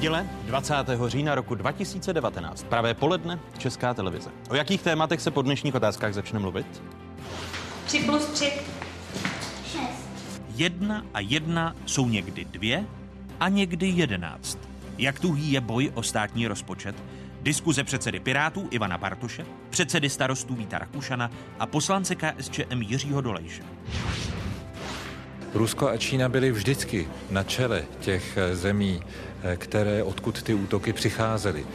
Neděle 20. října roku 2019. Pravé poledne Česká televize. O jakých tématech se po dnešních otázkách začne mluvit? 3 plus 3. Jedna a jedna jsou někdy dvě a někdy jedenáct. Jak tuhý je boj o státní rozpočet? Diskuze předsedy Pirátů Ivana Bartoše, předsedy starostů Víta Rakušana a poslance KSČM Jiřího Dolejše. Rusko a Čína byly vždycky na čele těch eh, zemí, které odkud ty útoky přicházely.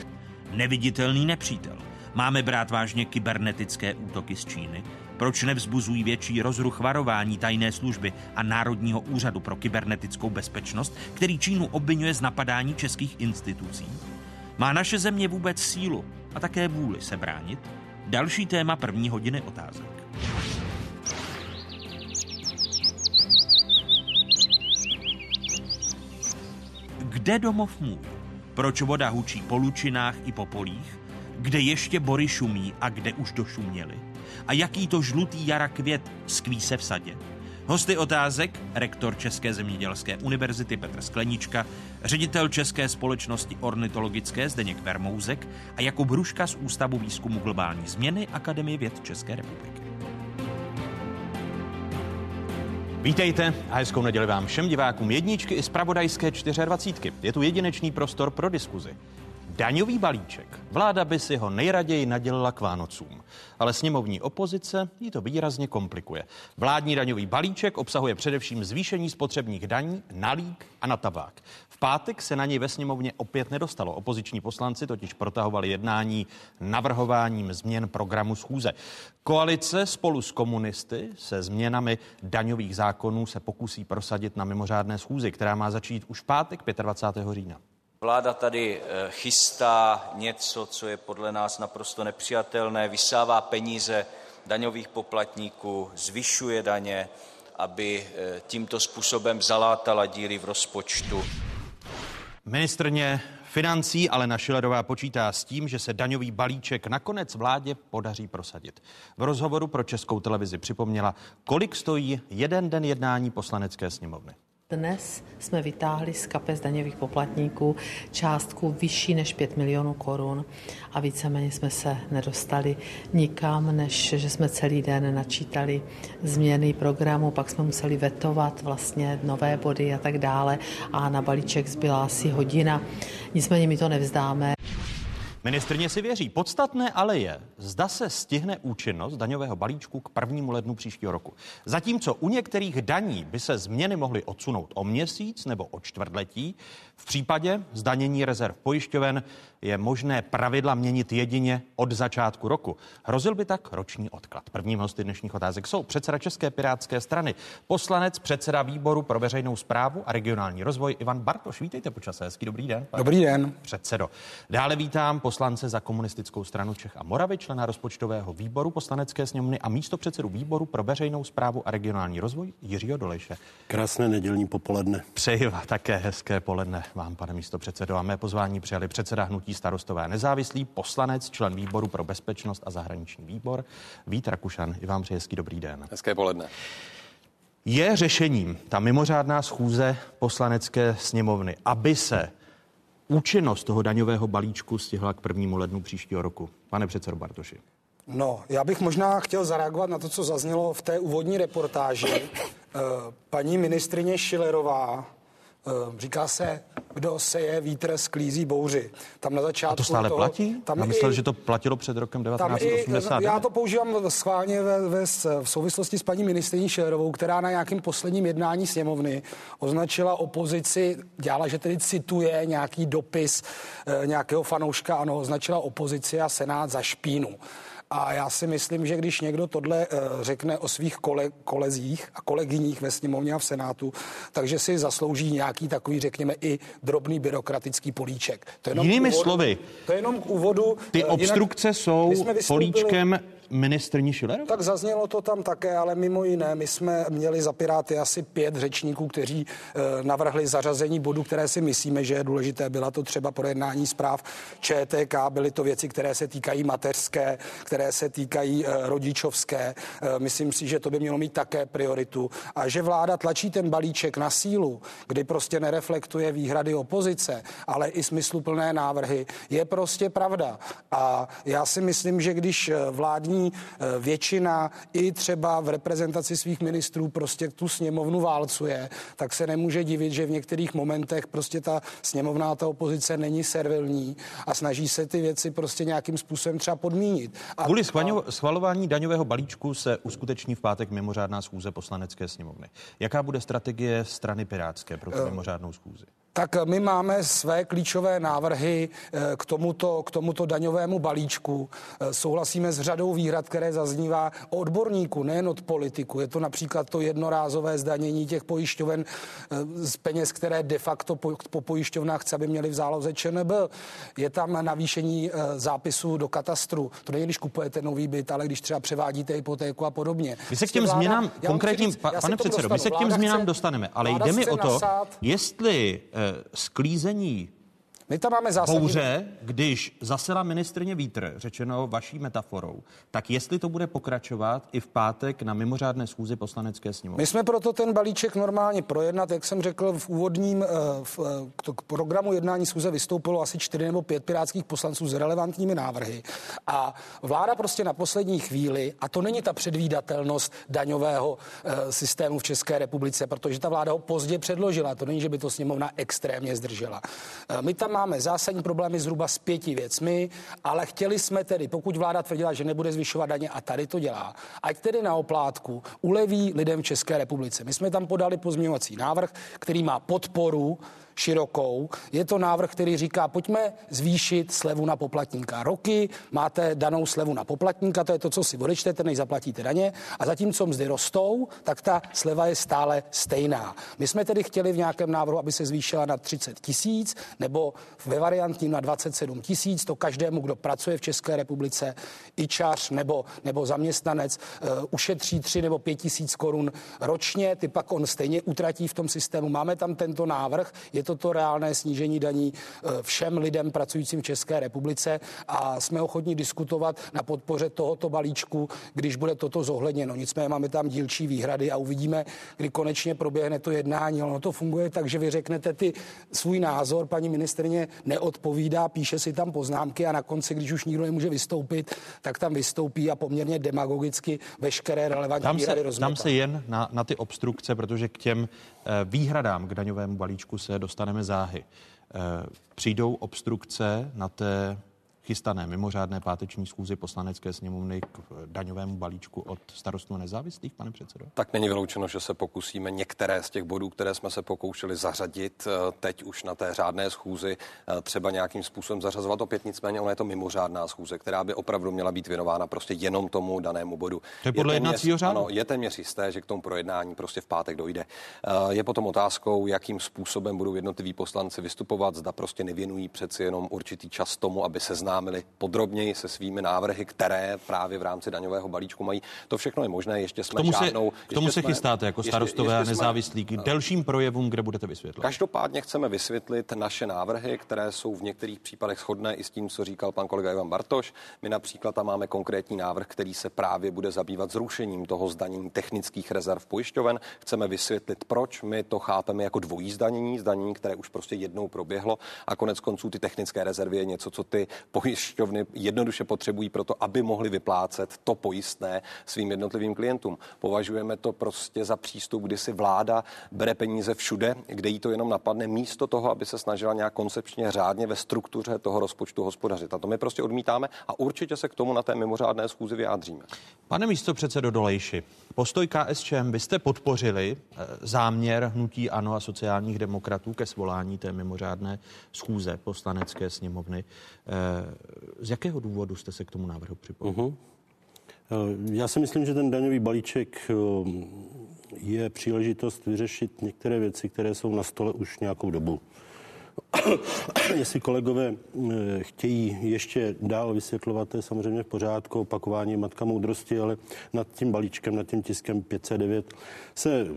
Neviditelný nepřítel. Máme brát vážně kybernetické útoky z Číny? Proč nevzbuzují větší rozruch varování tajné služby a Národního úřadu pro kybernetickou bezpečnost, který Čínu obvinuje z napadání českých institucí? Má naše země vůbec sílu a také vůli se bránit? Další téma první hodiny otázek. Kde domov můj? Proč voda hučí po lučinách i po polích? Kde ještě bory šumí a kde už došuměli? A jaký to žlutý jara květ skví se v sadě? Hosty otázek, rektor České zemědělské univerzity Petr Sklenička, ředitel České společnosti ornitologické Zdeněk Vermouzek a Jakub Hruška z Ústavu výzkumu globální změny Akademie věd České republiky. Vítejte a hezkou neděli vám všem divákům jedničky i z Pravodajské 24. Je tu jedinečný prostor pro diskuzi. Daňový balíček. Vláda by si ho nejraději nadělila k Vánocům, ale sněmovní opozice jí to výrazně komplikuje. Vládní daňový balíček obsahuje především zvýšení spotřebních daní na lík a na tabák. V pátek se na něj ve sněmovně opět nedostalo. Opoziční poslanci totiž protahovali jednání navrhováním změn programu schůze. Koalice spolu s komunisty se změnami daňových zákonů se pokusí prosadit na mimořádné schůzi, která má začít už v pátek 25. října. Vláda tady eh, chystá něco, co je podle nás naprosto nepřijatelné, vysává peníze daňových poplatníků, zvyšuje daně, aby eh, tímto způsobem zalátala díry v rozpočtu. Ministrně financí Alena Šilerová počítá s tím, že se daňový balíček nakonec vládě podaří prosadit. V rozhovoru pro Českou televizi připomněla, kolik stojí jeden den jednání poslanecké sněmovny. Dnes jsme vytáhli z kapes daňových poplatníků částku vyšší než 5 milionů korun a víceméně jsme se nedostali nikam, než že jsme celý den načítali změny programu, pak jsme museli vetovat vlastně nové body a tak dále a na balíček zbyla asi hodina. Nicméně my to nevzdáme. Ministrně si věří. Podstatné ale je, zda se stihne účinnost daňového balíčku k prvnímu lednu příštího roku. Zatímco u některých daní by se změny mohly odsunout o měsíc nebo o čtvrtletí, v případě zdanění rezerv pojišťoven je možné pravidla měnit jedině od začátku roku. Hrozil by tak roční odklad. Prvním hosty dnešních otázek jsou předseda České pirátské strany, poslanec, předseda výboru pro veřejnou zprávu a regionální rozvoj Ivan Bartoš. Vítejte počasé, hezký dobrý den. Dobrý den. Předsedo. Dále vítám poslance za komunistickou stranu Čech a Moravy, člena rozpočtového výboru poslanecké sněmovny a místo předsedu výboru pro veřejnou zprávu a regionální rozvoj Jiřího Dolejše. Krásné nedělní popoledne. Přeji také hezké poledne vám, pane místo předsedo. A mé pozvání přijali předseda hnutí starostové nezávislý, poslanec, člen výboru pro bezpečnost a zahraniční výbor, Vít Rakušan. I vám přeji hezký dobrý den. Hezké poledne. Je řešením ta mimořádná schůze poslanecké sněmovny, aby se účinnost toho daňového balíčku stihla k prvnímu lednu příštího roku. Pane předsedo Bartoši. No, já bych možná chtěl zareagovat na to, co zaznělo v té úvodní reportáži. Eh, paní ministrině Šilerová říká se, kdo seje vítr, sklízí bouři. Tam na začátku A to stále toho, platí? Tam já myslel, i, že to platilo před rokem 1980. Já to používám schválně ve, ve, v souvislosti s paní ministriní Šerovou, která na nějakém posledním jednání sněmovny označila opozici, dělala, že tedy cituje nějaký dopis eh, nějakého fanouška, ano, označila opozici a senát za špínu. A já si myslím, že když někdo tohle uh, řekne o svých kole, kolezích a kolegyních ve sněmovně a v Senátu, takže si zaslouží nějaký takový, řekněme, i drobný byrokratický políček. To je Jinými úvodu, slovy, to je jenom k úvodu. Ty uh, obstrukce jsou políčkem ministrní Schiller? Tak zaznělo to tam také, ale mimo jiné, my jsme měli za Piráty asi pět řečníků, kteří e, navrhli zařazení bodu, které si myslíme, že je důležité. Byla to třeba projednání zpráv ČTK, byly to věci, které se týkají mateřské, které které se týkají rodičovské. Myslím si, že to by mělo mít také prioritu. A že vláda tlačí ten balíček na sílu, kdy prostě nereflektuje výhrady opozice, ale i smysluplné návrhy, je prostě pravda. A já si myslím, že když vládní většina i třeba v reprezentaci svých ministrů prostě tu sněmovnu válcuje, tak se nemůže divit, že v některých momentech prostě ta sněmovná, ta opozice není servilní a snaží se ty věci prostě nějakým způsobem třeba podmínit. A, Kvůli schvalování daňového balíčku se uskuteční v pátek mimořádná schůze poslanecké sněmovny. Jaká bude strategie strany Pirátské pro tu uh, mimořádnou schůzi? Tak my máme své klíčové návrhy eh, k tomuto, k tomuto daňovému balíčku. Eh, souhlasíme s řadou výhrad, které zaznívá od odborníků, nejen od politiku. Je to například to jednorázové zdanění těch pojišťoven eh, z peněz, které de facto po, po pojišťovnách chce, aby měli v záloze ČNB. Je tam navýšení zápisu do katastru. To není, když kupujete nový byt, ale když třeba převádíte hypotéku a podobně. My se k těm vláda, změnám konkrétním, říct, pane předsedo, my se k těm změnám chce, dostaneme, ale jde mi o to, nasát, jestli sklízení my tam máme zásadní... Bouře, když zasela ministrně vítr, řečeno vaší metaforou, tak jestli to bude pokračovat i v pátek na mimořádné schůzi poslanecké sněmovny. My jsme proto ten balíček normálně projednat, jak jsem řekl, v úvodním eh, v, eh, k programu jednání schůze vystoupilo asi čtyři nebo pět pirátských poslanců s relevantními návrhy. A vláda prostě na poslední chvíli, a to není ta předvídatelnost daňového e, systému v České republice, protože ta vláda ho pozdě předložila, to není, že by to sněmovna extrémně zdržela. My tam máme zásadní problémy zhruba s pěti věcmi, ale chtěli jsme tedy, pokud vláda tvrdila, že nebude zvyšovat daně a tady to dělá, ať tedy na oplátku uleví lidem v České republice. My jsme tam podali pozměňovací návrh, který má podporu širokou. Je to návrh, který říká, pojďme zvýšit slevu na poplatníka. Roky máte danou slevu na poplatníka, to je to, co si odečtete, než zaplatíte daně. A zatímco mzdy rostou, tak ta sleva je stále stejná. My jsme tedy chtěli v nějakém návrhu, aby se zvýšila na 30 tisíc, nebo ve variantním na 27 tisíc. To každému, kdo pracuje v České republice, i čař nebo, nebo zaměstnanec, uh, ušetří 3 nebo 5 tisíc korun ročně, ty pak on stejně utratí v tom systému. Máme tam tento návrh, je toto reálné snížení daní eh, všem lidem pracujícím v České republice a jsme ochotní diskutovat na podpoře tohoto balíčku, když bude toto zohledněno. Nicméně máme tam dílčí výhrady a uvidíme, kdy konečně proběhne to jednání. Ono to funguje tak, že vy řeknete ty svůj názor, paní ministrně neodpovídá, píše si tam poznámky a na konci, když už nikdo nemůže vystoupit, tak tam vystoupí a poměrně demagogicky veškeré relevantní tam se, výhrady Tam se jen na, na ty obstrukce, protože k těm výhradám k daňovému balíčku se dostaneme dostaneme záhy. Eh, přijdou obstrukce na té chystané mimořádné páteční schůzi poslanecké sněmovny k daňovému balíčku od starostů nezávislých, pane předsedo? Tak není vyloučeno, že se pokusíme některé z těch bodů, které jsme se pokoušeli zařadit eh, teď už na té řádné schůzi, eh, třeba nějakým způsobem zařazovat opět. Nicméně ona je to mimořádná schůze, která by opravdu měla být věnována prostě jenom tomu danému bodu. To je podle je jednacího řádu? Ano, je téměř jisté, že k tomu projednání prostě v pátek dojde. Eh, je potom otázkou, jakým způsobem budou jednotliví poslanci vystupovat, zda prostě nevěnují přeci jenom určitý čas tomu, aby se seznámili podrobněji se svými návrhy, které právě v rámci daňového balíčku mají. To všechno je možné, ještě jsme k tomu žádnou... Se, k tomu se jsme, chystáte jako starostové ještě, ještě a nezávislí k delším projevům, kde budete vysvětlit. Každopádně chceme vysvětlit naše návrhy, které jsou v některých případech shodné i s tím, co říkal pan kolega Ivan Bartoš. My například tam máme konkrétní návrh, který se právě bude zabývat zrušením toho zdanění technických rezerv pojišťoven. Chceme vysvětlit, proč my to chápeme jako dvojí zdanění, zdanění, které už prostě jednou proběhlo a konec konců ty technické rezervy je něco, co ty pojišťovny pojišťovny jednoduše potřebují proto, aby mohli vyplácet to pojistné svým jednotlivým klientům. Považujeme to prostě za přístup, kdy si vláda bere peníze všude, kde jí to jenom napadne, místo toho, aby se snažila nějak koncepčně řádně ve struktuře toho rozpočtu hospodařit. A to my prostě odmítáme a určitě se k tomu na té mimořádné schůzi vyjádříme. Pane místo předsedo Dolejši, postoj KSČM, vy jste podpořili eh, záměr hnutí ANO a sociálních demokratů ke svolání té mimořádné schůze poslanecké sněmovny. Z jakého důvodu jste se k tomu návrhu připojili? Uh-huh. Já si myslím, že ten daňový balíček eh, je příležitost vyřešit některé věci, které jsou na stole už nějakou dobu. jestli kolegové eh, chtějí ještě dál vysvětlovat, to je samozřejmě v pořádku, opakování matka moudrosti, ale nad tím balíčkem, nad tím tiskem 509 se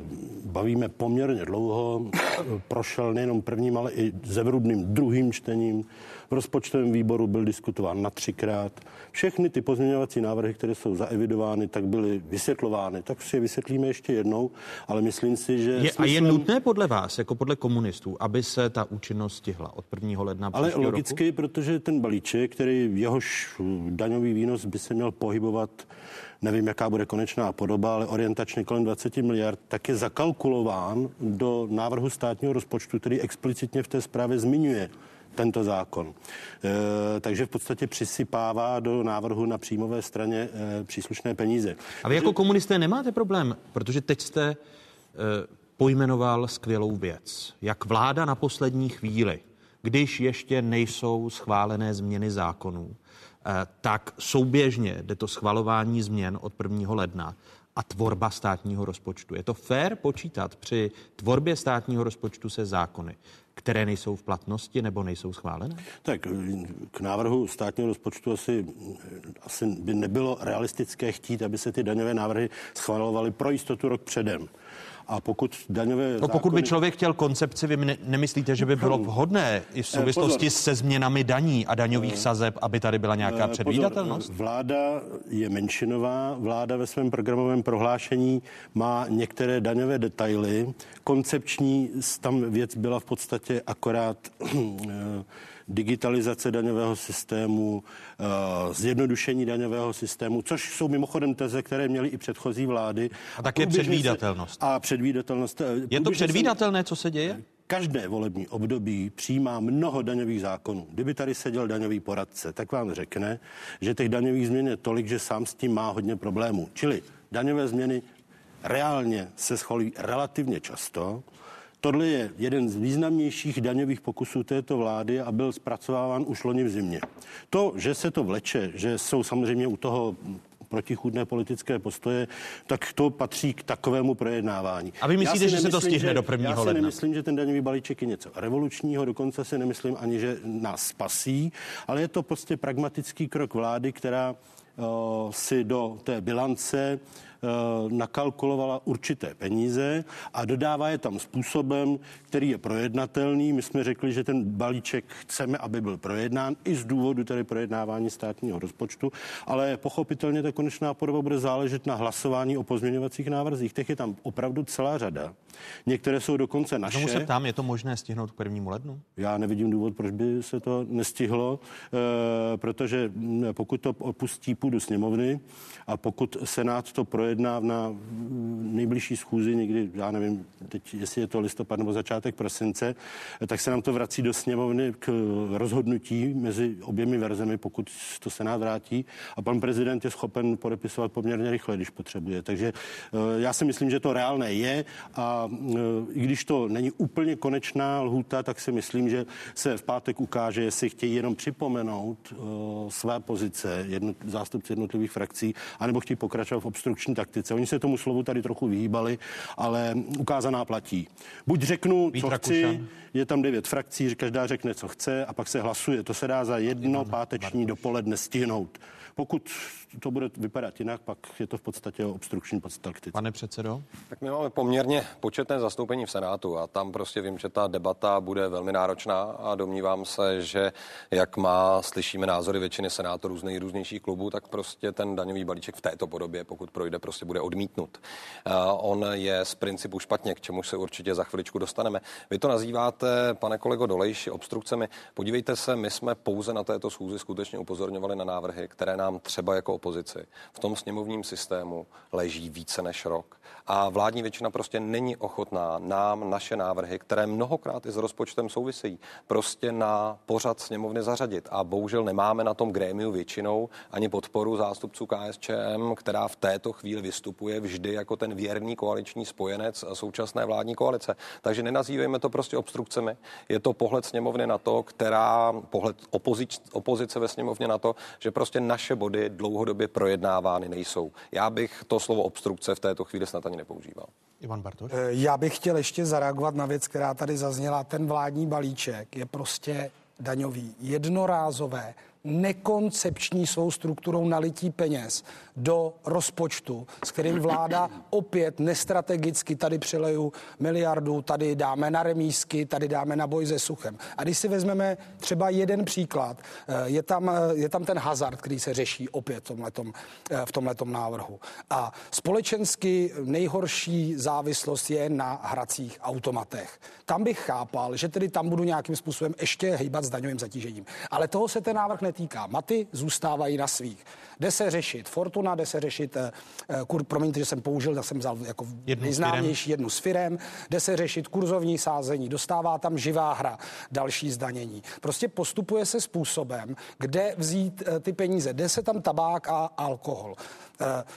bavíme poměrně dlouho. Prošel nejenom prvním, ale i zevrudným druhým čtením. V rozpočtovém výboru byl diskutován na třikrát. Všechny ty pozměňovací návrhy, které jsou zaevidovány, tak byly vysvětlovány. Tak si je vysvětlíme ještě jednou, ale myslím si, že... Je, smyslem... A je nutné podle vás, jako podle komunistů, aby se ta účinnost stihla od 1. ledna Ale logicky, roku? protože ten balíček, který jehož daňový výnos by se měl pohybovat nevím, jaká bude konečná podoba, ale orientačně kolem 20 miliard, tak je zakalkulován do návrhu státního rozpočtu, který explicitně v té zprávě zmiňuje tento zákon. E, takže v podstatě přisypává do návrhu na příjmové straně e, příslušné peníze. A vy jako komunisté nemáte problém, protože teď jste e, pojmenoval skvělou věc. Jak vláda na poslední chvíli, když ještě nejsou schválené změny zákonů, tak souběžně jde to schvalování změn od 1. ledna a tvorba státního rozpočtu. Je to fér počítat při tvorbě státního rozpočtu se zákony, které nejsou v platnosti nebo nejsou schválené? Tak k návrhu státního rozpočtu asi, asi by nebylo realistické chtít, aby se ty daňové návrhy schvalovaly pro jistotu rok předem. A pokud daňové no, pokud by člověk chtěl koncepci, vy ne, nemyslíte, že by bylo vhodné i v eh, souvislosti Pozor. se změnami daní a daňových eh, sazeb, aby tady byla nějaká eh, předvídatelnost? Pozor. Vláda je menšinová, vláda ve svém programovém prohlášení má některé daňové detaily. Koncepční tam věc byla v podstatě akorát digitalizace daňového systému, eh, zjednodušení daňového systému, což jsou mimochodem teze, které měly i předchozí vlády. A také předvídatelnost. A předvídatelnost. Eh, Je to předvídatelné, co se děje? každé volební období přijímá mnoho daňových zákonů. Kdyby tady seděl daňový poradce, tak vám řekne, že těch daňových změn je tolik, že sám s tím má hodně problémů. Čili daňové změny reálně se schvalují relativně často. Tohle je jeden z významnějších daňových pokusů této vlády a byl zpracováván už loni v zimě. To, že se to vleče, že jsou samozřejmě u toho protichůdné politické postoje, tak to patří k takovému projednávání. A vy myslíte, že se to stihne že, do prvního Já si ledna? nemyslím, že ten daňový balíček je něco revolučního, dokonce si nemyslím ani, že nás spasí, ale je to prostě pragmatický krok vlády, která uh, si do té bilance uh, Eh, nakalkulovala určité peníze a dodává je tam způsobem, který je projednatelný. My jsme řekli, že ten balíček chceme, aby byl projednán i z důvodu tedy projednávání státního rozpočtu, ale pochopitelně ta konečná podoba bude záležet na hlasování o pozměňovacích návrzích. Těch je tam opravdu celá řada. Některé jsou dokonce naše. Tomu se tam je to možné stihnout k prvnímu lednu? Já nevidím důvod, proč by se to nestihlo, e, protože pokud to opustí půdu sněmovny a pokud Senát to projedná, projedná na nejbližší schůzi, někdy, já nevím, teď, jestli je to listopad nebo začátek prosince, tak se nám to vrací do sněmovny k rozhodnutí mezi oběmi verzemi, pokud to se vrátí. A pan prezident je schopen podepisovat poměrně rychle, když potřebuje. Takže eh, já si myslím, že to reálné je a eh, i když to není úplně konečná lhůta, tak si myslím, že se v pátek ukáže, jestli chtějí jenom připomenout eh, své pozice jednot, zástupci jednotlivých frakcí, anebo chtějí pokračovat v obstrukční taktice. Oni se tomu slovu tady trochu vyhýbali, ale ukázaná platí. Buď řeknu, Vít co Rakušan. chci, je tam devět frakcí, každá řekne, co chce a pak se hlasuje. To se dá za jedno páteční dopoledne stihnout. Pokud to bude vypadat jinak, pak je to v podstatě obstrukční taktice. Pane předsedo? Tak my máme poměrně početné zastoupení v Senátu a tam prostě vím, že ta debata bude velmi náročná a domnívám se, že jak má, slyšíme názory většiny senátorů z nejrůznějších klubů, tak prostě ten daňový balíček v této podobě, pokud projde, prostě bude odmítnut. On je z principu špatně, k čemu se určitě za chviličku dostaneme. Vy to nazýváte, pane kolego Dolejši, obstrukcemi. Podívejte se, my jsme pouze na této schůzi skutečně upozorňovali na návrhy, které nám třeba jako opozici v tom sněmovním systému leží více než rok. A vládní většina prostě není ochotná nám naše návrhy, které mnohokrát i s rozpočtem souvisejí, prostě na pořad sněmovny zařadit. A bohužel nemáme na tom grémiu většinou ani podporu zástupců KSČM, která v této chvíli vystupuje vždy jako ten věrný koaliční spojenec současné vládní koalice. Takže nenazývejme to prostě obstrukcemi. Je to pohled sněmovny na to, která pohled opozic, opozice ve sněmovně na to, že prostě naše body dlouhodobě projednávány nejsou. Já bych to slovo obstrukce v této chvíli snad ani nepoužíval. Ivan Bartoš. Eh, Já bych chtěl ještě zareagovat na věc, která tady zazněla. Ten vládní balíček je prostě daňový, jednorázové, nekoncepční svou strukturou nalití peněz do rozpočtu, s kterým vláda opět nestrategicky tady přileju miliardu, tady dáme na remísky, tady dáme na boj se suchem. A když si vezmeme třeba jeden příklad, eh, je tam, eh, je tam ten hazard, který se řeší opět tomhletom, eh, v tomhletom návrhu. A společensky nejhorší závislost je na hracích automatech. Tam bych chápal, že tedy tam budu nějakým způsobem ještě hýbat s daňovým zatížením. Ale toho se ten návrh netýká. Maty zůstávají na svých. Jde se řešit Fortuna, jde se řešit, eh, eh, kur, promiňte, že jsem použil, já jsem vzal jako Jednu nejznámější jednu z firem, jde se řešit kurzovní sázení, dostává tam živá hra, další zdanění. Prostě postupuje se způsobem, kde vzít eh, ty peníze, jde se tam tabák a alkohol.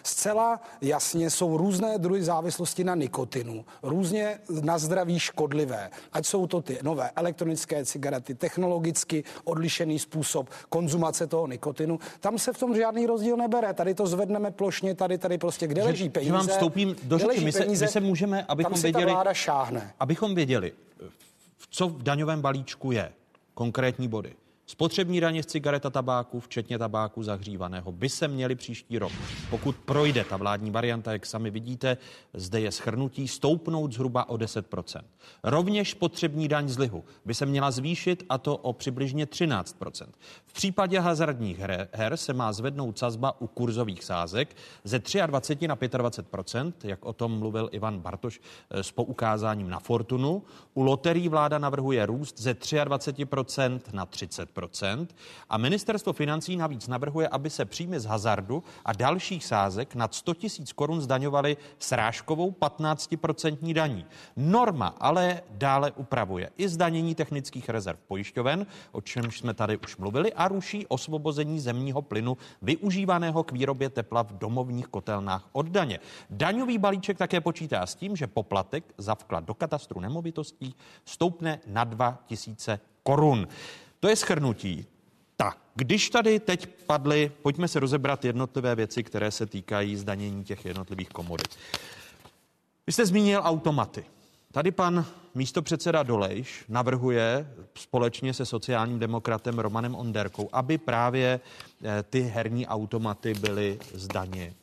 Zcela jasně jsou různé druhy závislosti na nikotinu, různě na zdraví škodlivé, ať jsou to ty nové elektronické cigarety, technologicky odlišený způsob konzumace toho nikotinu. Tam se v tom žádný rozdíl nebere. Tady to zvedneme plošně, tady, tady prostě, kde leží peníze. že vám vstoupím do řeči. My se- my se můžeme, abychom tam věděli- vláda šáhne. Abychom věděli, co v daňovém balíčku je, konkrétní body. Spotřební daně z cigaret a tabáku, včetně tabáku zahřívaného, by se měly příští rok, pokud projde ta vládní varianta, jak sami vidíte, zde je schrnutí, stoupnout zhruba o 10% Rovněž spotřební daň z lihu by se měla zvýšit a to o přibližně 13% V případě hazardních her, her se má zvednout sazba u kurzových sázek ze 23 na 25% jak o tom mluvil Ivan Bartoš eh, s poukázáním na Fortunu. U loterií vláda navrhuje růst ze 23% na 30 a ministerstvo financí navíc navrhuje, aby se příjmy z hazardu a dalších sázek nad 100 000 korun zdaňovaly srážkovou 15% daní. Norma ale dále upravuje i zdanění technických rezerv pojišťoven, o čemž jsme tady už mluvili, a ruší osvobození zemního plynu využívaného k výrobě tepla v domovních kotelnách od daně. Daňový balíček také počítá s tím, že poplatek za vklad do katastru nemovitostí stoupne na 2 000 korun. To je schrnutí. Tak, když tady teď padly, pojďme se rozebrat jednotlivé věci, které se týkají zdanění těch jednotlivých komodit. Vy jste zmínil automaty. Tady pan místopředseda Dolejš navrhuje společně se sociálním demokratem Romanem Onderkou, aby právě eh, ty herní automaty byly zdaněny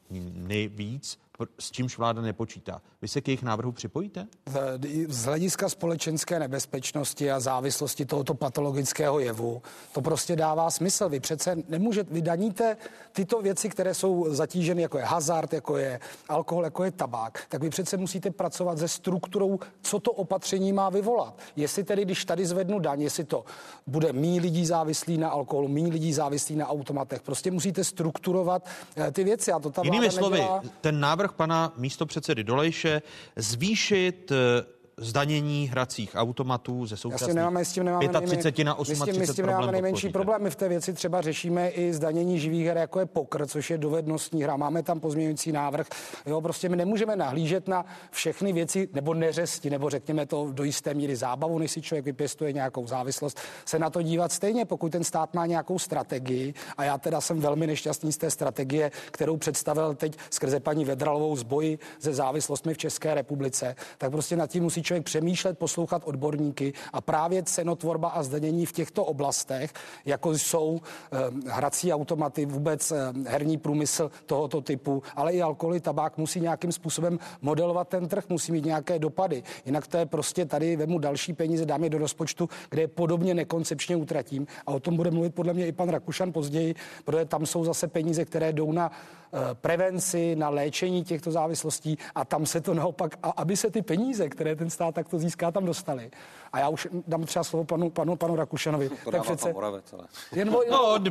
víc, s čímž vláda nepočítá. Vy se k jejich návrhu připojíte? Z- Z hlediska společenské nebezpečnosti a závislosti tohoto patologického jevu, to prostě dává smysl. Vy přece nemůžete, vy daníte tyto věci, které jsou zatíženy, jako je hazard, jako je alkohol, jako je tabák, tak vy přece musíte pracovat se strukturou, co to opatření má vyvolat. Jestli tedy, když tady zvednu daň, jestli to bude mý lidí závislý na alkoholu, mý lidí závislý na automatech, prostě musíte strukturovat eh, ty věci a to ta Jinými slovy, nedělá. ten návrh pana místopředsedy Dolejše zvýšit eh, zdanění hracích automatů ze současných nemáme, s tím nemáme 35 na my s tím, 38 my s tím nemáme problém nejmenší podpoříte. problém. My v té věci třeba řešíme i zdanění živých her, jako je poker, což je dovednostní hra. Máme tam pozměňující návrh. Jo, prostě my nemůžeme nahlížet na všechny věci, nebo neřesti, nebo řekněme to do jisté míry zábavu, než si člověk vypěstuje nějakou závislost, se na to dívat stejně, pokud ten stát má nějakou strategii. A já teda jsem velmi nešťastný z té strategie, kterou představil teď skrze paní Vedralovou z boji se závislostmi v České republice, tak prostě nad tím musí člověk přemýšlet, poslouchat odborníky a právě cenotvorba a zdanění v těchto oblastech, jako jsou eh, hrací automaty, vůbec eh, herní průmysl tohoto typu, ale i alkohol, tabák musí nějakým způsobem modelovat ten trh, musí mít nějaké dopady. Jinak to je prostě tady vemu další peníze, dám je do rozpočtu, kde je podobně nekoncepčně utratím. A o tom bude mluvit podle mě i pan Rakušan později, protože tam jsou zase peníze, které jdou na eh, prevenci, na léčení těchto závislostí a tam se to naopak, a aby se ty peníze, které ten stát takto získá, tam dostaly. A já už dám třeba slovo panu, panu, panu Rakušanovi. To dává pan Moravec, ale... Jen, jen, No, d-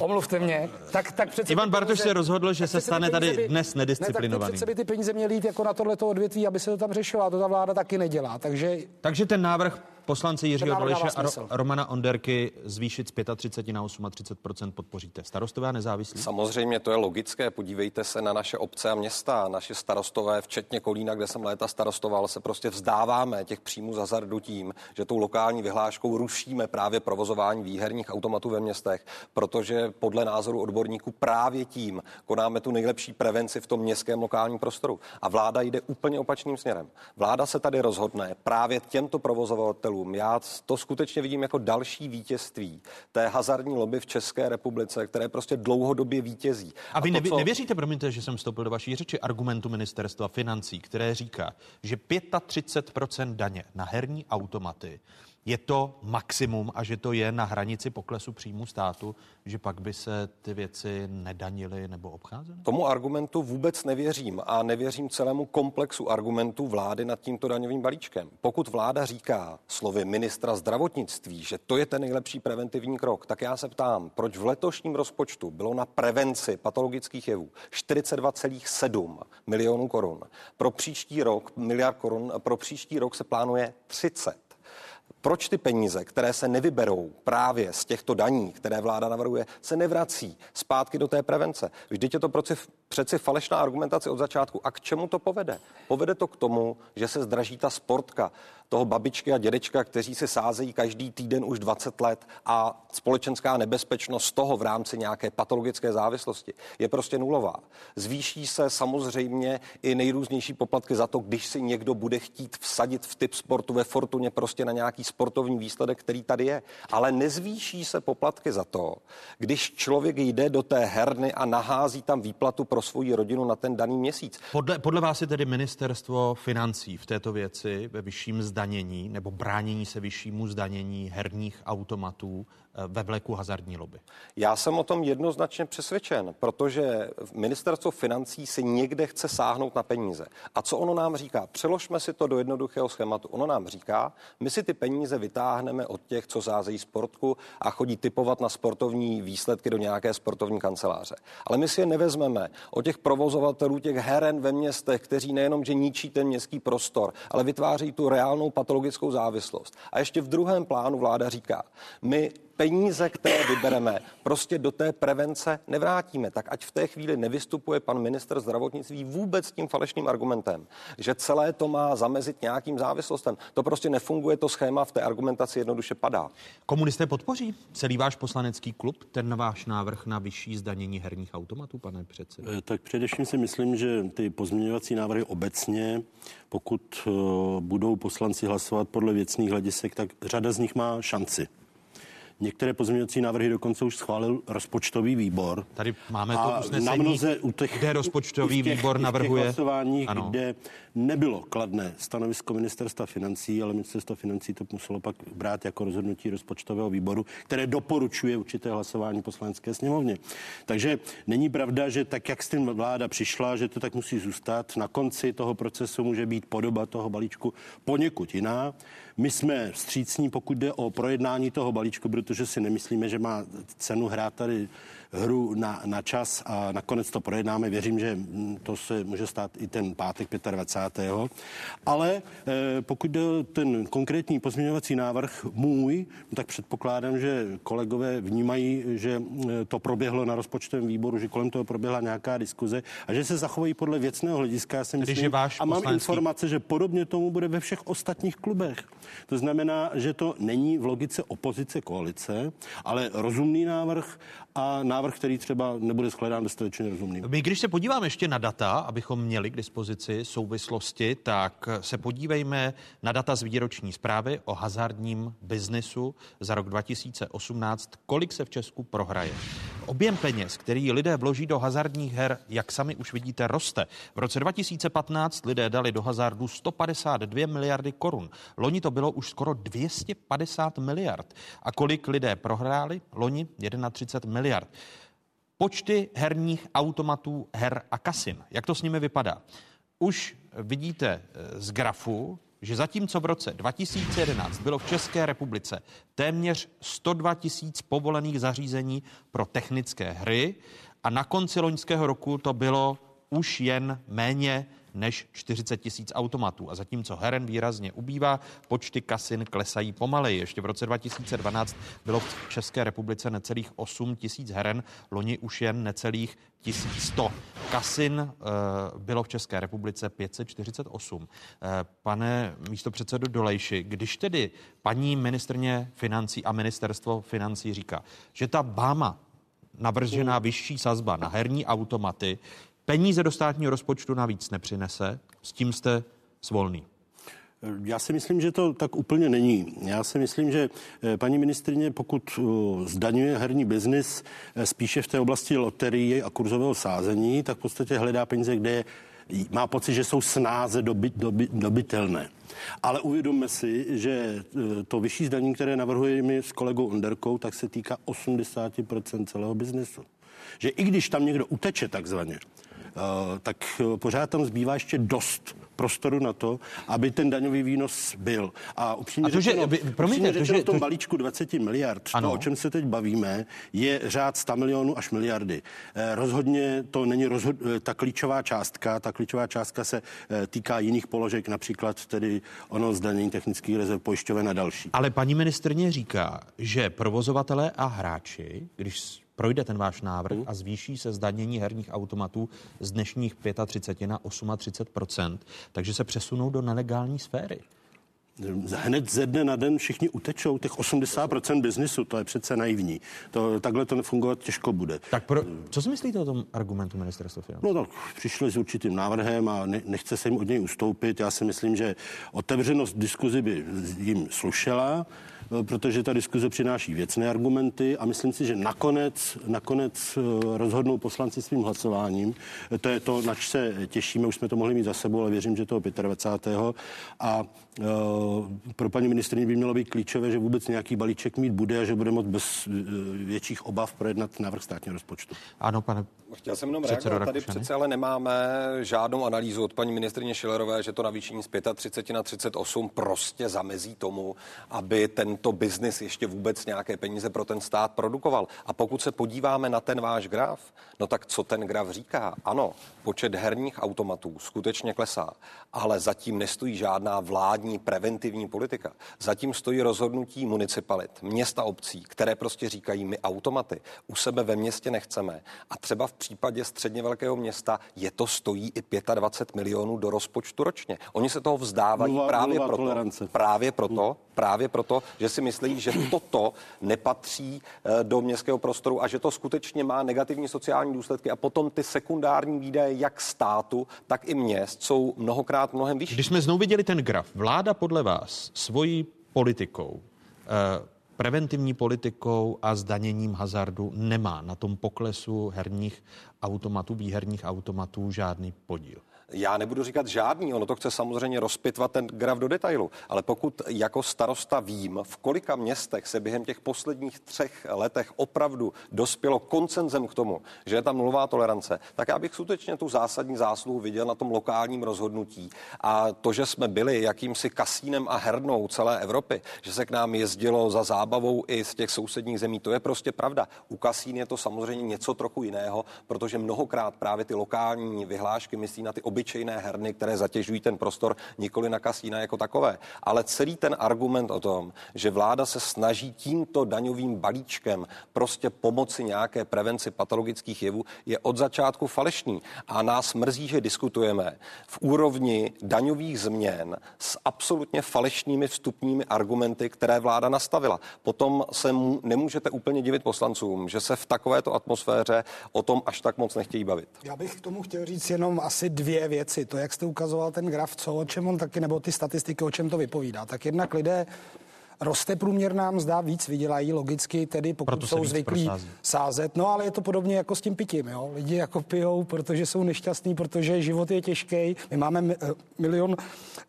omluvte mě. Tak, tak přece Ivan Bartoš se rozhodl, že tak se přece stane tady peníze dnes nedisciplinovaným. Ne, tak to přece by ty peníze měly jít jako na tohleto odvětví, aby se to tam řešilo a to ta vláda taky nedělá. Takže Takže ten návrh poslanci Jiřího Doleše a Ro-. Romana Onderky zvýšit z 35 na 38% podpoříte. Starostové a nezávislí? Samozřejmě to je logické. Podívejte se na naše obce a města. Naše starostové, včetně Kolína, kde jsem léta starostoval, se prostě vzdáváme těch příjmů z hazardu tím, že tou lokální vyhláškou rušíme právě provozování výherních automatů ve městech, protože podle názoru odborníků právě tím konáme tu nejlepší prevenci v tom městském lokálním prostoru. A vláda jde úplně opačným směrem. Vláda se tady rozhodne právě těmto provozovatelům. Já to skutečně vidím jako další vítězství té hazardní lobby v České republice, které prostě dlouhodobě vítězí. A vy to, nevě, co- nevěříte, promiňte, že jsem vstoupil do vaší řeči, argumentu ministerstva financí, které říká, že 35% daně na herní automaty je to maximum a že to je na hranici poklesu příjmu státu, že pak by se ty věci nedanily nebo obcházely? Tomu argumentu vůbec nevěřím a nevěřím celému komplexu argumentů vlády nad tímto daňovým balíčkem. Pokud vláda říká slovy ministra zdravotnictví, že to je ten nejlepší preventivní krok, tak já se ptám, proč v letošním rozpočtu bylo na prevenci patologických jevů 42,7 milionů korun. Pro příští rok, miliard korun, pro příští rok se plánuje 30. Proč ty peníze, které se nevyberou právě z těchto daní, které vláda navrhuje, se nevrací zpátky do té prevence? Vždyť je to přeci, přeci falešná argumentace od začátku. A k čemu to povede? Povede to k tomu, že se zdraží ta sportka toho babičky a dědečka, kteří se sázejí každý týden už 20 let a společenská nebezpečnost toho v rámci nějaké patologické závislosti je prostě nulová. Zvýší se samozřejmě i nejrůznější poplatky za to, když si někdo bude chtít vsadit v typ sportu ve Fortuně prostě na nějaký sportovní výsledek, který tady je. Ale nezvýší se poplatky za to, když člověk jde do té herny a nahází tam výplatu pro svoji rodinu na ten daný měsíc. Podle, podle vás je tedy ministerstvo financí v této věci ve vyšším zdanění nebo bránění se vyššímu zdanění herních automatů ve vleku hazardní lobby? Já jsem o tom jednoznačně přesvědčen, protože ministerstvo financí si někde chce sáhnout na peníze. A co ono nám říká? Přeložme si to do jednoduchého schématu. Ono nám říká, my si ty peníze vytáhneme od těch, co zázejí sportku a chodí typovat na sportovní výsledky do nějaké sportovní kanceláře. Ale my si je nevezmeme od těch provozovatelů těch heren ve městech, kteří nejenom, že ničí ten městský prostor, ale vytváří tu reálnou patologickou závislost. A ještě v druhém plánu vláda říká, my peníze, které vybereme, prostě do té prevence nevrátíme. Tak ať v té chvíli nevystupuje pan minister zdravotnictví vůbec s tím falešným argumentem, že celé to má zamezit nějakým závislostem. To prostě nefunguje, to schéma v té argumentaci jednoduše padá. Komunisté podpoří celý váš poslanecký klub ten váš návrh na vyšší zdanění herních automatů, pane předsedo? Eh, Tak především si myslím, že ty pozměňovací návrhy obecně, pokud eh, budou poslanci hlasovat podle věcných hledisek, tak řada z nich má šanci. Některé pozměňovací návrhy dokonce už schválil rozpočtový výbor. Tady máme to A usnesení, na mnoze u těch, kde rozpočtový v těch, výbor těch navrhuje. hlasováních, Ano. kde nebylo kladné stanovisko ministerstva financí, ale ministerstvo financí to muselo pak brát jako rozhodnutí rozpočtového výboru, které doporučuje určité hlasování poslanecké sněmovně. Takže není pravda, že tak, jak s tím vláda přišla, že to tak musí zůstat. Na konci toho procesu může být podoba toho balíčku poněkud jiná. My jsme vstřícní, pokud jde o projednání toho balíčku, protože si nemyslíme, že má cenu hrát tady hru na, na čas a nakonec to projednáme. Věřím, že mm, to se může stát i ten pátek 25. Ale eh, pokud jde ten konkrétní pozměňovací návrh můj, no tak předpokládám, že kolegové vnímají, že eh, to proběhlo na rozpočtovém výboru, že kolem toho proběhla nějaká diskuze a že se zachovají podle věcného hlediska. Já si myslím, že váš a mám poslanecký- informace, že podobně tomu bude ve všech ostatních klubech. To znamená, že to není v logice opozice koalice, ale rozumný návrh a návrh, který třeba nebude shledán dostatečně rozumným. My, když se podíváme ještě na data, abychom měli k dispozici souvislosti, tak se podívejme na data z výroční zprávy o hazardním biznisu za rok 2018, kolik se v Česku prohraje. Objem peněz, který lidé vloží do hazardních her, jak sami už vidíte, roste. V roce 2015 lidé dali do hazardu 152 miliardy korun. Loni to bylo už skoro 250 miliard. A kolik lidé prohráli? Loni 31 miliard. Počty herních automatů, her a kasin. Jak to s nimi vypadá? Už vidíte eh, z grafu, že zatímco v roce 2011 bylo v České republice téměř 102 tisíc povolených zařízení pro technické hry a na konci loňského roku to bylo už jen méně než 40 tisíc automatů. A zatímco heren výrazně ubývá, počty kasin klesají pomaleji. Ještě v roce 2012 bylo v České republice necelých 8 tisíc heren, loni už jen necelých 1100. Kasin e, bylo v České republice 548. E, pane místo předsedu Dolejši, když tedy paní ministrně financí a ministerstvo financí říká, že ta Báma navržená vyšší sazba na herní automaty peníze do státního rozpočtu navíc nepřinese, s tím jste svolný. Já si myslím, že to tak úplně není. Já si myslím, že eh, paní ministrině, pokud eh, zdaňuje herní biznis eh, spíše v té oblasti loterie a kurzového sázení, tak v podstatě hledá peníze, kde je, má pocit, že jsou snáze doby, doby, dobytelné. Ale uvědomme si, že to vyšší zdanění, které navrhujeme s kolegou Onderkou, tak se týká 80% celého biznesu. Že i když tam někdo uteče takzvaně, Eh, tak eh, pořád tam zbývá ještě dost prostoru na to, aby ten daňový výnos byl. A upřímně a to, řečeno, že, promiňte, to, že, v tom to... balíčku 20 miliard, ano. to, o čem se teď bavíme, je řád 100 milionů až miliardy. Eh, rozhodně to není rozhod... ta klíčová částka. Ta klíčová částka se týká jiných položek, například tedy ono zdanění technických rezerv pojišťoven a další. Ale paní ministrně říká, že provozovatelé a hráči, když projde ten váš návrh a zvýší se zdanění herních automatů z dnešních 35 na 38% takže se přesunou do nelegální sféry. Hned ze dne na den všichni utečou, těch 80% biznisu, to je přece naivní. To, takhle to nefungovat těžko bude. Tak pro, co si myslíte o tom argumentu ministerstva financí? No tak přišli s určitým návrhem a ne, nechce se jim od něj ustoupit. Já si myslím, že otevřenost diskuzi by jim slušela. Eh, protože ta diskuze přináší věcné argumenty a myslím si, že nakonec, nakonec eh, rozhodnou poslanci svým hlasováním. Eh, to je to, nač se těšíme, už jsme to mohli mít za sebou, ale věřím, že toho 25. A pro paní ministrině by mělo být klíčové, že vůbec nějaký balíček mít bude a že bude moct bez větších obav projednat návrh státního rozpočtu. Ano, pane Chtěl jsem jenom reagovat. Tady přece ale nemáme žádnou analýzu od paní ministrině Šilerové, že to navýšení z 35 na 38 prostě zamezí tomu, aby tento biznis ještě vůbec nějaké peníze pro ten stát produkoval. A pokud se podíváme na ten váš graf, no tak co ten graf říká? Ano, počet herních automatů skutečně klesá, ale zatím nestojí žádná vládní preventivní politika. Zatím stojí rozhodnutí municipalit, města obcí, které prostě říkají, my automaty u sebe ve městě nechceme. A třeba v případě středně velkého města je to stojí i 25 milionů do rozpočtu ročně. Oni se toho vzdávají nula, právě, nula proto, právě proto, právě proto, že si myslí, že toto nepatří eh, do městského prostoru a že to skutečně má negativní sociální důsledky a potom ty sekundární výdaje jak státu, tak i měst jsou mnohokrát mnohem vyšší. Když jsme znovu viděli ten graf, vláda podle vás svojí politikou eh, preventivní politikou a zdaněním hazardu nemá na tom poklesu herních automatů, výherních automatů žádný podíl. Já nebudu říkat žádný, ono to chce samozřejmě rozpitvat ten graf do detailu, ale pokud jako starosta vím, v kolika městech se během těch posledních třech letech opravdu dospělo koncenzem k tomu, že je tam nulová tolerance, tak já bych skutečně tu zásadní zásluhu viděl na tom lokálním rozhodnutí. A to, že jsme byli jakýmsi kasínem a hernou celé Evropy, že se k nám jezdilo za zábavou i z těch sousedních zemí, to je prostě pravda. U kasín je to samozřejmě něco trochu jiného, protože mnohokrát právě ty lokální vyhlášky myslí na ty obyčejné herny, které zatěžují ten prostor, nikoli na kasína jako takové. Ale celý ten argument o tom, že vláda se snaží tímto daňovým balíčkem prostě pomoci nějaké prevenci patologických jevů, je od začátku falešný. A nás mrzí, že diskutujeme v úrovni daňových změn s absolutně falešnými vstupními argumenty, které vláda nastavila. Potom se mu, nemůžete úplně divit poslancům, že se v takovéto atmosféře o tom až tak moc nechtějí bavit. Já bych k tomu chtěl říct jenom asi dvě věci. To, jak jste ukazoval ten graf, co, o čem on taky, nebo ty statistiky, o čem to vypovídá. Tak jednak lidé roste průměrná mzda, víc vydělají logicky, tedy pokud Proto jsou zvyklí prosází. sázet. No ale je to podobně jako s tím pitím. Jo? Lidi jako pijou, protože jsou nešťastní, protože život je těžký. My máme eh, milion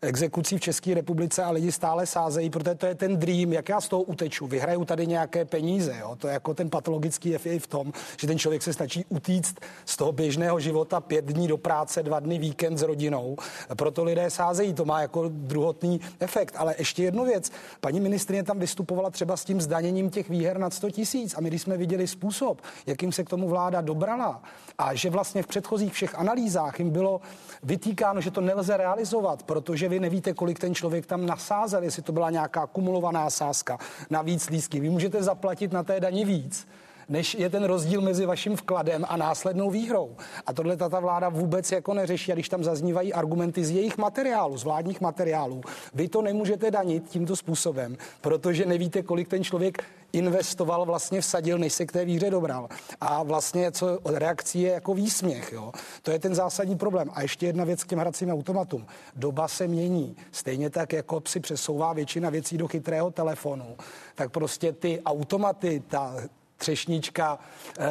exekucí v České republice a lidi stále sázejí, protože to je ten dream, jak já z toho uteču. Vyhraju tady nějaké peníze. Jo? To je jako ten patologický je v tom, že ten člověk se stačí utíct z toho běžného života pět dní do práce, dva dny víkend s rodinou. Proto lidé sázejí. To má jako druhotný efekt. Ale ještě jednu věc. Paní ministr ministrině tam vystupovala třeba s tím zdaněním těch výher nad 100 tisíc. A my, když jsme viděli způsob, jakým se k tomu vláda dobrala a že vlastně v předchozích všech analýzách jim bylo vytýkáno, že to nelze realizovat, protože vy nevíte, kolik ten člověk tam nasázel, jestli to byla nějaká kumulovaná sázka, navíc lísky. Vy můžete zaplatit na té dani víc než je ten rozdíl mezi vaším vkladem a následnou výhrou. A tohle ta vláda vůbec jako neřeší. A když tam zaznívají argumenty z jejich materiálů, z vládních materiálů, vy to nemůžete danit tímto způsobem, protože nevíte, kolik ten člověk investoval, vlastně vsadil, než se k té výhře dobral. A vlastně co reakcí je jako výsměch. Jo? To je ten zásadní problém. A ještě jedna věc k těm hracím automatům. Doba se mění. Stejně tak, jako si přesouvá většina věcí do chytrého telefonu, tak prostě ty automaty, ta třešnička, eh,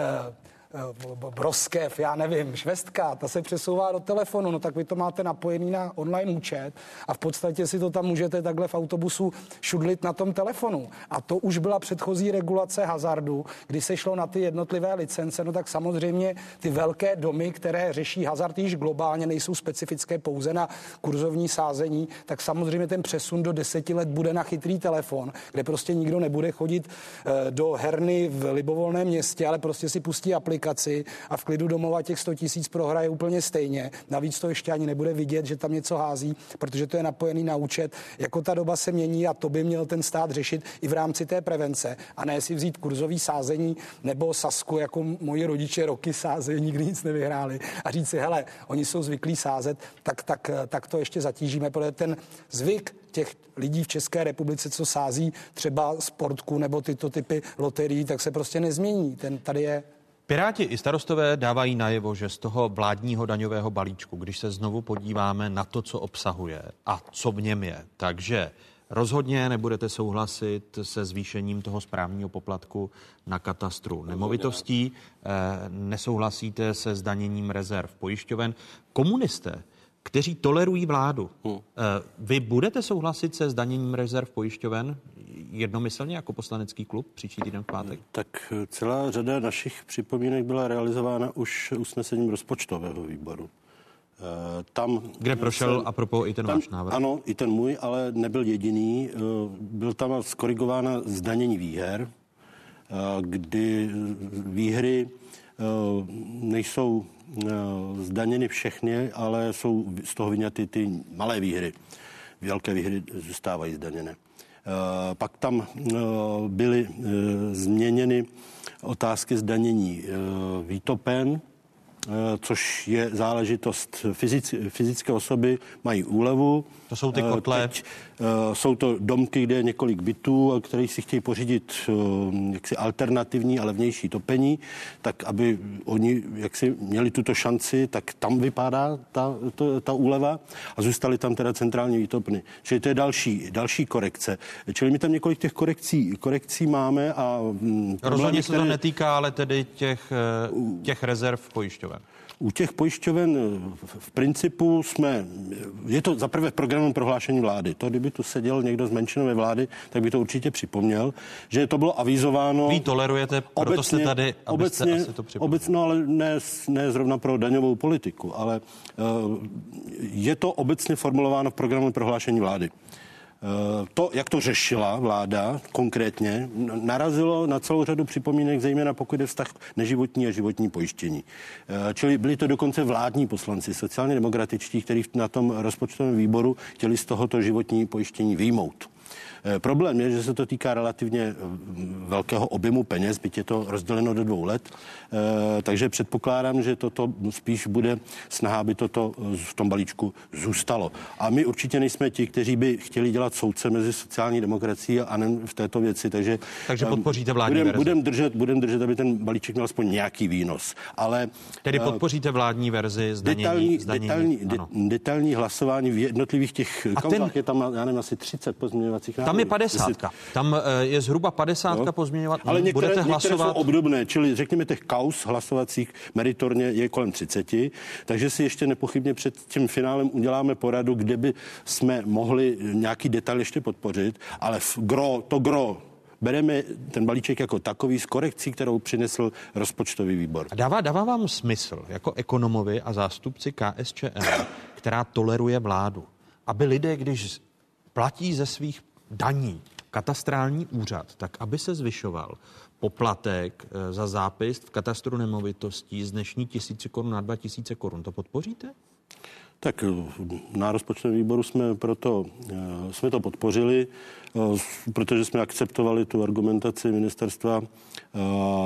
broskev, já nevím, švestka, ta se přesouvá do telefonu, no tak vy to máte napojený na online účet a v podstatě si to tam můžete takhle v autobusu šudlit na tom telefonu. A to už byla předchozí regulace hazardu, kdy se šlo na ty jednotlivé licence, no tak samozřejmě ty velké domy, které řeší hazard již globálně, nejsou specifické pouze na kurzovní sázení, tak samozřejmě ten přesun do deseti let bude na chytrý telefon, kde prostě nikdo nebude chodit eh, do herny v libovolném městě, ale prostě si pustí aplikaci aplikaci a v klidu domova těch 100 tisíc prohraje úplně stejně. Navíc to ještě ani nebude vidět, že tam něco hází, protože to je napojený na účet. Jako ta doba se mění a to by měl ten stát řešit i v rámci té prevence a ne si vzít kurzový sázení nebo sasku, jako moji rodiče roky sázeli, nikdy nic nevyhráli a říct si, hele, oni jsou zvyklí sázet, tak, tak, tak to ještě zatížíme, protože ten zvyk těch lidí v České republice, co sází třeba sportku nebo tyto typy loterií, tak se prostě nezmění. Ten tady je Piráti i starostové dávají najevo, že z toho vládního daňového balíčku, když se znovu podíváme na to, co obsahuje a co v něm je, takže rozhodně nebudete souhlasit se zvýšením toho správního poplatku na katastru nemovitostí, eh, nesouhlasíte se zdaněním rezerv pojišťoven. Komunisté kteří tolerují vládu. Hmm. Eh, vy budete souhlasit se zdaněním rezerv pojišťoven jednomyslně jako poslanecký klub příští týden v pátek? Tak eh, celá řada našich připomínek byla realizována už usnesením rozpočtového výboru. Eh, tam, Kde prošel a propos i ten tam, váš návrh? Ano, i ten můj, ale nebyl jediný. Byl tam skorigována zdanění výher, kdy výhry nejsou zdaněny všechny, ale jsou z toho vyňaty ty malé výhry. Velké výhry zůstávají zdaněné. Eh, pak tam eh, byly změněny otázky zdanění výtopen, Eh, což je záležitost fyzic, fyzické osoby, mají úlevu. To jsou ty eh, kotle? Teď, eh, jsou to domky, kde je několik bytů, které si chtějí pořídit jaksi alternativní a levnější topení, tak aby oni jaksi měli tuto šanci, tak tam vypadá ta, to, ta úleva a zůstaly tam teda centrální výtopny. Čili to je další, další korekce. Čili my tam několik těch korekcí, korekcí máme a... Mm, Rozhodně se to netýká ale tedy těch, těch rezerv pojišťoven. U těch pojišťoven v principu jsme, je to zaprvé programem prohlášení vlády. To, kdyby tu seděl někdo z menšinové vlády, tak by to určitě připomněl, že to bylo avizováno. Vy tolerujete, proto obecně, jste tady, obecně, asi to obecně, no, ale ne, ne zrovna pro daňovou politiku, ale uh, je to obecně formulováno v programu prohlášení vlády. Eh, to, jak to řešila vláda konkrétně, narazilo na celou řadu připomínek, zejména pokud je vztah neživotní a životní pojištění. Eh, čili byli to dokonce vládní poslanci, sociálně demokratičtí, kteří na tom rozpočtovém výboru chtěli z tohoto životní pojištění výjmout. Eh, problém je, že se to týká relativně eh, velkého objemu peněz, byť je to rozděleno do dvou let, eh, takže předpokládám, že toto spíš bude snaha, aby toto v tom balíčku zůstalo. A my určitě nejsme ti, kteří by chtěli dělat soudce mezi sociální demokracií a ANEM v této věci, takže... Takže podpoříte vládní budem, verzi. Budem držet, budem držet, aby ten balíček měl aspoň nějaký výnos, ale... Tedy podpoříte vládní verzi zdanění, detailní, zdanění, detailní, de, detailní hlasování v jednotlivých těch kauzách ten... je tam, já nevím, asi 30 pozměňovacích návrhů. Tam je 50. Tam eh, je zhruba 50 no. pozměňovat. Ale některé, Budete hlasovat... některé jsou obdobné, čili řekněme těch kaus hlasovacích meritorně je kolem 30, takže si ještě nepochybně před tím finálem uděláme poradu, kde by jsme mohli nějaký detail ještě podpořit, ale v gro, to gro bereme ten balíček jako takový s korekcí, kterou přinesl rozpočtový výbor. A dává, dává vám smysl jako ekonomovi a zástupci KSČM, která toleruje vládu, aby lidé, když platí ze svých daní katastrální úřad, tak aby se zvyšoval poplatek eh, za zápis v katastru nemovitostí z dnešní tisíci korun na dva tisíce korun. To podpoříte? Tak na rozpočtovém výboru jsme proto jsme to podpořili. Eh, protože jsme akceptovali tu argumentaci ministerstva eh,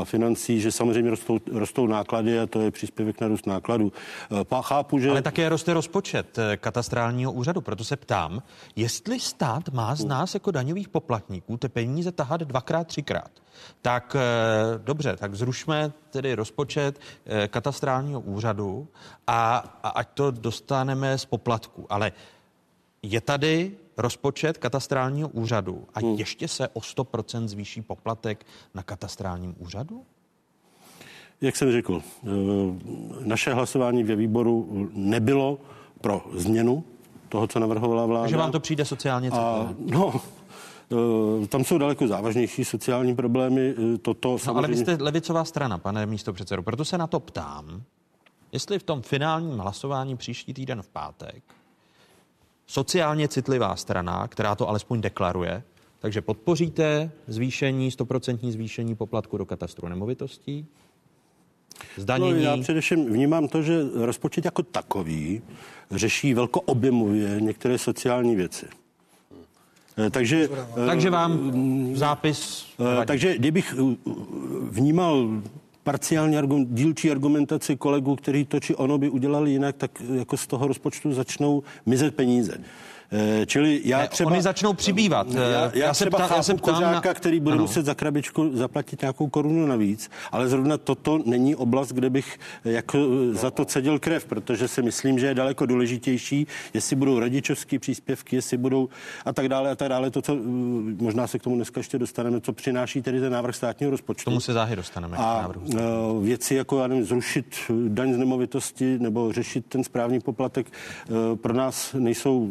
financí, že samozřejmě rostou, rostou náklady a to je příspěvek na růst nákladů. Eh, chápu, že... Ale také roste rozpočet katastrálního úřadu, proto se ptám, jestli stát má z nás jako daňových poplatníků ty peníze tahat dvakrát, třikrát. Tak dobře, tak zrušme tedy rozpočet katastrálního úřadu a, a ať to dostaneme z poplatku. Ale je tady rozpočet katastrálního úřadu a hmm. ještě se o 100% zvýší poplatek na katastrálním úřadu? Jak jsem řekl, eh, naše hlasování ve výboru nebylo pro změnu toho, co navrhovala vláda. Takže vám to přijde sociálně citlivé? No, eh, tam jsou daleko závažnější sociální problémy. Eh, toto no, samozřejmě... ale vy jste levicová strana, pane místo předsedu. Proto se na to ptám, jestli v tom finálním hlasování příští týden v pátek sociálně citlivá strana, která to alespoň deklaruje, takže podpoříte zvýšení, stoprocentní zvýšení poplatku do katastru nemovitostí? Zdanění? No, já především vnímám to, že rozpočet jako takový řeší velkoobjemově některé sociální věci. Eh, takže, takže vám zápis... Eh, takže kdybych vnímal parciální argument, dílčí argumentaci kolegů, kteří to či ono by udělali jinak, tak jako z toho rozpočtu začnou mizet peníze. Eh, čili já ne, třeba... Oni začnou přibývat. Já, já, já třeba ptá, chápu já se kozáka, na... který bude ano. muset za krabičku zaplatit nějakou korunu navíc, ale zrovna toto není oblast, kde bych jako za to cedil krev, protože si myslím, že je daleko důležitější, jestli budou rodičovské příspěvky, jestli budou a tak dále a tak dále. To, co možná se k tomu dneska ještě dostaneme, co přináší tedy ten návrh státního rozpočtu. Tomu se záhy dostaneme. A eh, věci jako, já nevím, zrušit daň z nemovitosti nebo řešit ten správní poplatek eh, pro nás nejsou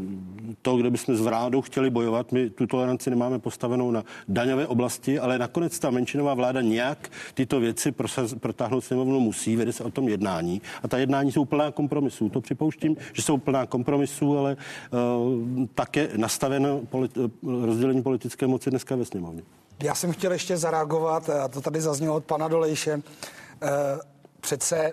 to, kde bychom s vládou chtěli bojovat. My tu toleranci nemáme postavenou na daňové oblasti, ale nakonec ta menšinová vláda nějak tyto věci prosaz, protáhnout sněmovnu musí, vede se o tom jednání. A ta jednání jsou plná kompromisů. To připouštím, že jsou plná kompromisů, ale uh, také nastaveno politi- rozdělení politické moci dneska ve sněmovně. Já jsem chtěl ještě zareagovat, a to tady zaznělo od pana Dolejše. Uh, přece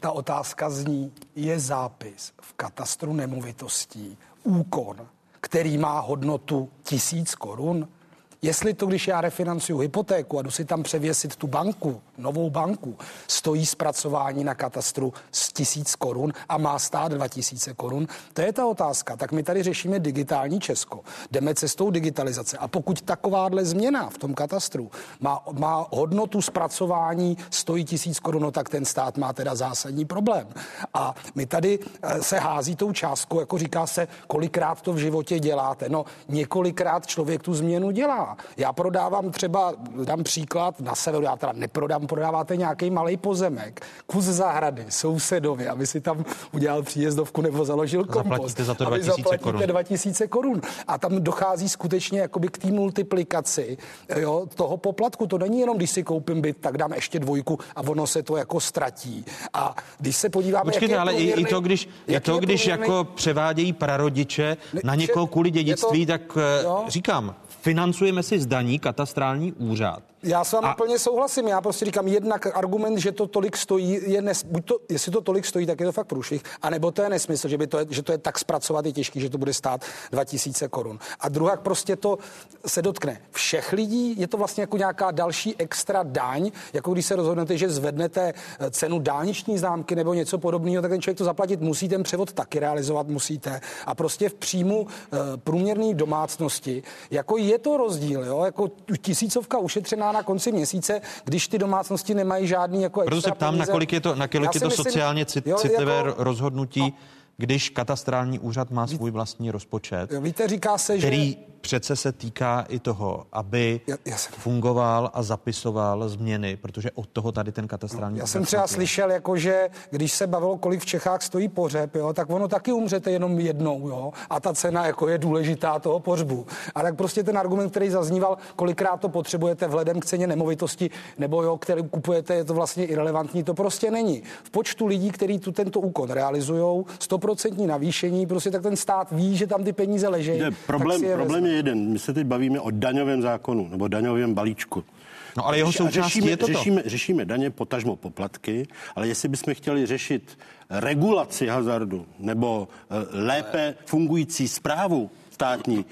ta otázka zní, je zápis v katastru nemovitostí úkon, který má hodnotu tisíc korun, Jestli to, když já refinancuju hypotéku a jdu si tam převěsit tu banku, novou banku, stojí zpracování na katastru z tisíc korun a má stát dva tisíce korun, to je ta otázka. Tak my tady řešíme digitální Česko. Jdeme cestou digitalizace. A pokud takováhle změna v tom katastru má, má hodnotu zpracování stojí tisíc korun, no tak ten stát má teda zásadní problém. A my tady eh, se hází tou částkou, jako říká se, kolikrát to v životě děláte. No několikrát člověk tu změnu dělá. Já prodávám třeba, dám příklad, na severu, já teda neprodám, prodáváte nějaký malý pozemek, kus zahrady sousedovi, aby si tam udělal příjezdovku nebo založil kompost. Zaplatíte za to 2000 korun. 2000 korun. A tam dochází skutečně jakoby k té multiplikaci jo, toho poplatku. To není jenom, když si koupím byt, tak dám ještě dvojku a ono se to jako ztratí. A když se podíváme, Počkejte, ale i, i to, když, je to, když jako převádějí prarodiče na někoho kvůli dědictví, to, tak eh, jo? říkám, financujeme si zdaní katastrální úřad já s vámi a... plně souhlasím. Já prostě říkám, jednak argument, že to tolik stojí, je nes... buď to, jestli to tolik stojí, tak je to fakt průšvih, anebo to je nesmysl, že, by to je, že to je tak zpracovat je těžký, že to bude stát 2000 korun. A druhá prostě to se dotkne všech lidí, je to vlastně jako nějaká další extra daň, jako když se rozhodnete, že zvednete eh, cenu dálniční známky nebo něco podobného, tak ten člověk to zaplatit musí, ten převod taky realizovat musíte. A prostě v příjmu uh, průměrné domácnosti, jako je to rozdíl, jo? jako tisícovka ušetřená na konci měsíce, když ty domácnosti nemají žádný jako Proto se ptám, na kolik je to, na kolik je to myslím, sociálně cit, jo, citlivé jako, rozhodnutí, no, když katastrální úřad má svůj vlastní rozpočet. Víte, říká se, který že přece se týká i toho, aby já, já jsem... fungoval a zapisoval změny, protože od toho tady ten katastrální. Já jsem třeba je. slyšel, jako že když se bavilo, kolik v Čechách stojí pořeb, jo, tak ono taky umřete jenom jednou, jo, a ta cena jako je důležitá toho pořbu. A tak prostě ten argument, který zazníval, kolikrát to potřebujete vhledem k ceně nemovitosti, nebo jo, který kupujete, je to vlastně irrelevantní, to prostě není. V počtu lidí, kteří tu tento úkon realizují, stoprocentní navýšení, prostě tak ten stát ví, že tam ty peníze leží. Je, problém, je problém je jeden. My se teď bavíme o daňovém zákonu nebo daňovém balíčku. No ale jeho součástí řešíme, je toto. Řešíme, řešíme daně, potažmo poplatky, ale jestli bychom chtěli řešit regulaci hazardu nebo uh, lépe fungující zprávu státní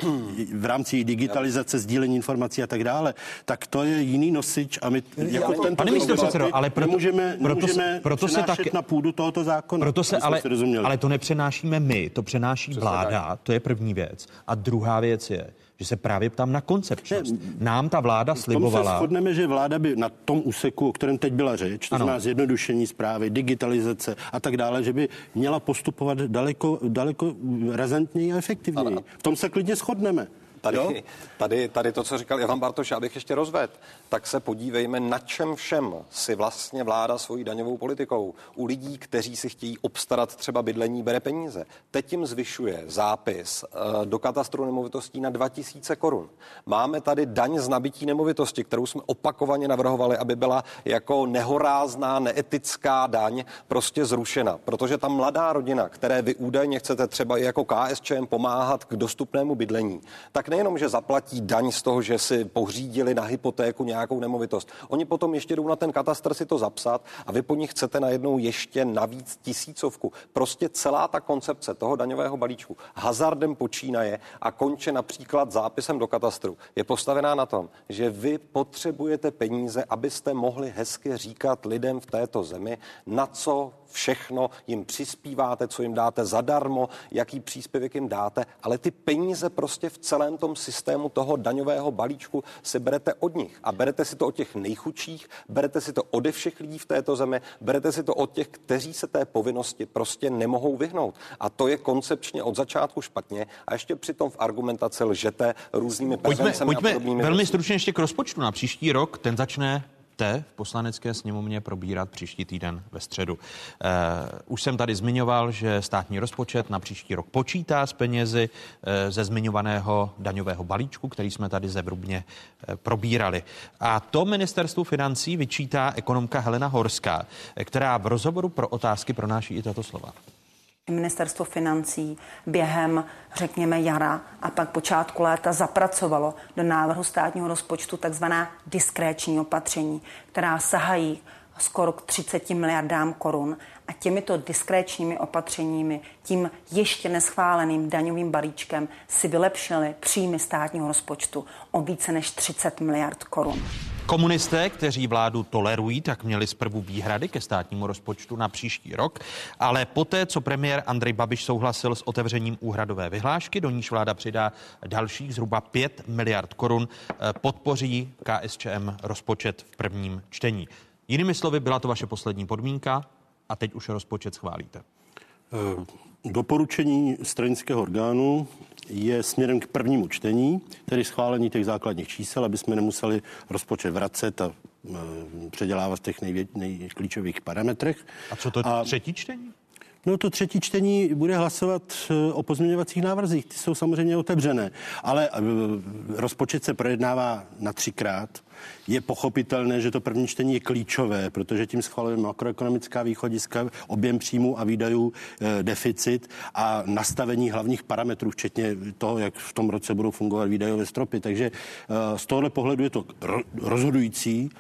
v rámci digitalizace, sdílení informací a tak dále, tak to je jiný nosič a my jako tento Pane místo předsedo, ale proto, nemůžeme, proto, nemůžeme proto se tak, na půdu tohoto zákona. Proto se, ale, ale to nepřenášíme my, to přenáší vláda, to je první věc. A druhá věc je, že se právě ptám na koncepčnost. Nám ta vláda slibovala... V tom se shodneme, že vláda by na tom úseku, o kterém teď byla řeč, to znamená zjednodušení zprávy, digitalizace a tak dále, že by měla postupovat daleko, daleko razantněji a efektivněji. V tom se klidně shodneme. Tady, tady, tady to, co říkal Ivan Bartoš, já bych ještě rozvedl, tak se podívejme, na čem všem si vlastně vláda svojí daňovou politikou u lidí, kteří si chtějí obstarat třeba bydlení, bere peníze. Teď jim zvyšuje zápis eh, do katastru nemovitostí na 2000 korun. Máme tady daň z nabití nemovitosti, kterou jsme opakovaně navrhovali, aby byla jako nehorázná, neetická daň prostě zrušena. Protože ta mladá rodina, které vy údajně chcete třeba i jako KSČM pomáhat k dostupnému bydlení, tak nejenom, že zaplatí daň z toho, že si pořídili na hypotéku nějakou nemovitost. Oni potom ještě jdou na ten katastr si to zapsat a vy po nich chcete najednou ještě navíc tisícovku. Prostě celá ta koncepce toho daňového balíčku hazardem počínaje a konče například zápisem do katastru je postavená na tom, že vy potřebujete peníze, abyste mohli hezky říkat lidem v této zemi, na co všechno jim přispíváte, co jim dáte zadarmo, jaký příspěvek jim dáte, ale ty peníze prostě v celém tom systému toho daňového balíčku si berete od nich. A berete si to od těch nejchudších, berete si to ode všech lidí v této zemi, berete si to od těch, kteří se té povinnosti prostě nemohou vyhnout. A to je koncepčně od začátku špatně. A ještě přitom v argumentaci lžete různými pojďme, pojďme velmi stručně ještě k rozpočtu na příští rok. Ten začne budete v poslanecké sněmovně probírat příští týden ve středu. Eh, už jsem tady zmiňoval, že státní rozpočet na příští rok počítá s penězi eh, ze zmiňovaného daňového balíčku, který jsme tady zevrubně eh, probírali. A to ministerstvu financí vyčítá ekonomka Helena Horská, která v rozhovoru pro otázky pronáší i tato slova ministerstvo financí během, řekněme, jara a pak počátku léta zapracovalo do návrhu státního rozpočtu takzvaná diskréční opatření, která sahají skoro k 30 miliardám korun a těmito diskréčními opatřeními, tím ještě neschváleným daňovým balíčkem si vylepšili příjmy státního rozpočtu o více než 30 miliard korun. Komunisté, kteří vládu tolerují, tak měli zprvu výhrady ke státnímu rozpočtu na příští rok, ale poté, co premiér Andrej Babiš souhlasil s otevřením úhradové vyhlášky, do níž vláda přidá dalších zhruba 5 miliard korun, eh, podpoří KSČM rozpočet v prvním čtení. Jinými slovy, byla to vaše poslední podmínka a teď už rozpočet schválíte. Doporučení stranického orgánu je směrem k prvnímu čtení, tedy schválení těch základních čísel, aby jsme nemuseli rozpočet vracet a e, předělávat v těch nejvě, nejklíčových parametrech. A co to a, třetí čtení? No to třetí čtení bude hlasovat e, o pozměňovacích návrzích. Ty jsou samozřejmě otevřené, ale e, rozpočet se projednává na třikrát je pochopitelné, že to první čtení je klíčové, protože tím schvalujeme makroekonomická východiska, objem příjmů a výdajů, e, deficit a nastavení hlavních parametrů, včetně toho, jak v tom roce budou fungovat výdajové stropy. Takže z tohohle pohledu je to rozhodující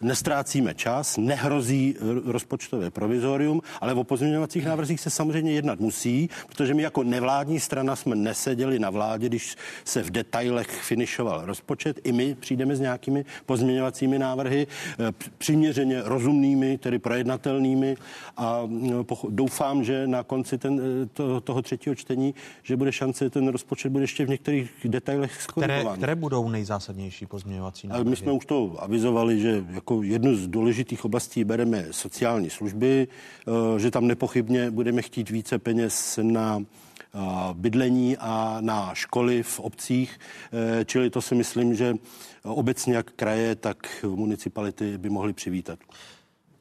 nestrácíme čas, nehrozí rozpočtové provizorium, ale o pozměňovacích návrzích se samozřejmě jednat musí, protože my jako nevládní strana jsme neseděli na vládě, když se v detailech finišoval rozpočet. I my přijdeme s nějakými pozměňovacími návrhy, eh, přiměřeně rozumnými, tedy projednatelnými a mm, doufám, že na konci ten, eh, to, toho třetího čtení, že bude šance, ten rozpočet bude ještě v některých detailech skorigován. Které, které budou nejzásadnější pozměňovací návrhy? My jsme už to avizovali, že jako jednu z důležitých oblastí bereme sociální služby, eh, že tam nepochybně budeme chtít více peněz na eh, bydlení a na školy v obcích, eh, čili to si myslím, že obecně jak kraje, tak municipality by mohly přivítat.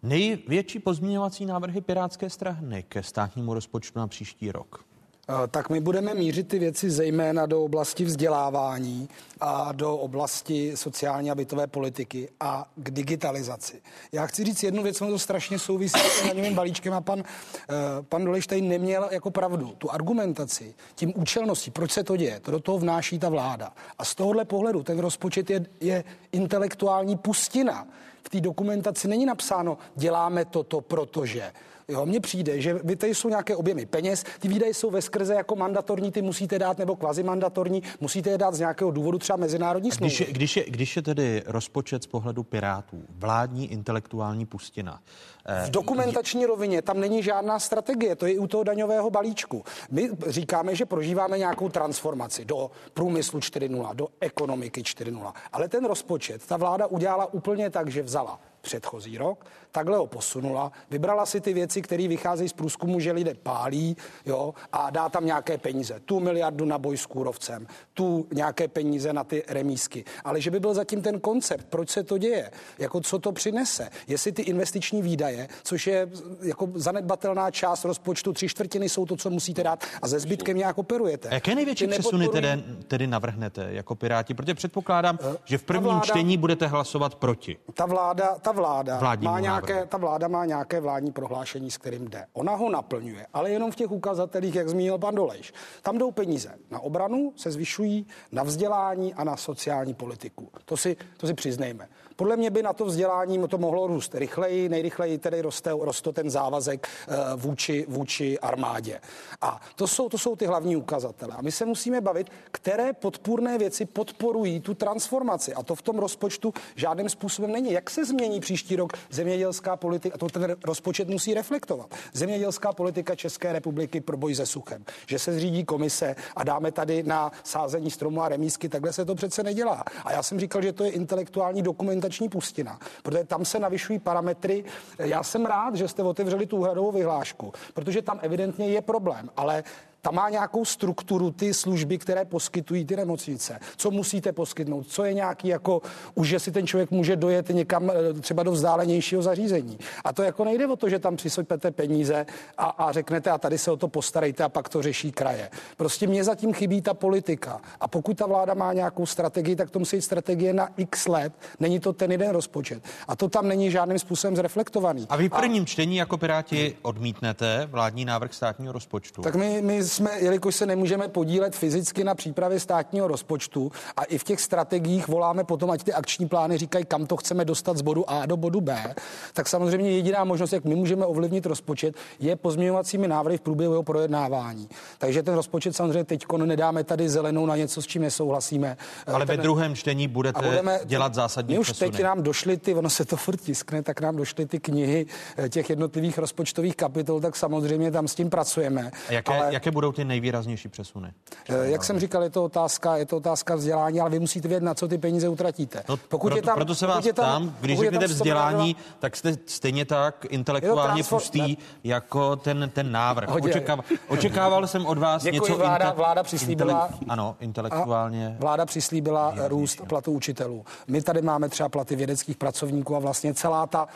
Největší pozměňovací návrhy Pirátské strany ke státnímu rozpočtu na příští rok. Eh, tak my budeme mířit ty věci zejména do oblasti vzdělávání a do oblasti sociální a bytové politiky a k digitalizaci. Já chci říct jednu věc, ono to strašně souvisí s daňovým balíčkem a pan, eh, pan Doleš tady neměl jako pravdu. Tu argumentaci, tím účelností, proč se to děje, to do toho vnáší ta vláda. A z tohohle pohledu ten rozpočet je, je intelektuální pustina. V té dokumentaci není napsáno, děláme toto, protože. Jo, mně přijde, že vy tady jsou nějaké objemy peněz, ty výdaje jsou ve skrze jako mandatorní, ty musíte dát, nebo kvazimandatorní, musíte je dát z nějakého důvodu, třeba mezinárodní smlouvy. Když je, když, je, když je tedy rozpočet z pohledu Pirátů, vládní intelektuální pustina. Eh, v dokumentační rovině tam není žádná strategie, to je i u toho daňového balíčku. My říkáme, že prožíváme nějakou transformaci do průmyslu 4.0, do ekonomiky 4.0, ale ten rozpočet ta vláda udělala úplně tak, že vzala předchozí rok, takhle ho posunula, vybrala si ty věci, které vycházejí z průzkumu, že lidé pálí jo, a dá tam nějaké peníze. Tu miliardu na boj s kůrovcem, tu nějaké peníze na ty remísky. Ale že by byl zatím ten koncept, proč se to děje, jako co to přinese, jestli ty investiční výdaje, což je jako zanedbatelná část rozpočtu, tři čtvrtiny jsou to, co musíte dát a ze zbytkem nějak operujete. Jaké největší přesuny tedy, tedy navrhnete jako Piráti? Protože předpokládám, uh, že v prvním vláda, čtení budete hlasovat proti. Ta vláda, ta vláda má nějaké, ta vláda má nějaké vládní prohlášení, s kterým jde. Ona ho naplňuje, ale jenom v těch ukazatelích, jak zmínil pan Dolejš. Tam jdou peníze na obranu, se zvyšují, na vzdělání a na sociální politiku. To si, to si přiznejme. Podle mě by na to vzdělání to mohlo růst rychleji, nejrychleji tedy roste, roste ten závazek eh, vůči, vůči armádě. A to jsou, to jsou ty hlavní ukazatele. A my se musíme bavit, které podpůrné věci podporují tu transformaci. A to v tom rozpočtu žádným způsobem není. Jak se změní příští rok zemědělská politika, a to ten rozpočet musí reflektovat. Zemědělská politika České republiky pro boj se suchem. Že se zřídí komise a dáme tady na sázení stromu a remísky, takhle se to přece nedělá. A já jsem říkal, že to je intelektuální dokumentační pustina, protože tam se navyšují parametry. Já jsem rád, že jste otevřeli tu úhradovou vyhlášku, protože tam evidentně je problém, ale tam má nějakou strukturu ty služby, které poskytují ty nemocnice. Co musíte poskytnout? Co je nějaký jako, už že si ten člověk může dojet někam eh, třeba do vzdálenějšího zařízení. A to jako nejde o to, že tam přisypete peníze a, a řeknete a tady se o to postarejte a pak to řeší kraje. Prostě mě zatím chybí ta politika. A pokud ta vláda má nějakou strategii, tak to musí být strategie na x let. Není to ten jeden rozpočet. A to tam není žádným způsobem zreflektovaný. A vy v prvním a... čtení jako Piráti odmítnete vládní návrh státního rozpočtu? Tak my, my jsme, jelikož se nemůžeme podílet fyzicky na přípravě státního rozpočtu a i v těch strategiích voláme potom, ať ty akční plány říkají, kam to chceme dostat z bodu A do bodu B, tak samozřejmě jediná možnost, jak my můžeme ovlivnit rozpočet, je pozměňovacími návrhy v průběhu jeho projednávání. Takže ten rozpočet samozřejmě teď nedáme tady zelenou na něco, s čím nesouhlasíme. Ale ten, ve druhém čtení budete budeme, dělat zásadní My už přesuny. teď nám došly ty, ono se to furt tiskne, tak nám došly ty knihy eh, těch jednotlivých rozpočtových kapitol, tak samozřejmě tam s tím pracujeme. A jaké, ale... jaké budou ty nejvýraznější přesuny? Eh, jak jsem říkal, je to otázka, je to otázka vzdělání, ale vy musíte vědět, na co ty peníze utratíte. No, pokud proto, je tam, proto se vás tam, když řeknete vzdělání, tak jste stejně tak intelektuálně transfer... pustý jako ten, ten návrh. Očekával, očekával jsem od vás Děkuji, něco vláda, inte, vláda přislíbila, intele, ano, intelektuálně. Vláda přislíbila růst platu učitelů. My tady máme třeba platy vědeckých pracovníků a vlastně celá ta,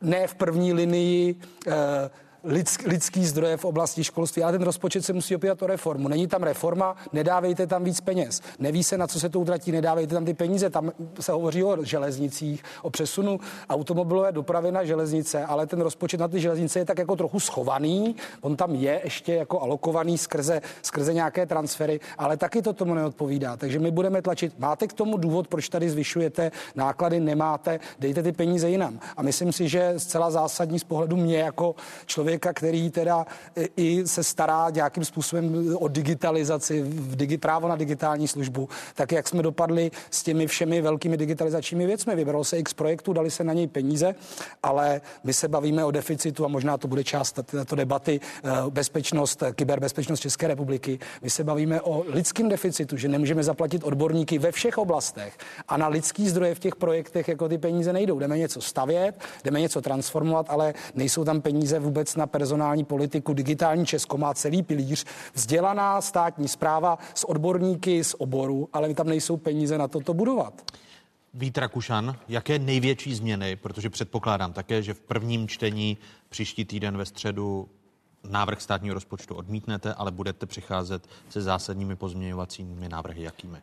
ne v první linii, eh, lidsk, lidský zdroje v oblasti školství, ale ten rozpočet se musí opírat o reformu. Není tam reforma, nedávejte tam víc peněz. Neví se, na co se to utratí, nedávejte tam ty peníze. Tam se hovoří o železnicích, o přesunu automobilové dopravy na železnice, ale ten rozpočet na ty železnice je tak jako trochu schovaný. On tam je ještě jako alokovaný skrze, skrze nějaké transfery, ale taky to tomu neodpovídá. Takže my budeme tlačit. Máte k tomu důvod, proč tady zvyšujete náklady, nemáte, dejte ty peníze jinam. A myslím si, že zcela zásadní z pohledu mě jako člověk člověka, který teda i se stará nějakým způsobem o digitalizaci, v digi, právo na digitální službu, tak jak jsme dopadli s těmi všemi velkými digitalizačními věcmi. Vybralo se x projektů, dali se na něj peníze, ale my se bavíme o deficitu a možná to bude část této debaty eh, bezpečnost, kyberbezpečnost České republiky. My se bavíme o lidském deficitu, že nemůžeme zaplatit odborníky ve všech oblastech a na lidský zdroje v těch projektech jako ty peníze nejdou. Jdeme něco stavět, jdeme něco transformovat, ale nejsou tam peníze vůbec na personální politiku. Digitální Česko má celý pilíř, vzdělaná státní zpráva s odborníky z oboru, ale tam nejsou peníze na to to budovat. Vít Rakušan, jaké největší změny, protože předpokládám také, že v prvním čtení příští týden ve středu návrh státního rozpočtu odmítnete, ale budete přicházet se zásadními pozměňovacími návrhy. Jakými?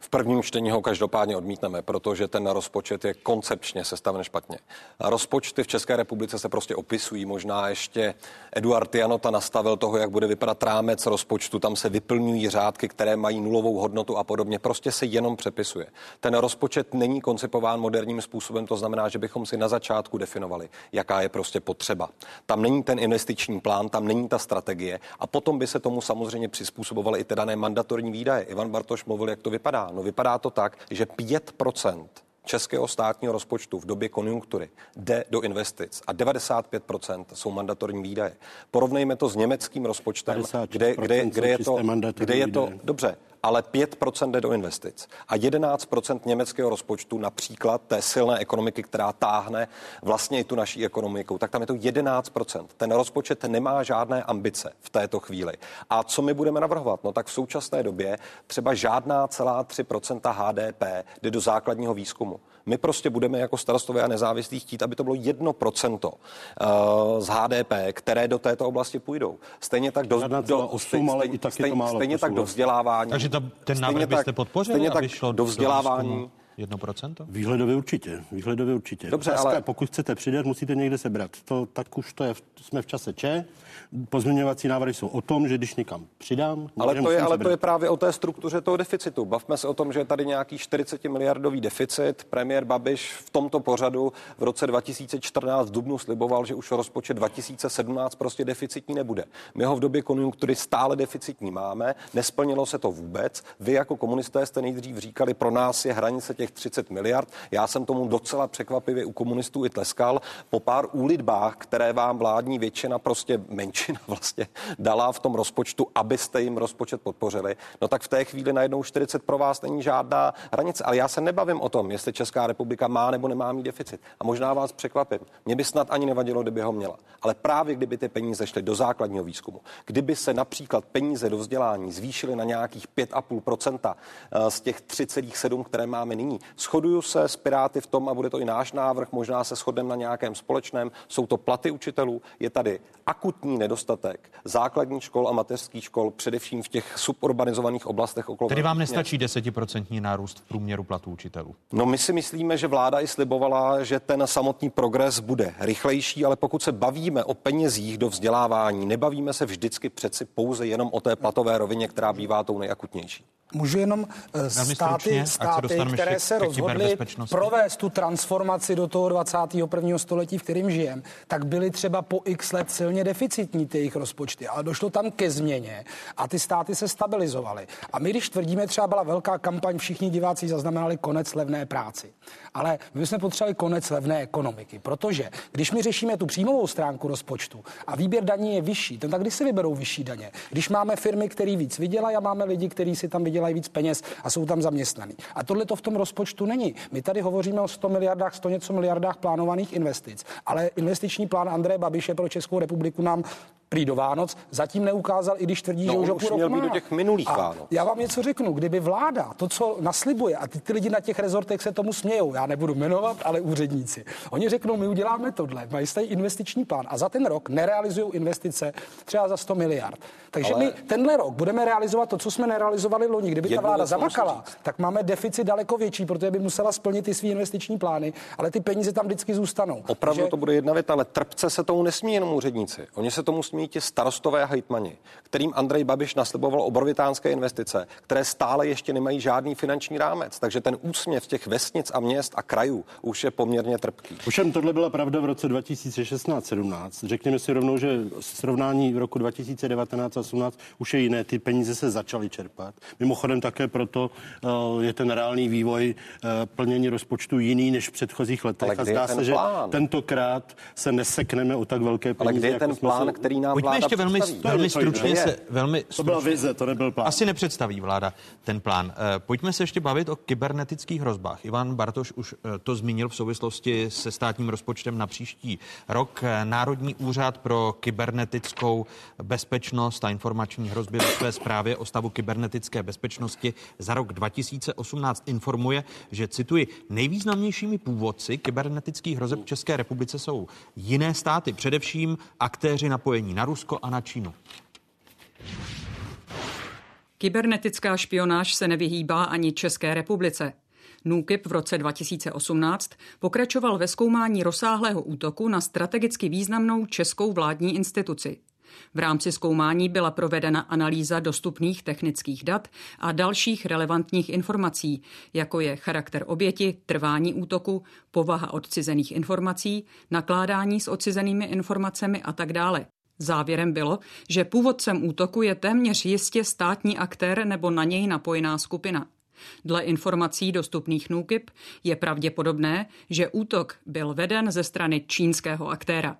V prvním čtení ho každopádně odmítneme, protože ten rozpočet je koncepčně sestaven špatně. Rozpočty v České republice se prostě opisují. Možná ještě Eduard Janota nastavil toho, jak bude vypadat rámec rozpočtu. Tam se vyplňují řádky, které mají nulovou hodnotu a podobně. Prostě se jenom přepisuje. Ten rozpočet není koncipován moderním způsobem, to znamená, že bychom si na začátku definovali, jaká je prostě potřeba. Tam není ten investiční plán, tam není ta strategie a potom by se tomu samozřejmě přizpůsobovaly i ty dané mandatorní výdaje. Ivan Bartoš mluvil, jak to vypadá. No vypadá to tak, že 5% českého státního rozpočtu v době konjunktury jde do investic a 95% jsou mandatorní výdaje. Porovnejme to s německým rozpočtem, kde, kde, kde, je to, kde je to, dobře, ale 5% jde do investic. A 11% německého rozpočtu, například té silné ekonomiky, která táhne vlastně i tu naší ekonomikou, tak tam je to 11%. Ten rozpočet nemá žádné ambice v této chvíli. A co my budeme navrhovat? No tak v současné době třeba žádná celá 3% HDP jde do základního výzkumu. My prostě budeme jako starostové a nezávislí chtít, aby to bylo 1% eh, z HDP, které do této oblasti půjdou. Stejně tak do, do, 8, ale i stejně, stejně tak do vzdělávání. Takže to, ten návrh byste podpořili, stejně tak šlo do vzdělávání. Do 1%? Výhledově určitě. Výhledově určitě. Dobře, ale pokud chcete přidat, musíte někde sebrat. To, tak už to je, jsme v čase Č pozměňovací návrhy jsou o tom, že když někam přidám, ale to je, ale to je právě o té struktuře toho deficitu. Bavme se o tom, že je tady nějaký 40 miliardový deficit. Premiér Babiš v tomto pořadu v roce 2014 v Dubnu sliboval, že už rozpočet 2017 prostě deficitní nebude. My ho v době konjunktury stále deficitní máme, nesplnilo se to vůbec. Vy jako komunisté jste nejdřív říkali, pro nás je hranice těch 30 miliard. Já jsem tomu docela překvapivě u komunistů i tleskal. Po pár úlitbách, které vám vládní většina prostě menšina vlastně dala v tom rozpočtu, abyste jim rozpočet podpořili, no tak v té chvíli najednou 40 pro vás není žádná hranice. Ale já se nebavím o tom, jestli Česká republika má nebo nemá mít deficit. A možná vás překvapím. Mě by snad ani nevadilo, kdyby ho měla. Ale právě kdyby ty peníze šly do základního výzkumu, kdyby se například peníze do vzdělání zvýšily na nějakých 5,5% eh, z těch 3,7, které máme nyní. Shoduju se s Piráty v tom, a bude to i náš návrh, možná se shodneme na nějakém společném, jsou to platy učitelů, je tady akutní nedostatek základních škol a mateřských škol, především v těch suburbanizovaných oblastech okolo. Tedy vám nestačí desetiprocentní nárůst v průměru platů učitelů? No my si myslíme, že vláda i slibovala, že ten samotný progres bude rychlejší, ale pokud se bavíme o penězích do vzdělávání, nebavíme se vždycky přeci pouze jenom o té platové rovině, která bývá tou nejakutnější. Můžu jenom eh, státy, státy které se rozhodly provést tu transformaci do toho 21. století, v kterým žijem, tak byly třeba po x let silně deficitní ty jejich rozpočty, ale došlo tam ke změně a ty státy se stabilizovaly. A my, když tvrdíme, třeba byla velká kampaň, všichni diváci zaznamenali konec levné práci. Ale my bychom potřebovali konec levné ekonomiky, protože když my řešíme tu příjmovou stránku rozpočtu a výběr daní je vyšší, tak kdy se vyberou vyšší daně? Když máme firmy, které víc vydělají a máme lidi, kteří si tam vydělají víc peněz a jsou tam zaměstnaní. A tohle to v tom rozpočtu není. My tady hovoříme o 100 miliardách, 100 něco miliardách plánovaných investic, ale investiční plán Andreje Babiše pro Českou republiku nám prý do Vánoc, zatím neukázal, i když tvrdí, no, že už, už měl být do těch minulých a Vánoc. Já vám něco řeknu, kdyby vláda to, co naslibuje, a ty, ty lidi na těch rezortech se tomu smějou, já nebudu jmenovat, ale úředníci. Oni řeknou, my uděláme tohle, mají tady investiční plán a za ten rok nerealizují investice třeba za 100 miliard. Takže ale... my tenhle rok budeme realizovat to, co jsme nerealizovali loni. Kdyby ta vláda zamakala, tak máme deficit daleko větší, protože by musela splnit ty své investiční plány, ale ty peníze tam vždycky zůstanou. Opravdu Takže... to bude jedna věta, ale trpce se tomu nesmí jenom úředníci. Oni se tomu smí ti starostové a hejtmani, kterým Andrej Babiš nasliboval obrovitánské investice, které stále ještě nemají žádný finanční rámec. Takže ten úsměv těch vesnic a měst a krajů už je poměrně trpký. Ovšem tohle byla pravda v roce 2016-17. Řekněme si rovnou, že srovnání v roku 2019 a 18 už je jiné. Ty peníze se začaly čerpat. Mimochodem také proto uh, je ten reálný vývoj uh, plnění rozpočtu jiný než v předchozích letech. Ale a zdá se, že tentokrát se nesekneme o tak velké peníze. Ale kde je ten plán, se... který nám Pojďme ještě velmi, velmi stručně se... Velmi to byla vize, to nebyl plán. Asi nepředstaví vláda ten plán. Eh, pojďme se ještě bavit o kybernetických hrozbách. Ivan Bartoš už to zmínil v souvislosti se státním rozpočtem na příští rok. Národní úřad pro kybernetickou bezpečnost a informační hrozby ve své zprávě o stavu kybernetické bezpečnosti za rok 2018 informuje, že cituji, nejvýznamnějšími původci kybernetických hrozeb v České republice jsou jiné státy, především aktéři napojení na Rusko a na Čínu. Kybernetická špionáž se nevyhýbá ani České republice. NÚKIP v roce 2018 pokračoval ve zkoumání rozsáhlého útoku na strategicky významnou českou vládní instituci. V rámci zkoumání byla provedena analýza dostupných technických dat a dalších relevantních informací, jako je charakter oběti, trvání útoku, povaha odcizených informací, nakládání s odcizenými informacemi a tak dále. Závěrem bylo, že původcem útoku je téměř jistě státní aktér nebo na něj napojená skupina. Dle informací dostupných NÚKIP je pravděpodobné, že útok byl veden ze strany čínského aktéra.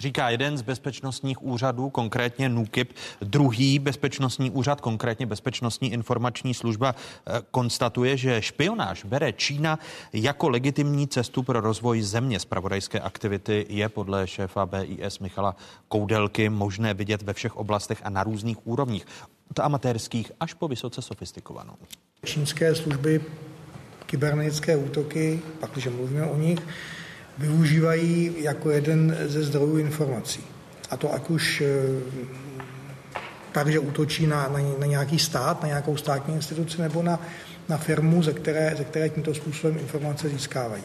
Říká jeden z bezpečnostních úřadů, konkrétně NÚKIP. Druhý bezpečnostní úřad, konkrétně Bezpečnostní informační služba, eh, konstatuje, že špionáž bere Čína jako legitimní cestu pro rozvoj země. Spravodajské aktivity je podle šéfa BIS Michala Koudelky možné vidět ve všech oblastech a na různých úrovních. Od amatérských až po vysoce sofistikovanou. Čínské služby kybernetické útoky, pak, když mluvíme o nich, využívají jako jeden ze zdrojů informací. A to ať už eh, tak, že útočí na, na, na nějaký stát, na nějakou státní instituci nebo na, na firmu, ze které, ze které tímto způsobem informace získávají.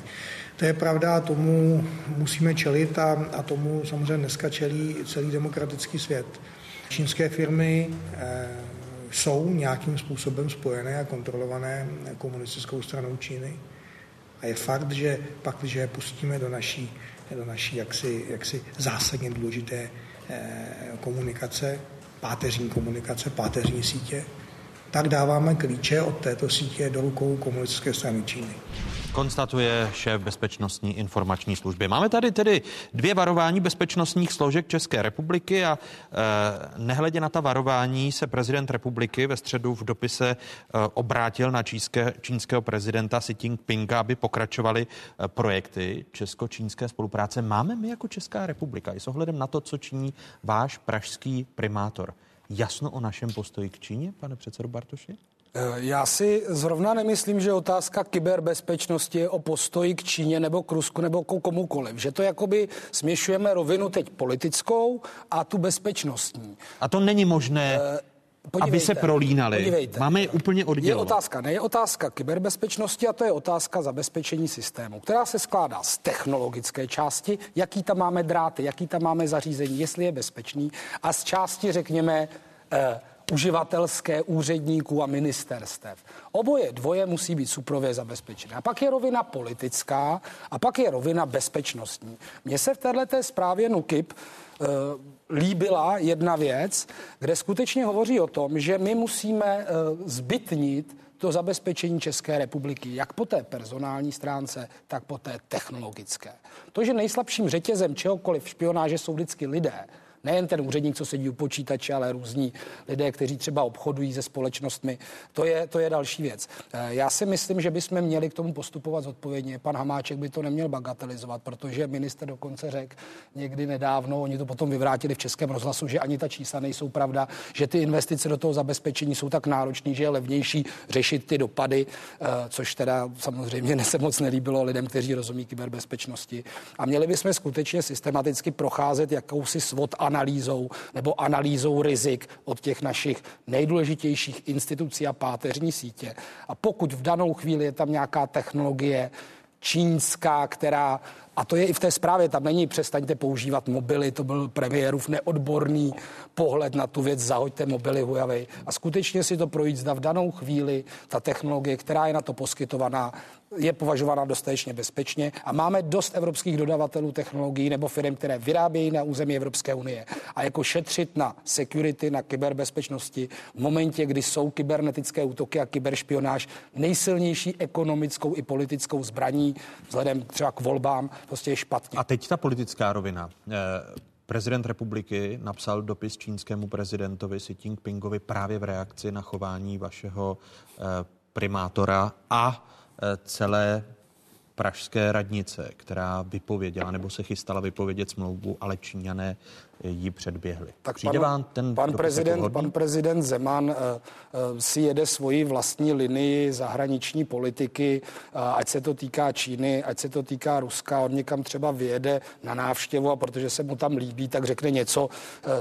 To je pravda, tomu musíme čelit a, a tomu samozřejmě dneska čelí celý demokratický svět. Čínské firmy e, jsou nějakým způsobem spojené a kontrolované komunistickou stranou Číny. A je fakt, že pak, když je pustíme do naší, do naší jaksi, jaksi zásadně důležité eh, komunikace, páteřní komunikace, páteřní sítě, tak dáváme klíče od této sítě do rukou komunistické strany Číny konstatuje šéf bezpečnostní informační služby. Máme tady tedy dvě varování bezpečnostních složek České republiky a e, nehledě na ta varování se prezident republiky ve středu v dopise e, obrátil na čínské, čínského prezidenta Xi Jinpinga, aby pokračovaly e, projekty česko-čínské spolupráce. Máme my jako Česká republika i s ohledem na to, co činí váš pražský primátor. Jasno o našem postoji k Číně, pane předsedo Bartoši? Eh, já si zrovna nemyslím, že otázka kyberbezpečnosti je o postoji k Číně nebo k Rusku nebo k komukoliv. Že to jakoby směšujeme rovinu teď politickou a tu bezpečnostní. A to není možné. Uh, Podívejte, aby se prolínali. Podívejte. Máme je úplně oddělovat. Je otázka, ne je otázka kyberbezpečnosti a to je otázka zabezpečení systému, která se skládá z technologické části, jaký tam máme dráty, jaký tam máme zařízení, jestli je bezpečný a z části, řekněme, eh, uživatelské úředníků a ministerstev. Oboje dvoje musí být suprově zabezpečené. A pak je rovina politická a pak je rovina bezpečnostní. Mně se v této zprávě NUKIP uh, líbila jedna věc, kde skutečně hovoří o tom, že my musíme uh, zbytnit to zabezpečení České republiky, jak po té personální stránce, tak po té technologické. To, že nejslabším řetězem čehokoliv špionáže jsou vždycky lidé, Nejen ten úředník, co sedí u počítače, ale různí lidé, kteří třeba obchodují se společnostmi. To je, to je další věc. Eh, já si myslím, že bychom měli k tomu postupovat zodpovědně. Pan Hamáček by to neměl bagatelizovat, protože minister dokonce řekl někdy nedávno, oni to potom vyvrátili v Českém rozhlasu, že ani ta čísla nejsou pravda, že ty investice do toho zabezpečení jsou tak náročné, že je levnější řešit ty dopady, eh, což teda samozřejmě se moc nelíbilo lidem, kteří rozumí kyberbezpečnosti. A měli bychom skutečně systematicky procházet jakousi svod a analýzou nebo analýzou rizik od těch našich nejdůležitějších institucí a páteřní sítě. A pokud v danou chvíli je tam nějaká technologie čínská, která a to je i v té zprávě, tam není přestaňte používat mobily, to byl premiérův neodborný pohled na tu věc, zahoďte mobily Huawei a skutečně si to projít, zda v danou chvíli ta technologie, která je na to poskytovaná, je považována dostatečně bezpečně a máme dost evropských dodavatelů technologií nebo firm, které vyrábějí na území Evropské unie. A jako šetřit na security, na kyberbezpečnosti v momentě, kdy jsou kybernetické útoky a kyberšpionáž nejsilnější ekonomickou i politickou zbraní vzhledem třeba k volbám, prostě je špatně. A teď ta politická rovina. Eh, prezident republiky napsal dopis čínskému prezidentovi Xi Jinpingovi právě v reakci na chování vašeho eh, primátora a celé pražské radnice, která vypověděla nebo se chystala vypovědět smlouvu, ale Číňané ji předběhli. Tak Přijde pan, vám ten pan prezident, pan prezident Zeman uh, uh, si jede svoji vlastní linii zahraniční politiky, uh, ať se to týká Číny, ať se to týká Ruska, on někam třeba vyjede na návštěvu a protože se mu tam líbí, tak řekne něco, uh,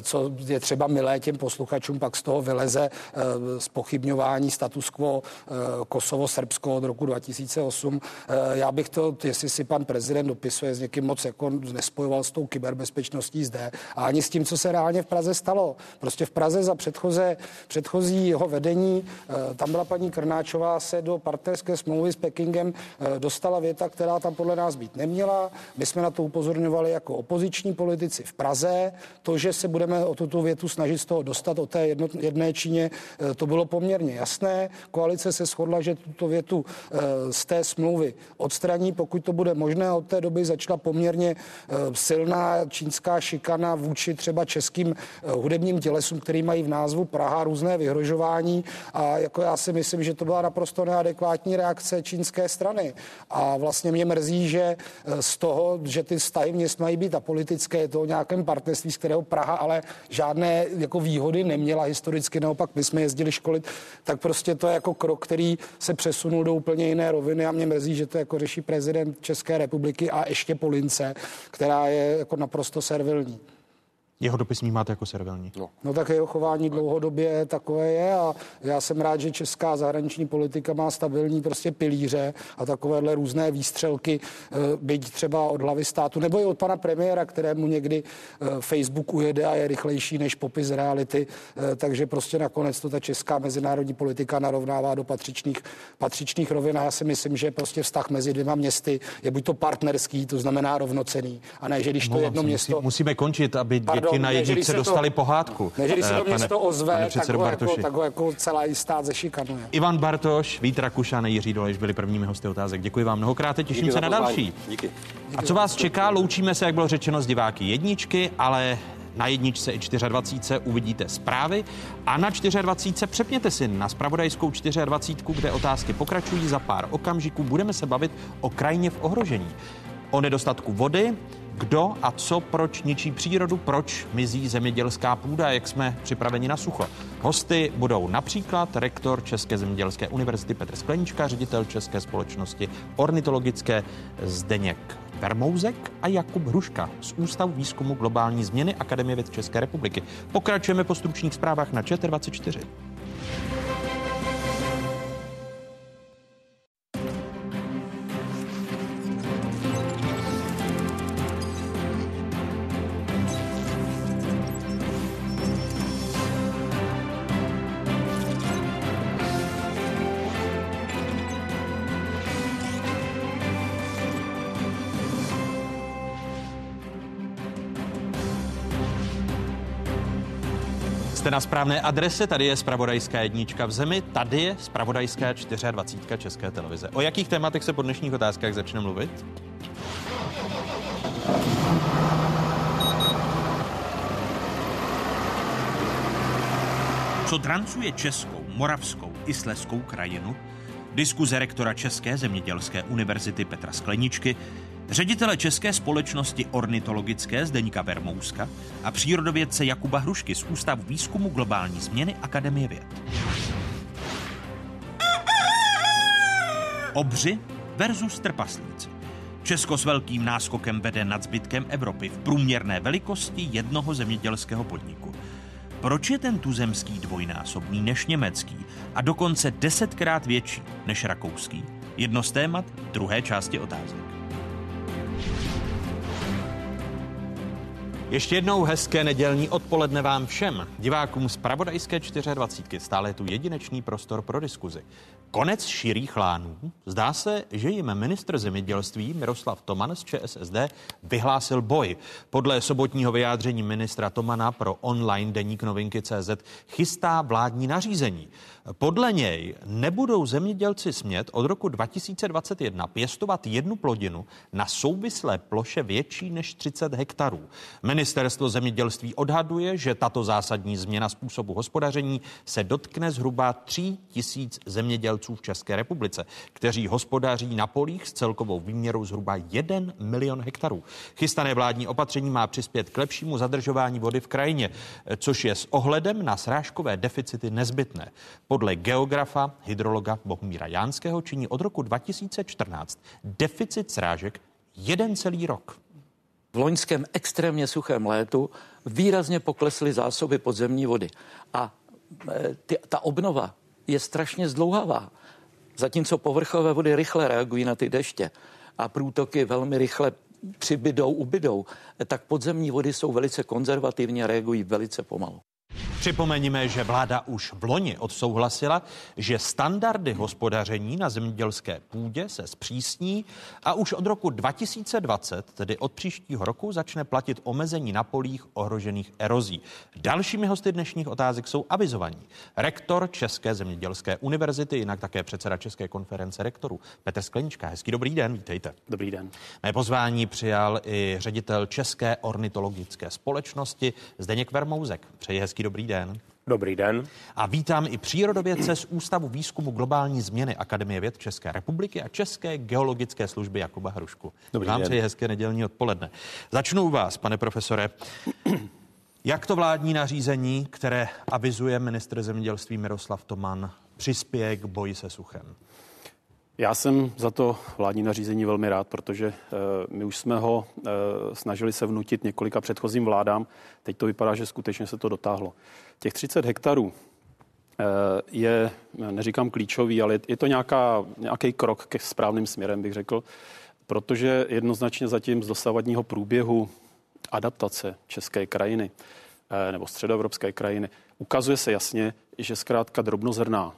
co je třeba milé těm posluchačům, pak z toho vyleze uh, spochybňování status quo uh, Kosovo-Srbsko od roku 2008. Uh, já bych to, jestli si pan prezident dopisuje s někým moc jako nespojoval s tou kyberbezpečností zde a ani s tím, co se reálně v Praze stalo. Prostě v Praze za předchoze, předchozího vedení, eh, tam byla paní Krnáčová, se do partnerské smlouvy s Pekingem eh, dostala věta, která tam podle nás být neměla. My jsme na to upozorňovali jako opoziční politici v Praze. To, že se budeme o tuto větu snažit z toho dostat, o té jedno, jedné Číně, eh, to bylo poměrně jasné. Koalice se shodla, že tuto větu z té smlouvy odstraní, pokud to bude možné. Od té doby začala poměrně silná čínská šikana vůči třeba českým eh, hudebním tělesům, který mají v názvu Praha různé vyhrožování a jako já si myslím, že to byla naprosto neadekvátní reakce čínské strany. A vlastně mě mrzí, že eh, z toho, že ty vztahy měst mají být a politické, je to o nějakém partnerství, z kterého Praha ale žádné jako výhody neměla historicky, naopak my jsme jezdili školit, tak prostě to je jako krok, který se přesunul do úplně jiné roviny a mě mrzí, že to jako řeší prezident České republiky a ještě Polince, která je jako naprosto servilní. Jeho dopis máte jako servilní. No. no tak jeho chování dlouhodobě takové je a já jsem rád, že česká zahraniční politika má stabilní prostě pilíře a takovéhle různé výstřelky, eh, byť třeba od hlavy státu, nebo i od pana premiéra, kterému někdy eh, Facebook ujede a je rychlejší než popis reality, eh, takže prostě nakonec to ta česká mezinárodní politika narovnává do patřičných, patřičných rovin a já si myslím, že prostě vztah mezi dvěma městy je buď to partnerský, to znamená rovnocený, a ne, že když to jedno město... Musí, musíme končit, aby Pardon, děti na jedničce dostali to, pohádku. Ne, když se to město ozve, tak ho, jako, tak ho jako celý stát zešikanuje. Ivan Bartoš, Vít Rakušan a Jiří Dolejš byli prvními hosty otázek. Děkuji vám mnohokrát, těším Díky se na další. Díky. A co vás čeká? Loučíme se, jak bylo řečeno, z diváky jedničky, ale na jedničce i 24 uvidíte zprávy a na 24 přepněte si na spravodajskou 24, kde otázky pokračují za pár okamžiků. Budeme se bavit o krajině v ohrožení, o nedostatku vody, kdo a co, proč ničí přírodu, proč mizí zemědělská půda, jak jsme připraveni na sucho. Hosty budou například rektor České zemědělské univerzity Petr Sklenička, ředitel České společnosti ornitologické Zdeněk Vermouzek a Jakub Hruška z Ústavu výzkumu globální změny Akademie věd České republiky. Pokračujeme po stručných zprávách na ČT24. Na správné adrese, tady je Spravodajská jednička v zemi, tady je Spravodajská 24 České televize. O jakých tématech se po dnešních otázkách začne mluvit? Co drancuje českou, moravskou i sleskou krajinu? Diskuze rektora České zemědělské univerzity Petra Skleničky ředitele České společnosti ornitologické Zdeňka Vermouska a přírodovědce Jakuba Hrušky z Ústavu výzkumu globální změny Akademie věd. Obři versus trpaslíci. Česko s velkým náskokem vede nad zbytkem Evropy v průměrné velikosti jednoho zemědělského podniku. Proč je ten tuzemský dvojnásobný než německý a dokonce desetkrát větší než rakouský? Jedno z témat druhé části otázek. Ještě jednou hezké nedělní odpoledne vám všem, divákům z Pravodajské 24. Stále je tu jedinečný prostor pro diskuzi. Konec širých lánů. Zdá se, že jim ministr zemědělství Miroslav Toman z ČSSD vyhlásil boj. Podle sobotního vyjádření ministra Tomana pro online deník novinky CZ chystá vládní nařízení. Podle něj nebudou zemědělci smět od roku 2021 pěstovat jednu plodinu na souvislé ploše větší než 30 hektarů. Ministr Ministerstvo zemědělství odhaduje, že tato zásadní změna způsobu hospodaření se dotkne zhruba 3 tisíc zemědělců v České republice, kteří hospodaří na polích s celkovou výměrou zhruba 1 milion hektarů. Chystané vládní opatření má přispět k lepšímu zadržování vody v krajině, což je s ohledem na srážkové deficity nezbytné. Podle geografa, hydrologa Bohumíra Jánského činí od roku 2014 deficit srážek jeden celý rok. V loňském extrémně suchém létu výrazně poklesly zásoby podzemní vody a e, ty, ta obnova je strašně zdlouhavá. Zatímco povrchové vody rychle reagují na ty deště a průtoky velmi rychle přibydou, ubydou, tak podzemní vody jsou velice konzervativní a reagují velice pomalu. Připomeňme, že vláda už v loni odsouhlasila, že standardy hospodaření na zemědělské půdě se zpřísní a už od roku 2020, tedy od příštího roku, začne platit omezení na polích ohrožených erozí. Dalšími hosty dnešních otázek jsou avizovaní. Rektor České zemědělské univerzity, jinak také předseda České konference rektorů Petr Sklenička. Hezký dobrý den, vítejte. Dobrý den. Mé pozvání přijal i ředitel České ornitologické společnosti Zdeněk Vermouzek. Přeji hezký dobrý den. Dobrý den. A vítám i přírodovědce z Ústavu výzkumu globální změny Akademie věd České republiky a České geologické služby Jakuba Hrušku. Dobrý Vám den. přeji hezké nedělní odpoledne. Začnu u vás, pane profesore. Jak to vládní nařízení, které avizuje ministr zemědělství Miroslav Toman, přispěje k boji se suchem? Já jsem za to vládní nařízení velmi rád, protože uh, my už jsme ho uh, snažili se vnutit několika předchozím vládám. Teď to vypadá, že skutečně se to dotáhlo. Těch 30 hektarů uh, je, neříkám klíčový, ale je to nějaká, nějaký krok ke správným směrem, bych řekl, protože jednoznačně zatím z dosavadního průběhu adaptace české krajiny nebo středoevropské krajiny ukazuje se jasně, že zkrátka drobnozrná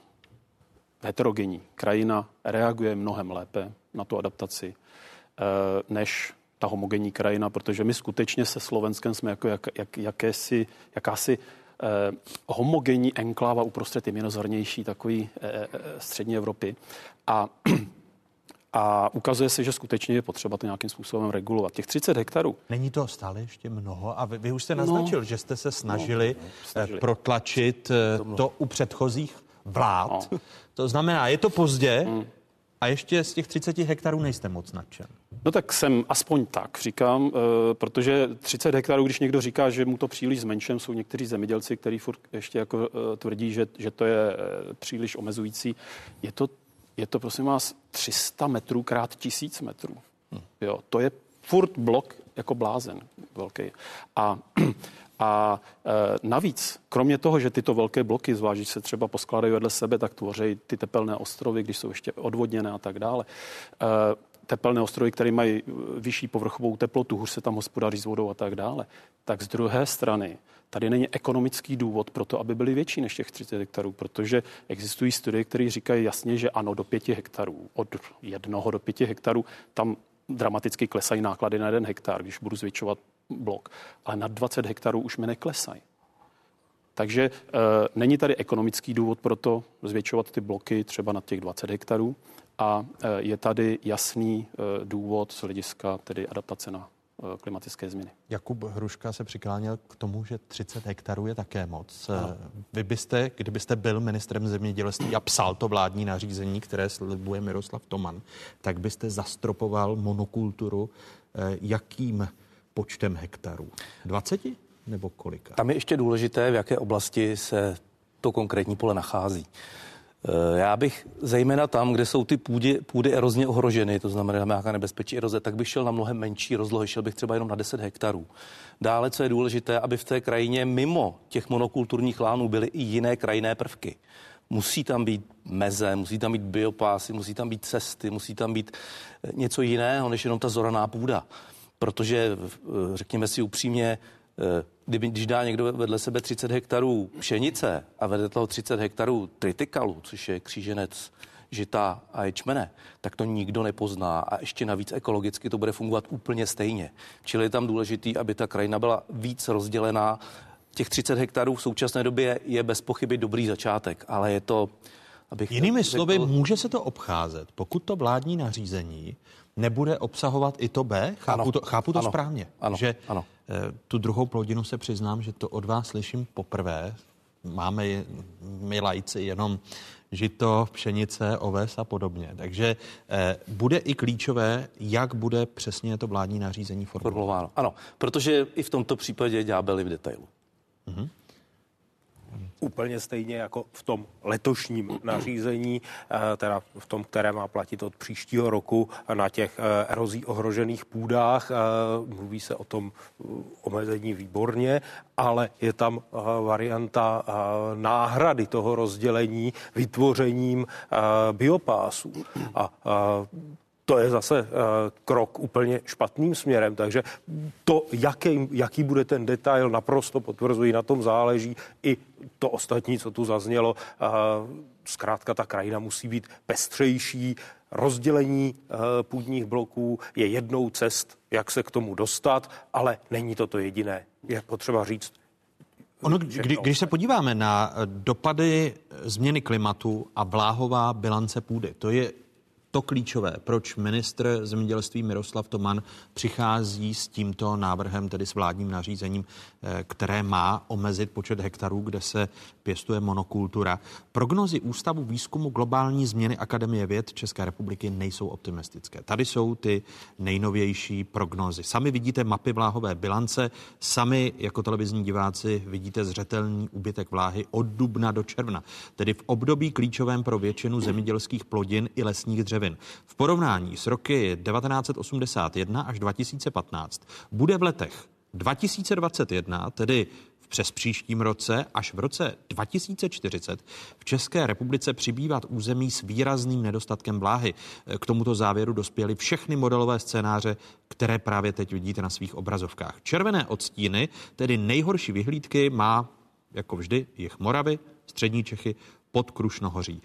heterogenní krajina reaguje mnohem lépe na tu adaptaci eh, než ta homogenní krajina, protože my skutečně se Slovenskem jsme jako jak, jak, jakési, jakási eh, homogenní enkláva uprostřed jemnozornější takový eh, eh, střední Evropy. A a ukazuje se, že skutečně je potřeba to nějakým způsobem regulovat. Těch 30 hektarů. Není to stále ještě mnoho? A vy, vy už jste naznačil, no, že jste se snažili, no, snažili. protlačit to, to u předchozích vlád. No. To znamená, je to pozdě hmm. A ještě z těch 30 hektarů nejste moc nadšen. No tak jsem aspoň tak říkám, protože 30 hektarů, když někdo říká, že mu to příliš zmenšem, jsou někteří zemědělci, kteří furt ještě jako tvrdí, že, že to je příliš omezující. Je to je to prosím vás 300 metrů krát 1000 metrů. Hmm. Jo, to je furt blok jako blázen velký. A, a e, navíc, kromě toho, že tyto velké bloky, když se třeba poskládají vedle sebe, tak tvoří ty tepelné ostrovy, když jsou ještě odvodněné a tak dále. E, tepelné ostrovy, které mají vyšší povrchovou teplotu, hůř se tam hospodaří s vodou a tak dále. Tak z druhé strany tady není ekonomický důvod pro to, aby byly větší než těch 30 hektarů, protože existují studie, které říkají jasně, že ano, do 5 hektarů, od jednoho do 5 hektarů, tam dramaticky klesají náklady na jeden hektar, když budu zvětšovat blok. Ale na 20 hektarů už mi neklesají. Takže e, není tady ekonomický důvod pro to zvětšovat ty bloky třeba na těch 20 hektarů a e, je tady jasný e, důvod z hlediska tedy adaptace na Eh, klimatické změny. Jakub Hruška se přikláněl k tomu, že 30 hektarů je také moc. No. Vy byste, kdybyste byl ministrem zemědělství a psal to vládní nařízení, které slibuje Miroslav Toman, tak byste zastropoval monokulturu eh, jakým počtem hektarů? 20 nebo kolika? Tam je ještě důležité, v jaké oblasti se to konkrétní pole nachází. Eh, já bych zejména tam, kde jsou ty půdy, půdy erozně ohroženy, to znamená nějaká nebezpečí eroze, tak bych šel na mnohem menší rozlohy, šel bych třeba jenom na 10 hektarů. Dále, co je důležité, aby v té krajině mimo těch monokulturních lánů byly i jiné krajinné prvky. Musí tam být meze, musí tam být biopásy, musí tam být cesty, musí tam být eh, něco jiného, než jenom ta zoraná půda. Protože, eh, řekněme si upřímně, kdyby, když dá někdo vedle sebe 30 hektarů pšenice a vedle toho 30 hektarů tritikalu, což je kříženec žita a ječmene, tak to nikdo nepozná a ještě navíc ekologicky to bude fungovat úplně stejně. Čili je tam důležitý, aby ta krajina byla víc rozdělená. Těch 30 hektarů v současné době je bez pochyby dobrý začátek, ale je to, abych Jinými řekl... slovy, může se to obcházet, pokud to vládní nařízení nebude obsahovat i to B? Chápu ano, to, chápu to ano, správně? Ano, že ano Tu druhou plodinu se přiznám, že to od vás slyším poprvé. Máme my lajci jenom žito, pšenice, oves a podobně. Takže eh, bude i klíčové, jak bude přesně to vládní nařízení formulováno. Ano, protože i v tomto případě ďábeli v detailu. Mm-hmm úplně stejně jako v tom letošním nařízení, eh, teda v tom, které má platit od příštího roku na těch eh, erozí ohrožených půdách. Eh, mluví se o tom omezení výborně, ale je tam varianta náhrady toho rozdělení vytvořením biopásů. A to je zase uh, krok úplně špatným směrem. Takže to, jaký, jaký bude ten detail, naprosto potvrzují, na tom záleží i to ostatní, co tu zaznělo. Uh, zkrátka ta krajina musí být pestřejší, rozdělení uh, půdních bloků je jednou cest, jak se k tomu dostat, ale není to to jediné. Je potřeba říct, Ono, kdy, když se podíváme na dopady změny klimatu a vláhová bilance půdy, to je to klíčové, proč ministr zemědělství Miroslav Toman přichází s tímto návrhem, tedy s vládním nařízením, eh, které má omezit počet hektarů, kde se pěstuje monokultura. Prognozy Ústavu výzkumu globální změny Akademie věd České republiky nejsou optimistické. Tady jsou ty nejnovější prognozy. Sami vidíte mapy vláhové bilance, sami jako televizní diváci vidíte zřetelný úbytek vláhy od dubna do června, tedy v období klíčovém pro většinu zemědělských plodin i lesních dřevin. V porovnání s roky 1981 až 2015 bude v letech 2021, tedy v přes příštím roce až v roce 2040 v České republice přibývat území s výrazným nedostatkem vláhy. K tomuto závěru dospěly všechny modelové scénáře, které právě teď vidíte na svých obrazovkách. Červené odstíny, tedy nejhorší vyhlídky, má jako vždy jich Moravy, střední Čechy, pod Krušnohoří.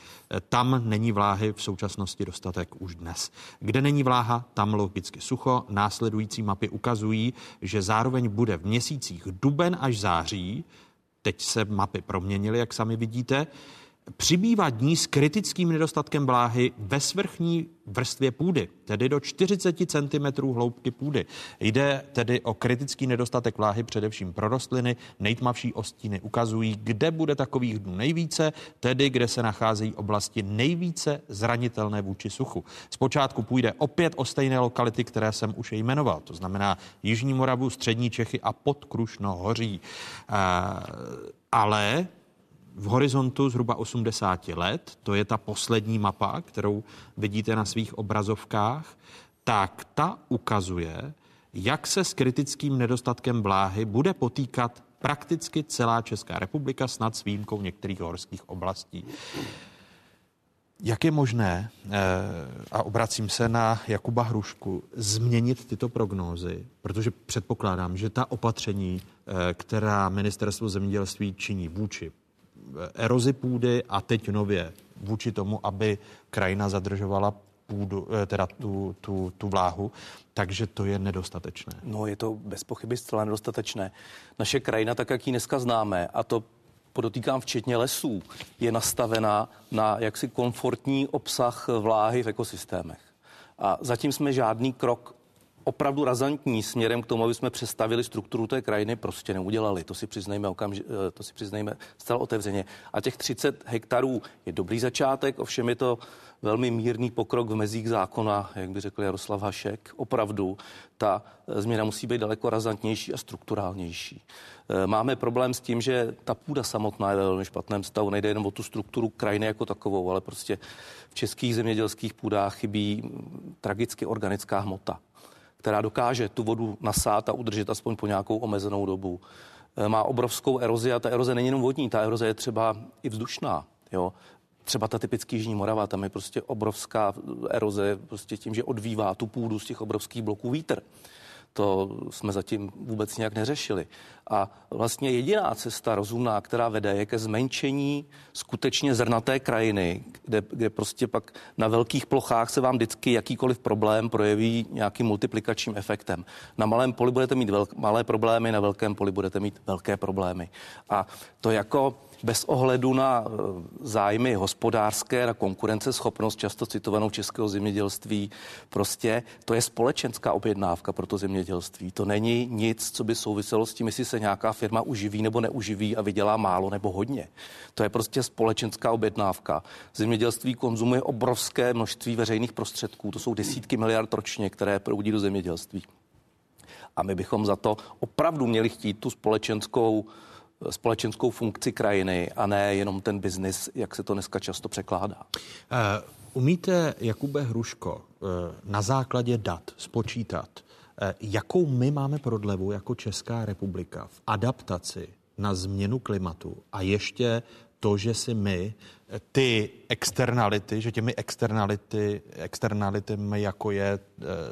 Tam není vláhy v současnosti dostatek už dnes. Kde není vláha, tam logicky sucho. Následující mapy ukazují, že zároveň bude v měsících duben až září, teď se mapy proměnily, jak sami vidíte, přibývá dní s kritickým nedostatkem vláhy ve svrchní vrstvě půdy, tedy do 40 cm hloubky půdy. Jde tedy o kritický nedostatek vláhy především pro rostliny. Nejtmavší ostíny ukazují, kde bude takových dnů nejvíce, tedy kde se nacházejí oblasti nejvíce zranitelné vůči suchu. Zpočátku půjde opět o stejné lokality, které jsem už jmenoval, to znamená Jižní Moravu, Střední Čechy a Podkrušno hoří. E, ale v horizontu zhruba 80 let, to je ta poslední mapa, kterou vidíte na svých obrazovkách, tak ta ukazuje, jak se s kritickým nedostatkem vláhy bude potýkat prakticky celá Česká republika, snad s výjimkou některých horských oblastí. Jak je možné, eh, a obracím se na Jakuba Hrušku, změnit tyto prognózy? Protože předpokládám, že ta opatření, eh, která ministerstvo zemědělství činí vůči erozi půdy a teď nově vůči tomu, aby krajina zadržovala půdu, eh, teda tu, tu, tu vláhu, takže to je nedostatečné. No, je to bez pochyby zcela nedostatečné. Naše krajina, tak jak ji dneska známe, a to podotýkám včetně lesů, je nastavená na jaksi komfortní obsah vláhy v ekosystémech. A zatím jsme žádný krok opravdu razantní směrem k tomu, aby jsme přestavili strukturu té krajiny, prostě neudělali. To si přiznejme, okamži, eh, to si přiznejme zcela otevřeně. A těch 30 hektarů je dobrý začátek, ovšem je to velmi mírný pokrok v mezích zákona, jak by řekl Jaroslav Hašek. Opravdu ta eh, změna musí být daleko razantnější a strukturálnější. Eh, máme problém s tím, že ta půda samotná je ve velmi špatném stavu. Nejde jenom o tu strukturu krajiny jako takovou, ale prostě v českých zemědělských půdách chybí mm, tragicky organická hmota která dokáže tu vodu nasát a udržet aspoň po nějakou omezenou dobu. E, má obrovskou erozi a ta eroze není jenom vodní, ta eroze je třeba i vzdušná. Jo? Třeba ta typický Jižní Morava, tam je prostě obrovská eroze prostě tím, že odvívá tu půdu z těch obrovských bloků vítr. To jsme zatím vůbec nějak neřešili. A vlastně jediná cesta rozumná, která vede, je ke zmenšení skutečně zrnaté krajiny, kde, kde prostě pak na velkých plochách se vám vždycky jakýkoliv problém projeví nějakým multiplikačním efektem. Na malém poli budete mít velk, malé problémy, na velkém poli budete mít velké problémy. A to jako bez ohledu na eh, zájmy hospodářské, na konkurenceschopnost, často citovanou českého zemědělství, prostě to je společenská objednávka pro to zemědělství. To není nic, co by souviselo s tím, jestli se nějaká firma uživí nebo neuživí a vydělá málo nebo hodně. To je prostě společenská objednávka. Zemědělství konzumuje obrovské množství veřejných prostředků. To jsou desítky miliard ročně, které proudí do zemědělství. A my bychom za to opravdu měli chtít tu společenskou společenskou funkci krajiny a ne jenom ten biznis, jak se to dneska často překládá. Uh, umíte, Jakube Hruško, uh, na základě dat spočítat, jakou my máme prodlevu jako Česká republika v adaptaci na změnu klimatu a ještě to, že si my ty externality, že těmi externality, externalitami, jako je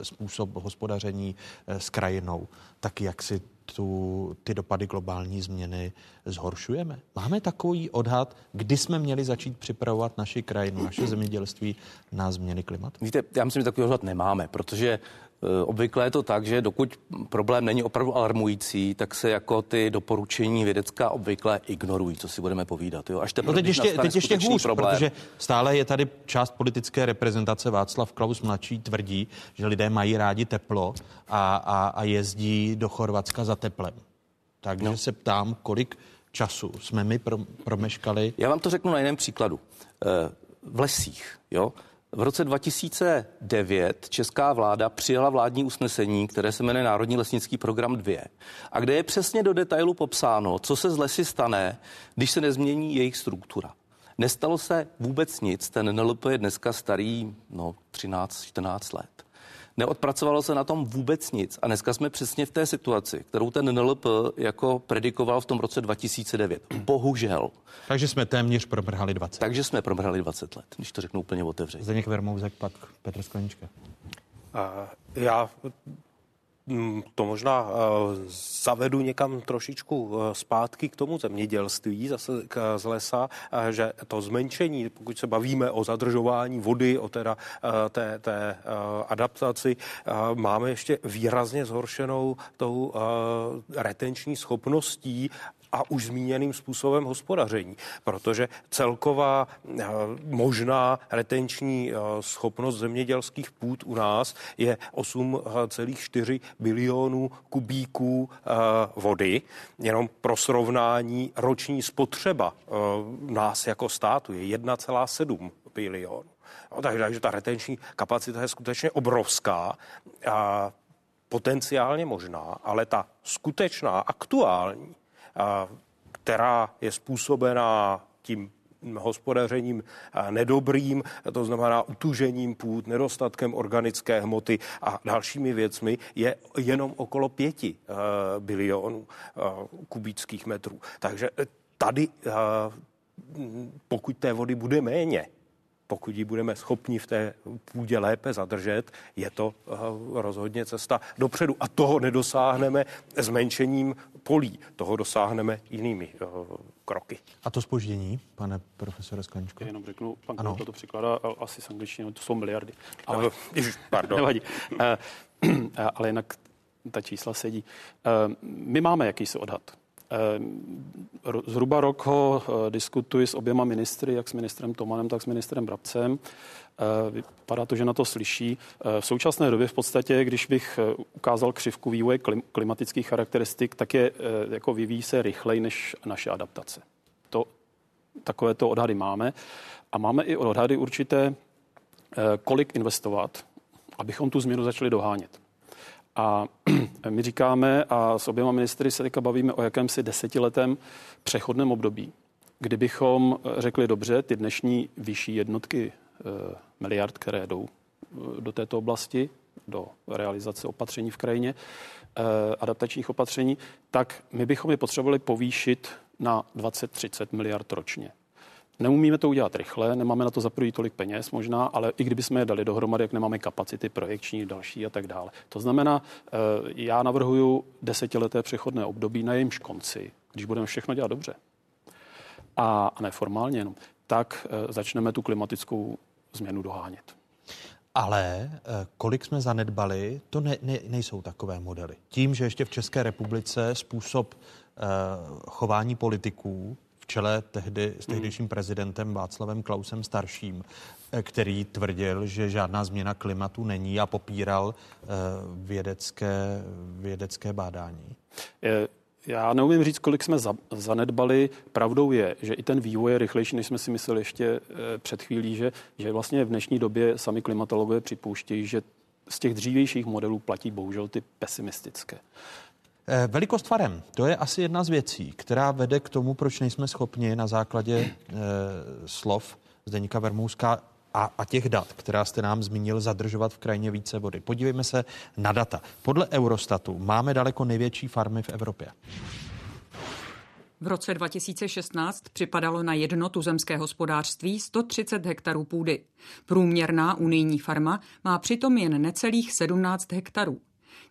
způsob hospodaření s krajinou, tak jak si tu, ty dopady globální změny zhoršujeme? Máme takový odhad, kdy jsme měli začít připravovat naši krajinu, naše zemědělství na změny klimatu? Víte, já myslím, že takový odhad nemáme, protože Eh, obvykle je to tak, že dokud problém není opravdu alarmující, tak se jako ty doporučení vědecká obvykle ignorují, co si budeme povídat. Jo? Až teprve, no teď ještě, teď ještě hůř, problém. protože stále je tady část politické reprezentace Václav Klaus mladší tvrdí, že lidé mají rádi teplo a, a, a jezdí do Chorvatska za teplem. Takže no. se ptám, kolik času jsme my promeškali. Já vám to řeknu na jiném příkladu. Eh, v lesích, jo, v roce 2009 česká vláda přijala vládní usnesení, které se jmenuje Národní lesnický program 2 a kde je přesně do detailu popsáno, co se z lesy stane, když se nezmění jejich struktura. Nestalo se vůbec nic, ten NLP je dneska starý no, 13-14 let. Neodpracovalo se na tom vůbec nic. A dneska jsme přesně v té situaci, kterou ten NLP jako predikoval v tom roce 2009. Bohužel. Takže jsme téměř promrhali 20. Takže jsme promrhali 20 let, když to řeknu úplně otevřeně. Zdeněk Vermouzek, pak Petr Sklenička. Já to možná eh, zavedu někam trošičku eh, zpátky k tomu zemědělství zase z lesa, eh, že to zmenšení, pokud se bavíme o zadržování vody, o teda té, té adaptaci, máme ještě výrazně zhoršenou tou retenční schopností a už zmíněným způsobem hospodaření, protože celková eh, možná retenční eh, schopnost zemědělských půd u nás je 8,4 bilionů kubíků eh, vody. Jenom pro srovnání roční spotřeba nás jako státu je 1,7 bilionů. No, takže ta retenční kapacita je skutečně obrovská. A potenciálně možná, ale ta skutečná, aktuální která je způsobená tím hospodařením nedobrým, to znamená utužením půd, nedostatkem organické hmoty a dalšími věcmi, je jenom okolo pěti e, bilionů e, kubických metrů. Takže tady, e, pokud té vody bude méně, pokud ji budeme schopni v té půdě lépe zadržet, je to eh, rozhodně cesta dopředu. A toho nedosáhneme zmenšením polí, toho dosáhneme jinými eh, kroky. A to spoždění, pane profesore Skleničko? Jenom řeknu, pan ano. to přikládá asi s angličtinou, to jsou miliardy. Ale, no, pardon. Nevadí. Eh, ale jinak ta čísla sedí. My máme jakýsi odhad zhruba rok ho eh, diskutuji s oběma ministry, jak s ministrem Tomanem, tak s ministrem Brabcem. Eh, vypadá to, že na to slyší. V současné době v podstatě, když bych ukázal křivku vývoje klimatických charakteristik, tak je jako vyvíjí se rychleji než naše adaptace. To, takovéto odhady máme. A máme i odhady určité, kolik investovat, abychom tu změnu začali dohánět. A my říkáme, a s oběma ministry se teďka bavíme o jakémsi desetiletém přechodném období, kdybychom řekli dobře, ty dnešní vyšší jednotky e, miliard, které jdou e, do této oblasti, do realizace opatření v krajině, adaptačních opatření, tak my bychom je potřebovali povýšit na 20-30 miliard ročně. Neumíme to udělat rychle, nemáme na to za první tolik peněz možná, ale i kdybychom je dali dohromady, jak nemáme kapacity projekční, další a tak dále. To znamená, eh, já navrhuju desetileté přechodné období na jejímž konci, když budeme všechno dělat dobře a neformálně jenom, tak eh, začneme tu klimatickou změnu dohánět. Ale eh, kolik jsme zanedbali, to ne, ne, nejsou takové modely. Tím, že ještě v České republice způsob chování politiků čele tehdy s tehdejším prezidentem Václavem Klausem starším, eh, který tvrdil, že žádná změna klimatu není a popíral eh, vědecké, vědecké bádání? Já neumím říct, kolik jsme za, zanedbali. Pravdou je, že i ten vývoj je rychlejší, než jsme si mysleli ještě před chvílí, že, že vlastně v dnešní době sami klimatologové připouštějí, že z těch dřívějších modelů platí bohužel ty pesimistické. Eh, velikost farem, to je asi jedna z věcí, která vede k tomu, proč nejsme schopni na základě e, slov Zdeníka Vermouska a, a těch dat, která jste nám zmínil, zadržovat v krajině více vody. Podívejme se na data. Podle Eurostatu máme daleko největší farmy v Evropě. V roce 2016 připadalo na jedno tuzemské hospodářství 130 hektarů půdy. Průměrná unijní farma má přitom jen necelých 17 hektarů.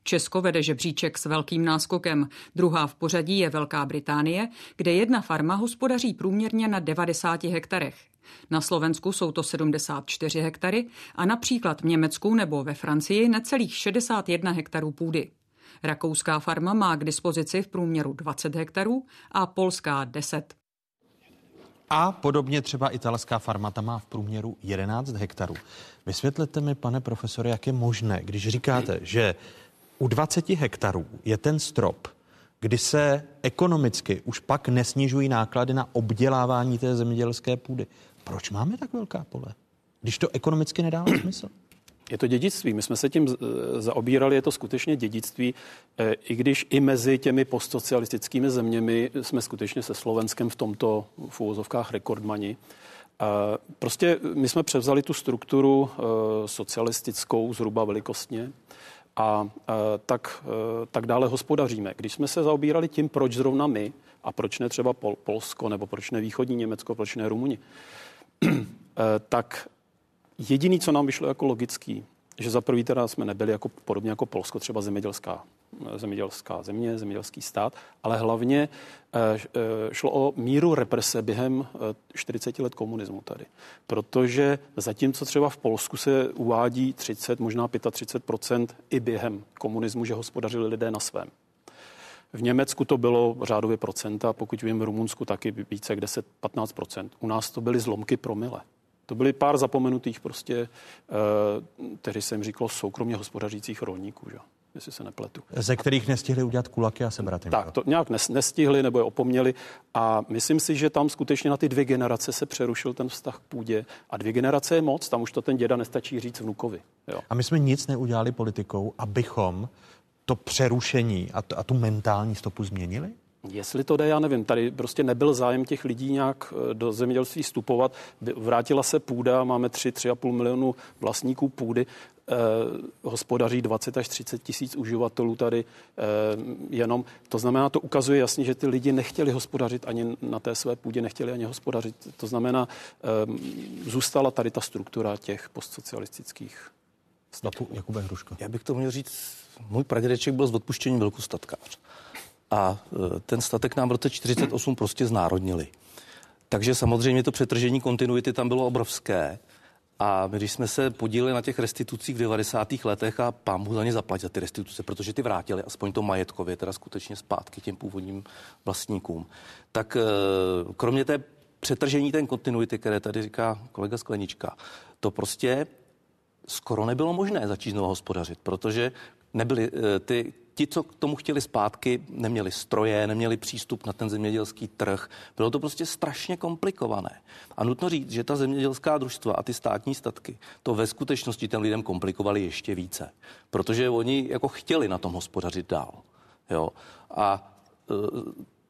Česko vede žebříček s velkým náskokem. Druhá v pořadí je Velká Británie, kde jedna farma hospodaří průměrně na 90 hektarech. Na Slovensku jsou to 74 hektary a například v Německu nebo ve Francii necelých 61 hektarů půdy. Rakouská farma má k dispozici v průměru 20 hektarů a polská 10. A podobně třeba italská farma tam má v průměru 11 hektarů. Vysvětlete mi, pane profesore, jak je možné, když říkáte, že u 20 hektarů je ten strop, kdy se ekonomicky už pak nesnižují náklady na obdělávání té zemědělské půdy. Proč máme tak velká pole? Když to ekonomicky nedává smysl. Je to dědictví. My jsme se tím zaobírali, je to skutečně dědictví, e, i když i mezi těmi postsocialistickými zeměmi jsme skutečně se Slovenskem v tomto v úvozovkách rekordmani. Prostě my jsme převzali tu strukturu e, socialistickou zhruba velikostně a tak, e, tak dále hospodaříme. Když jsme se zaobírali tím, proč zrovna my a proč ne třeba Pol- Polsko nebo proč ne východní Německo, proč ne Rumuni, tak Jediný, co nám vyšlo jako logický, že za prvý teda jsme nebyli jako podobně jako Polsko, třeba zemědělská, zemědělská země, zemědělský stát, ale hlavně eh, eh, šlo o míru represe během 40 eh, let komunismu tady. Protože zatímco třeba v Polsku se uvádí 30, možná 35% i během komunismu, že hospodařili lidé na svém. V Německu to bylo řádově procenta, pokud vím, v Rumunsku taky více jak 10-15% U nás to byly zlomky promile. To byly pár zapomenutých prostě, uh, tehdy jsem říkal, soukromně hospodařících rolníků, že? Jestli se nepletu. Ze kterých nestihli udělat kulaky a sebrat Tak, to nějak nestihli nebo je opomněli a myslím si, že tam skutečně na ty dvě generace se přerušil ten vztah k půdě a dvě generace je moc, tam už to ten děda nestačí říct vnukovi. Jo. A my jsme nic neudělali politikou, abychom to přerušení a, a tu mentální stopu změnili? Jestli to jde, já nevím. Tady prostě nebyl zájem těch lidí nějak eh, do zemědělství vstupovat. Vrátila se půda, máme 3-3,5 milionu vlastníků půdy. Eh, hospodaří 20 až 30 tisíc uživatelů tady eh, jenom. To znamená, to ukazuje jasně, že ty lidi nechtěli hospodařit ani na té své půdě, nechtěli ani hospodařit. To znamená, eh, zůstala tady ta struktura těch postsocialistických států. Jakube Hruško. Já bych to měl říct, můj pradědeček byl z odpuštění velkostatkář. A e, ten statek nám v roce 48 prostě znárodnili. Takže samozřejmě to přetržení kontinuity tam bylo obrovské. A my, když jsme se podíleli na těch restitucích v 90. letech a pán mu za ně zaplatit za ty restituce, protože ty vrátili aspoň to majetkově, teda skutečně zpátky těm původním vlastníkům, tak e, kromě té přetržení ten kontinuity, které tady říká kolega Sklenička, to prostě skoro nebylo možné začít znovu hospodařit, protože nebyly e, ty ti, co k tomu chtěli zpátky, neměli stroje, neměli přístup na ten zemědělský trh. Bylo to prostě strašně komplikované. A nutno říct, že ta zemědělská družstva a ty státní statky to ve skutečnosti těm lidem komplikovali ještě více, protože oni jako chtěli na tom hospodařit dál. Jo? A e,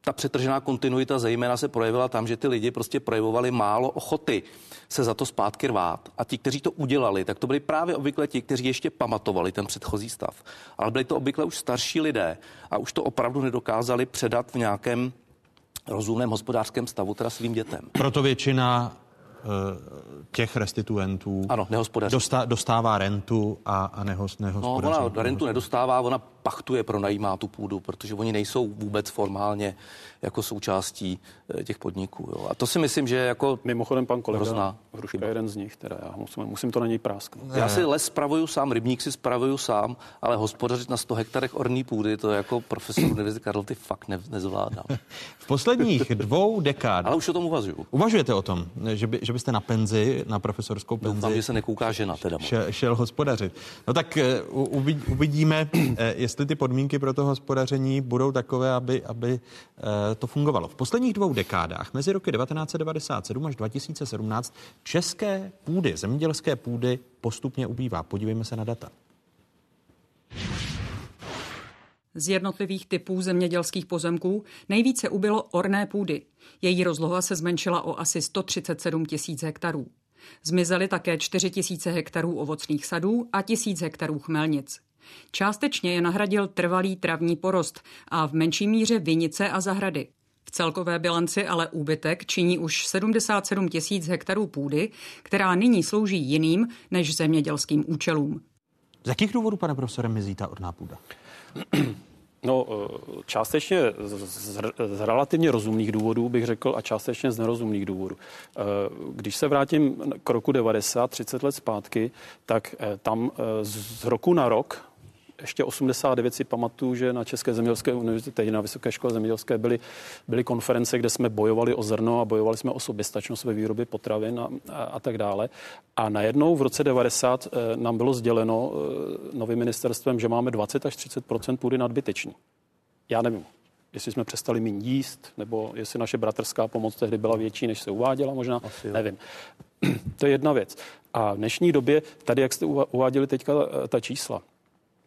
ta přetržená kontinuita zejména se projevila tam, že ty lidi prostě projevovali málo ochoty se za to zpátky rvát. A ti, kteří to udělali, tak to byli právě obvykle ti, kteří ještě pamatovali ten předchozí stav. Ale byli to obvykle už starší lidé a už to opravdu nedokázali předat v nějakém rozumném hospodářském stavu teda svým dětem. Proto většina Eh, těch restituentů ano, dostá, dostává rentu a, a nehos, nehospodaří. No, ona rentu nedostává, ona pachtuje, pronajímá tu půdu, protože oni nejsou vůbec formálně jako součástí eh, těch podniků. Jo. A to si myslím, že jako Mimochodem pan kolega hrozná Hruška je jeden z nich, teda já musím, musím to na něj prásknout. Já si les spravuju sám, rybník si spravuju sám, ale hospodařit na 100 hektarech orní půdy, to jako profesor Univerzity Karlovy fakt ne, nezvládám. V posledních dvou dekádách. Ale už o tom uvažuju. Uvažujete o tom, že, by, že byste na penzi, na profesorskou penzi... Doufám, že se nekouká žena teda. Šel, šel hospodařit. No tak eh, uvidí, uvidíme, eh, jestli ty podmínky pro to hospodaření budou takové, aby, aby eh, to fungovalo. V posledních dvou dekádách, mezi roky 1997 až 2017, české půdy, zemědělské půdy postupně ubývá. Podívejme se na data. Z jednotlivých typů zemědělských pozemků nejvíce ubylo orné půdy. Její rozloha se zmenšila o asi 137 tisíc hektarů. Zmizely také 4 tisíce hektarů ovocných sadů a tisíc hektarů chmelnic. Částečně je nahradil trvalý travní porost a v menší míře vinice a zahrady. V celkové bilanci ale úbytek činí už 77 tisíc hektarů půdy, která nyní slouží jiným než zemědělským účelům. Z jakých důvodů, pane profesore, mizí ta orná půda? No, eh, částečně z, z, z relativně rozumných důvodů bych řekl a částečně z nerozumných důvodů. Eh, když se vrátím k roku 90, 30 let zpátky, tak eh, tam z roku na rok ještě 89 si pamatuju, že na České zemědělské univerzitě, na Vysoké škole zemědělské byly, byly konference, kde jsme bojovali o zrno a bojovali jsme o soběstačnost ve výrobě potravin a, a, a tak dále. A najednou v roce 90 eh, nám bylo sděleno eh, novým ministerstvem, že máme 20 až 30% půdy nadbytečný. Já nevím, jestli jsme přestali méně jíst, nebo jestli naše bratrská pomoc tehdy byla větší, než se uváděla, možná, Asi nevím. to je jedna věc. A v dnešní době, tady, jak jste uváděli teďka eh, ta čísla,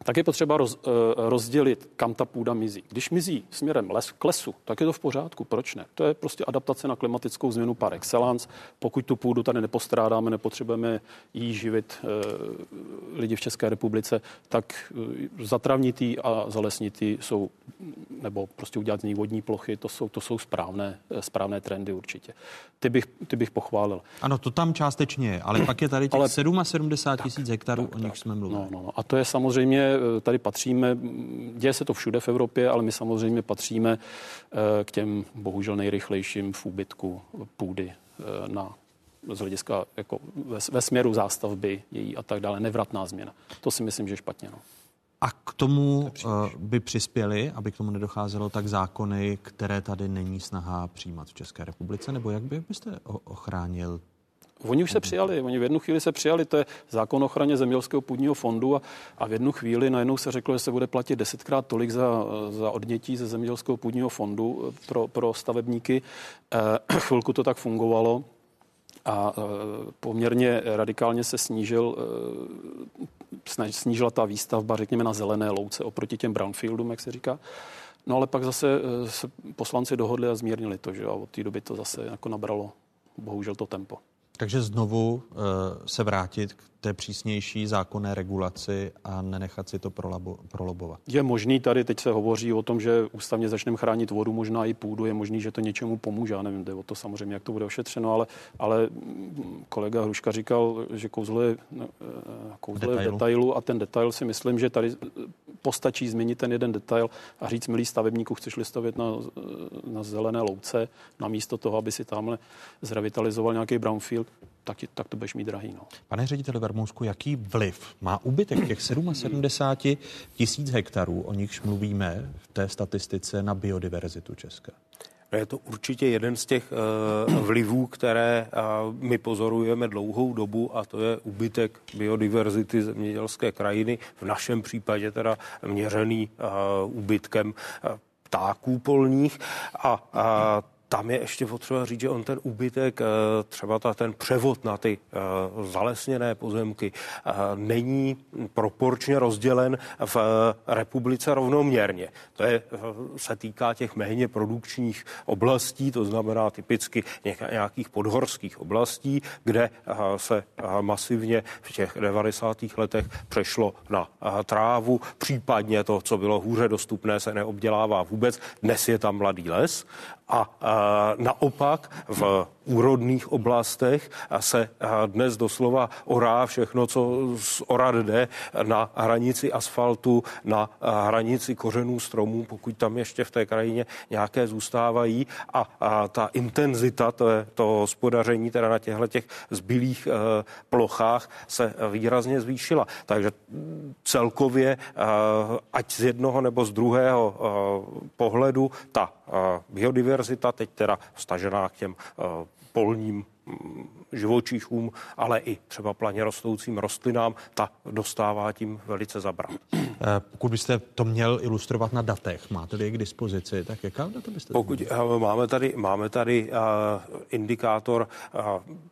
tak je potřeba roz, eh, rozdělit, kam ta půda mizí. Když mizí směrem les, k lesu, tak je to v pořádku. Proč ne? To je prostě adaptace na klimatickou změnu par excellence. Pokud tu půdu tady nepostrádáme, nepotřebujeme jí živit e, lidi v České republice, tak e, zatravnitý a zalesnitý jsou, nebo prostě udělat z ní vodní plochy, to jsou, to jsou správné, správné trendy určitě. Ty bych, ty bych pochválil. Ano, to tam částečně je, ale pak je tady těch ale, 77 tisíc hektarů, tak, o nich jsme mluvili. No, no, no. A to je samozřejmě Eh, tady patříme, děje se to všude v Evropě, ale my samozřejmě patříme eh, k těm bohužel nejrychlejším v úbytku půdy eh, na z hlediska jako ve, ve směru zástavby její a tak dále, nevratná změna. To si myslím, že je špatně. No. A k tomu by přispěli, aby k tomu nedocházelo, tak zákony, které tady není snaha přijímat v České republice, nebo jak by byste ochránil? Oni už se přijali, oni v jednu chvíli se přijali, to je zákon o ochraně zemědělského půdního fondu a, a v jednu chvíli najednou se řeklo, že se bude platit desetkrát tolik za, za odnětí ze zemědělského půdního fondu eh, pro, pro stavebníky. E, chvilku to tak fungovalo a e, poměrně radikálně se snížil, e, snížila ta výstavba, řekněme, na zelené louce oproti těm brownfieldům, jak se říká. No ale pak zase se poslanci dohodli a zmírnili to, že a od té doby to zase jako nabralo bohužel to tempo. Takže znovu uh, se vrátit k té přísnější zákonné regulaci a nenechat si to prolabo, prolobovat. Je možný, tady teď se hovoří o tom, že ústavně začneme chránit vodu, možná i půdu, je možný, že to něčemu pomůže, já nevím, jde o to samozřejmě, jak to bude ošetřeno, ale, ale kolega Hruška říkal, že kouzlo je, eh, kouzlo je v detailu a ten detail si myslím, že tady postačí změnit ten jeden detail a říct, milý stavebníku, chceš-li stavět na, na zelené louce, namísto toho, aby si tamhle zrevitalizoval nějaký brownfield, tak, tak to budeš mít drahý. No. Pane řediteli Vermousku, jaký vliv má úbytek těch 77 tisíc hektarů, o nichž mluvíme v té statistice na biodiverzitu České? No, je to určitě jeden z těch uh, vlivů, které uh, my pozorujeme dlouhou dobu a to je úbytek biodiverzity zemědělské krajiny, v našem případě teda měřený úbytkem uh, ptáků polních a tam je ještě potřeba říct, že on ten úbytek, eh, třeba ta, ten převod na ty eh, zalesněné pozemky eh, není proporčně rozdělen v republice rovnoměrně. To je, se týká těch méně produkčních oblastí, to znamená typicky nějakých podhorských oblastí, kde se masivně v těch 90. letech přešlo na trávu, případně to, co bylo hůře dostupné, se neobdělává vůbec. Dnes je tam mladý les a naopak v úrodných oblastech a se dnes doslova orá všechno, co z orad jde na hranici asfaltu, na hranici kořenů stromů, pokud tam ještě v té krajině nějaké zůstávají a, a ta intenzita to, je, to hospodaření teda na těchto těch zbylých e, plochách se výrazně zvýšila. Takže celkově, e, ať z jednoho nebo z druhého e, pohledu, ta biodiverzita, teď teda vstažená k těm polním živočichům, ale i třeba planě rostoucím rostlinám, ta dostává tím velice zabrat. Eh, pokud byste to měl ilustrovat na datech, máte-li je k dispozici, tak jaká data byste Pokud uh, máme tady, máme tady uh, indikátor uh,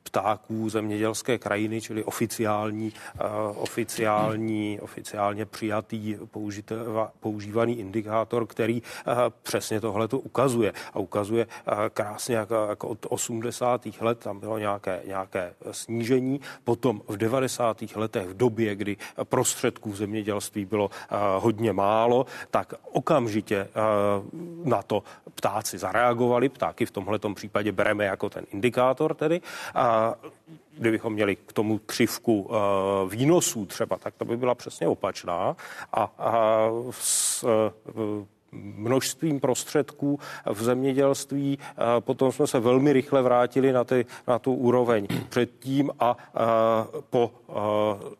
ptáků zemědělské krajiny, čili oficiální, uh, oficiální, oficiálně přijatý použiteva, používaný indikátor, který uh, přesně tohle to ukazuje. A ukazuje uh, krásně, jako, jako od 80. let tam bylo nějaké, nějaké snížení. Potom v 90. letech, v době, kdy prostředků v zemědělství bylo Eh, hodně málo, tak okamžitě eh, na to ptáci zareagovali. Ptáky v tomhle případě bereme jako ten indikátor tedy. A kdybychom měli k tomu křivku uh, výnosů třeba, tak to by byla přesně opačná. A, a s, množstvím prostředků v zemědělství. Potom jsme se velmi rychle vrátili na, ty, na tu úroveň předtím a po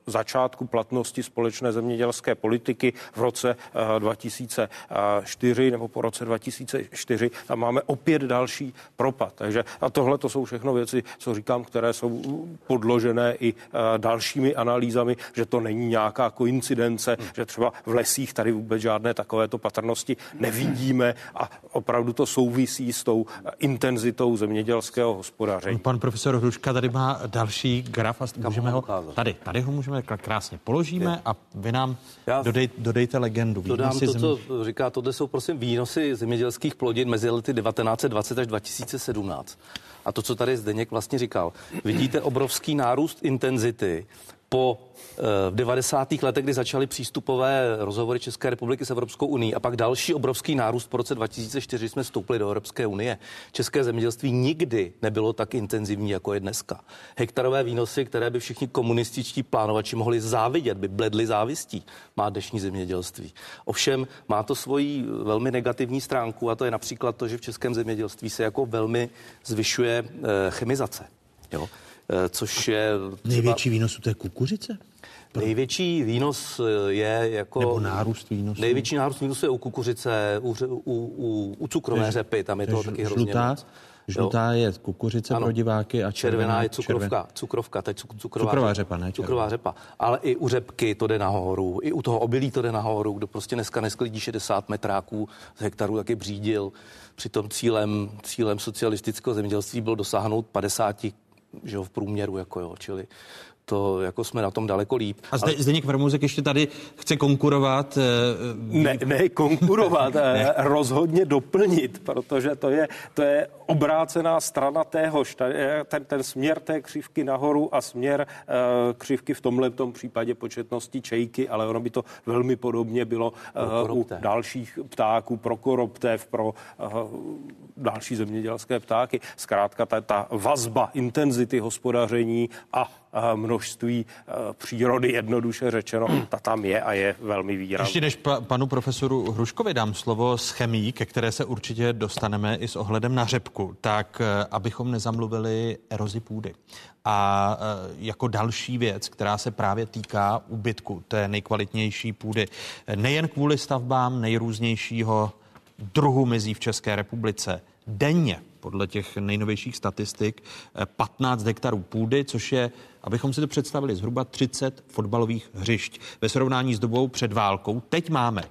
začátku platnosti společné zemědělské politiky v roce 2004 nebo po roce 2004 tam máme opět další propad. Takže a tohle to jsou všechno věci, co říkám, které jsou podložené i dalšími analýzami, že to není nějaká koincidence, že třeba v lesích tady vůbec žádné takovéto patrnosti nevidíme a opravdu to souvisí s tou intenzitou zemědělského hospodaření. Pan profesor Hruška tady má další graf a můžeme ho, tady, tady ho můžeme krásně položíme a vy nám Já dodej, dodejte legendu. Dodám to, zem... co říká, tohle jsou prosím výnosy zemědělských plodin mezi lety 1920 až 2017. A to, co tady Zdeněk vlastně říkal, vidíte obrovský nárůst intenzity po eh, v 90. letech, kdy začaly přístupové rozhovory České republiky s Evropskou unii a pak další obrovský nárůst po roce 2004 jsme vstoupili do Evropské unie. České zemědělství nikdy nebylo tak intenzivní, jako je dneska. Hektarové výnosy, které by všichni komunističtí plánovači mohli závidět, by bledli závistí, má dnešní zemědělství. Ovšem má to svoji velmi negativní stránku a to je například to, že v českém zemědělství se jako velmi zvyšuje eh, chemizace. Jo? Eh, což je... Třeba... Největší výnos u té kukuřice? Největší výnos eh, je jako... Nebo nárůst výnosu? Největší nárůst výnosu je u kukuřice, u, u, u, u cukrové řepy, tam je to taky hrozně žlutá, moc. Žlutá je kukuřice ano. pro diváky a červená, červená je cukrovka. Červen... Cukrovka, teď cukrová, cukrová řepa, ne? Cukrová řepa. Ale i u řepky to jde nahoru, i u toho obilí to jde nahoru. Kdo prostě dneska nesklidí 60 metráků z hektaru, taky břídil. Přitom cílem, cílem socialistického zemědělství bylo dosáhnout 50 že jo, v průměru, jako jo, čili to jako jsme na tom daleko líp. A zde, ale... Zdeněk Vermuzek ještě tady chce konkurovat? Eh, ne, ne konkurovat, eh, ne. rozhodně doplnit, protože to je, to je obrácená strana téhož, ten, ten směr té křivky nahoru a směr křivky v tomhle tom případě početnosti čejky, ale ono by to velmi podobně bylo u dalších ptáků, pro koroptev, pro další zemědělské ptáky. Zkrátka ta, ta vazba intenzity hospodaření a množství přírody, jednoduše řečeno, ta tam je a je velmi výrazná. Ještě než pa, panu profesoru Hruškovi dám slovo s chemí, ke které se určitě dostaneme i s ohledem na řepku, tak abychom nezamluvili erozi půdy. A jako další věc, která se právě týká úbytku té nejkvalitnější půdy, nejen kvůli stavbám nejrůznějšího druhu mizí v České republice, denně podle těch nejnovějších statistik 15 hektarů půdy, což je, abychom si to představili, zhruba 30 fotbalových hřišť. Ve srovnání s dobou před válkou teď máme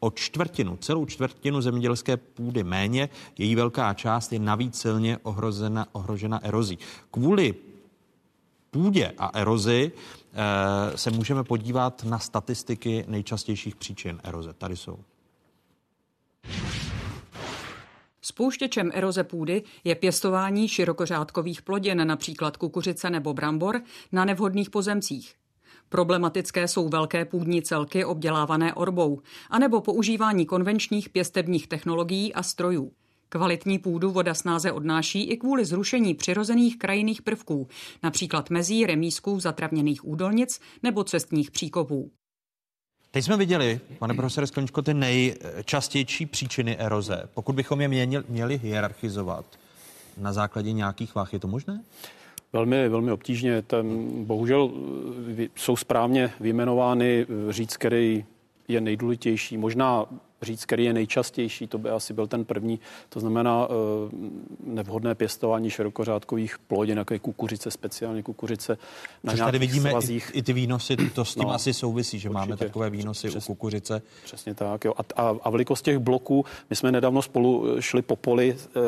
o čtvrtinu, celou čtvrtinu zemědělské půdy méně, její velká část je navíc silně ohrozena, ohrožena erozí. Kvůli půdě a erozi e, se můžeme podívat na statistiky nejčastějších příčin eroze. Tady jsou. Spouštěčem eroze půdy je pěstování širokořádkových plodin, například kukuřice nebo brambor, na nevhodných pozemcích. Problematické jsou velké půdní celky obdělávané orbou, anebo používání konvenčních pěstebních technologií a strojů. Kvalitní půdu voda snáze odnáší i kvůli zrušení přirozených krajinných prvků, například mezí, remísků, zatravněných údolnic nebo cestních příkopů. Teď jsme viděli, pane profesore Skleničko, ty nejčastější příčiny eroze. Pokud bychom je měli, měli hierarchizovat na základě nějakých váh, je to možné? Velmi, velmi obtížně. Ten, bohužel jsou správně vyjmenovány říct, který je nejdůležitější. Možná říct, který je nejčastější, to by asi byl ten první, to znamená eh, nevhodné pěstování širokořádkových plodin, jako je kukuřice, speciálně kukuřice. Na Což tady vidíme i, i ty výnosy, to s tím no, asi souvisí, že určitě, máme takové výnosy přes, u kukuřice. Přesně tak, jo. A, a, a velikost těch bloků, my jsme nedávno spolu eh, šli po poli e,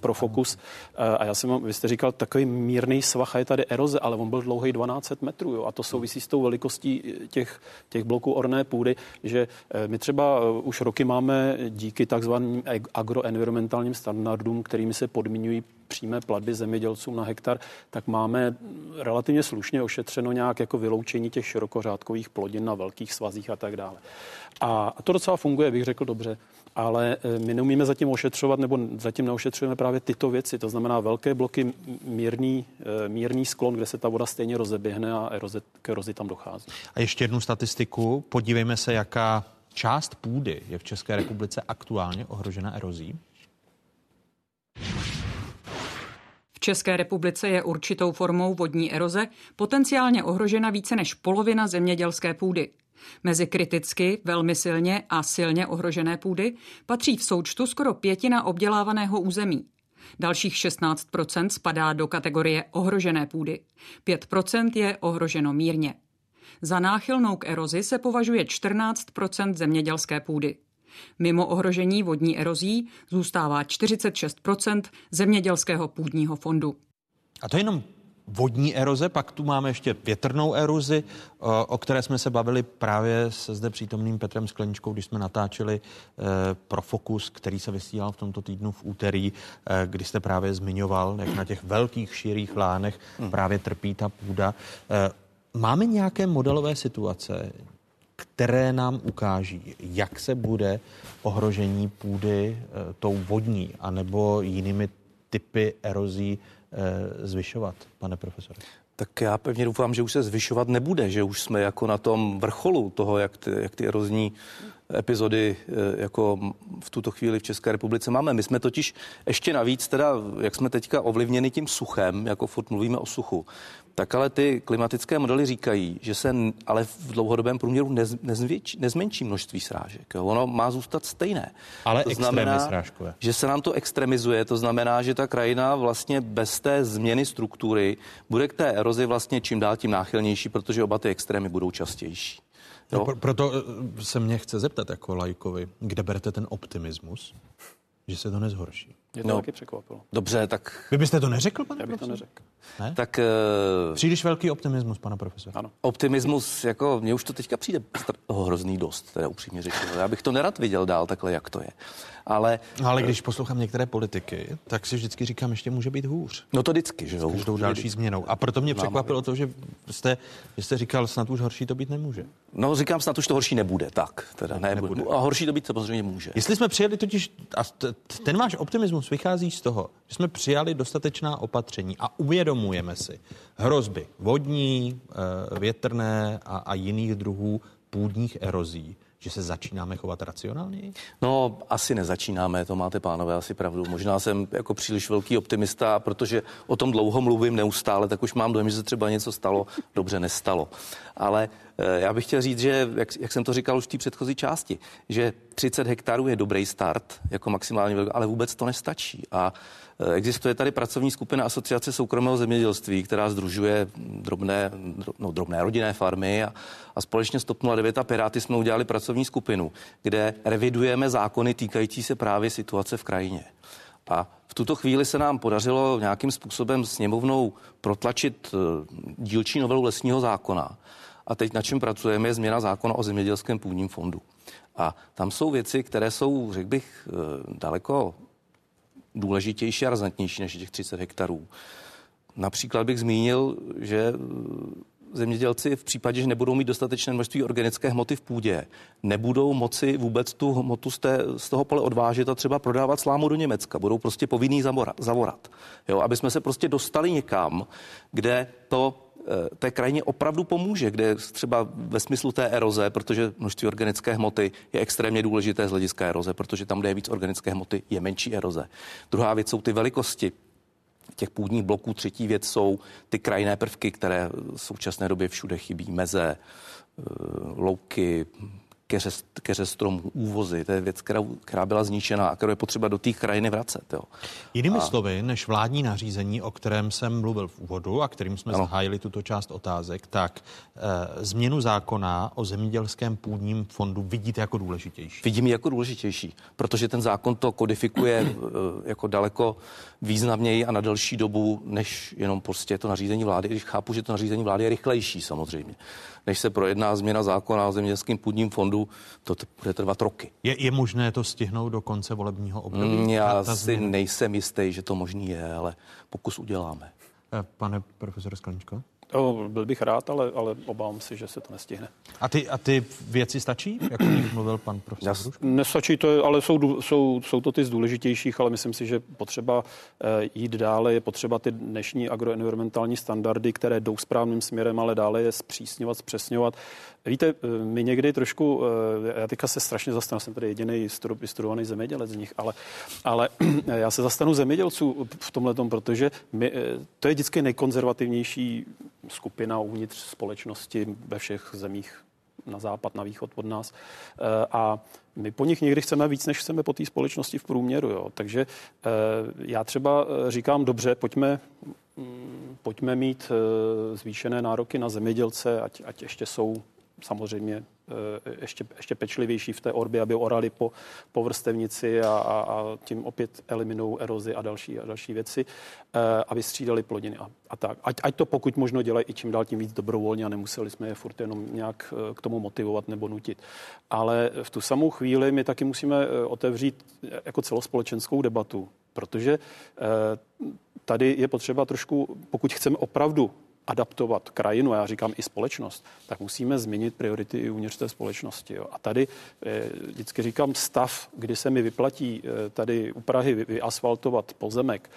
pro Fokus e, a já jsem, vy jste říkal, takový mírný svach je tady eroze, ale on byl dlouhý 12 metrů, jo, a to souvisí s tou velikostí těch, těch bloků orné půdy, že e, my třeba už roky máme díky takzvaným agroenvironmentálním standardům, kterými se podmiňují přímé platby zemědělcům na hektar, tak máme relativně slušně ošetřeno nějak jako vyloučení těch širokořádkových plodin na velkých svazích a tak dále. A to docela funguje, bych řekl dobře, ale eh, my neumíme zatím ošetřovat, nebo zatím neošetřujeme právě tyto věci, to znamená velké bloky, mírný, eh, mírný sklon, kde se ta voda stejně rozeběhne a eroze, k erozi tam dochází. A ještě jednu statistiku, podívejme se, jaká část půdy je v České republice aktuálně ohrožena erozí? V České republice je určitou formou vodní eroze potenciálně ohrožena více než polovina zemědělské půdy. Mezi kriticky, velmi silně a silně ohrožené půdy patří v součtu skoro pětina obdělávaného území. Dalších 16 spadá do kategorie ohrožené půdy. 5% je ohroženo mírně. Za náchylnou k erozi se považuje 14% zemědělské půdy. Mimo ohrožení vodní erozí zůstává 46% zemědělského půdního fondu. A to je jenom vodní eroze, pak tu máme ještě větrnou erozi, o které jsme se bavili právě se zde přítomným Petrem Skleničkou, když jsme natáčeli e, pro Fokus, který se vysílal v tomto týdnu v úterý, e, kdy jste právě zmiňoval, jak na těch velkých širých lánech hmm. právě trpí ta půda. Máme nějaké modelové situace, které nám ukáží, jak se bude ohrožení půdy e, tou vodní anebo jinými typy erozí e, zvyšovat, pane profesore? Tak já pevně doufám, že už se zvyšovat nebude, že už jsme jako na tom vrcholu toho, jak ty, jak ty erozní epizody eh, jako v tuto chvíli v České republice máme. My jsme totiž ještě navíc, teda, jak jsme teďka ovlivněni tím suchem, jako furt mluvíme o suchu, tak ale ty klimatické modely říkají, že se ale v dlouhodobém průměru nez, nezvětš, nezmenší množství srážek. Jo. Ono má zůstat stejné. Ale to znamená, srážkové. že se nám to extremizuje, to znamená, že ta krajina vlastně bez té změny struktury bude k té erozi vlastně čím dál tím náchylnější, protože oba ty extrémy budou častější. No, proto eh, se mě chce zeptat jako lajkovi, kde berete ten optimismus, že se to nezhorší? Mě to no, taky překvapilo. Dobře, tak... Vy byste to neřekl, pane Já bych profesor? to neřekl. Ne? Tak... Uh... Příliš velký optimismus, pane profesor. Ano. Optimismus, jako mně už to teďka přijde toho hrozný dost, teda upřímně řečeno. Já bych to nerad viděl dál takhle, jak to je. Ale, no, ale když poslouchám některé politiky, tak si vždycky říkám, ještě může být hůř. No to vždycky, že jo. Každou další změnou. A proto mě překvapilo to, že jste, jste říkal, snad už horší to být nemůže. No říkám, snad už to horší nebude, tak. Teda ne, nebude. A horší to být samozřejmě může. Jestli jsme přijali totiž, a ten váš optimismus vychází z toho, že jsme přijali dostatečná opatření a uvědomujeme si hrozby vodní, eh, větrné a, a jiných druhů půdních erozí že se začínáme chovat racionálněji? No, asi nezačínáme, to máte, pánové, asi pravdu. Možná jsem jako příliš velký optimista, protože o tom dlouho mluvím neustále, tak už mám dojem, že se třeba něco stalo, dobře nestalo. Ale já bych chtěl říct, že, jak, jak jsem to říkal už v té předchozí části, že 30 hektarů je dobrý start, jako maximální velikost, ale vůbec to nestačí. A Eh, existuje tady pracovní skupina Asociace soukromého zemědělství, která združuje drobné, no, drobné rodinné farmy a, a společně s TOP 09 a Piráty jsme udělali pracovní skupinu, kde revidujeme zákony týkající se právě situace v krajině. A v tuto chvíli se nám podařilo nějakým způsobem sněmovnou protlačit eh, dílčí novelu lesního zákona. A teď na čem pracujeme je změna zákona o zemědělském půdním fondu. A tam jsou věci, které jsou, řekl bych, eh, daleko důležitější a razantnější než těch 30 hektarů. Například bych zmínil, že zemědělci v případě, že nebudou mít dostatečné množství organické hmoty v půdě, nebudou moci vůbec tu hmotu z, té, z toho pole odvážet a třeba prodávat slámu do Německa. Budou prostě povinný zavorat. zavorat jo, aby jsme se prostě dostali někam, kde to eh, té krajině opravdu pomůže, kde třeba ve smyslu té eroze, protože množství organické hmoty je extrémně důležité z hlediska eroze, protože tam, kde je víc organické hmoty, je menší eroze. Druhá věc jsou ty velikosti těch půdních bloků. Třetí věc jsou ty krajinné prvky, které v současné době všude chybí. Meze, eh, louky, keře, keře stromů, úvozy. To je věc, která, která byla zničena a kterou je potřeba do té krajiny vracet. Jo. Jinými a... slovy, než vládní nařízení, o kterém jsem mluvil v úvodu a kterým jsme ano. zahájili tuto část otázek, tak e, změnu zákona o zemědělském půdním fondu vidíte jako důležitější? Vidím jako důležitější, protože ten zákon to kodifikuje e, jako daleko významněji a na delší dobu, než jenom prostě to nařízení vlády, když chápu, že to nařízení vlády je rychlejší samozřejmě než se projedná změna zákona o zemědělském půdním fondu, to t- bude trvat roky. Je, je možné to stihnout do konce volebního období? Mm, já si změna? nejsem jistý, že to možný je, ale pokus uděláme. Eh, pane profesor Skleničko? O, byl bych rád, ale, ale obávám si, že se to nestihne. A ty, a ty věci stačí, jak mluvil pan profesor? Nestačí to, ale jsou, jsou, jsou to ty z důležitějších, ale myslím si, že potřeba eh, jít dále, je potřeba ty dnešní agroenvironmentální standardy, které jdou správným směrem, ale dále je zpřísňovat, zpřesňovat. Víte, eh, my někdy trošku, eh, já teďka se strašně zastanu, jsem tady jediný studovaný zemědělec z nich, ale, ale já se zastanu zemědělců v tomhle protože my, to je vždycky nejkonzervativnější skupina uvnitř společnosti ve všech zemích na západ, na východ od nás. Eh, a my po nich někdy chceme víc, než chceme po té společnosti v průměru. Jo. Takže eh, já třeba eh, říkám, dobře, pojďme, mm, pojďme mít zvýšené nároky na zemědělce, ať, ať ještě jsou samozřejmě ještě, ještě pečlivější v té orbě, aby orali po, po vrstevnici a, a, a tím opět eliminou erozi a další, a další věci, eh, aby střídali plodiny a, a tak. Ať, ať to pokud možno dělají i čím dál tím víc dobrovolně a nemuseli jsme je furt jenom nějak eh, k tomu motivovat nebo nutit. Ale v tu samou chvíli my taky musíme otevřít jako celospolečenskou debatu, protože tady je potřeba trošku, pokud chceme opravdu adaptovat krajinu, já říkám i společnost, tak musíme změnit priority i uvnitř té společnosti. Jo. A tady eh, vždycky říkám stav, kdy se mi vyplatí eh, tady u Prahy vyasfaltovat pozemek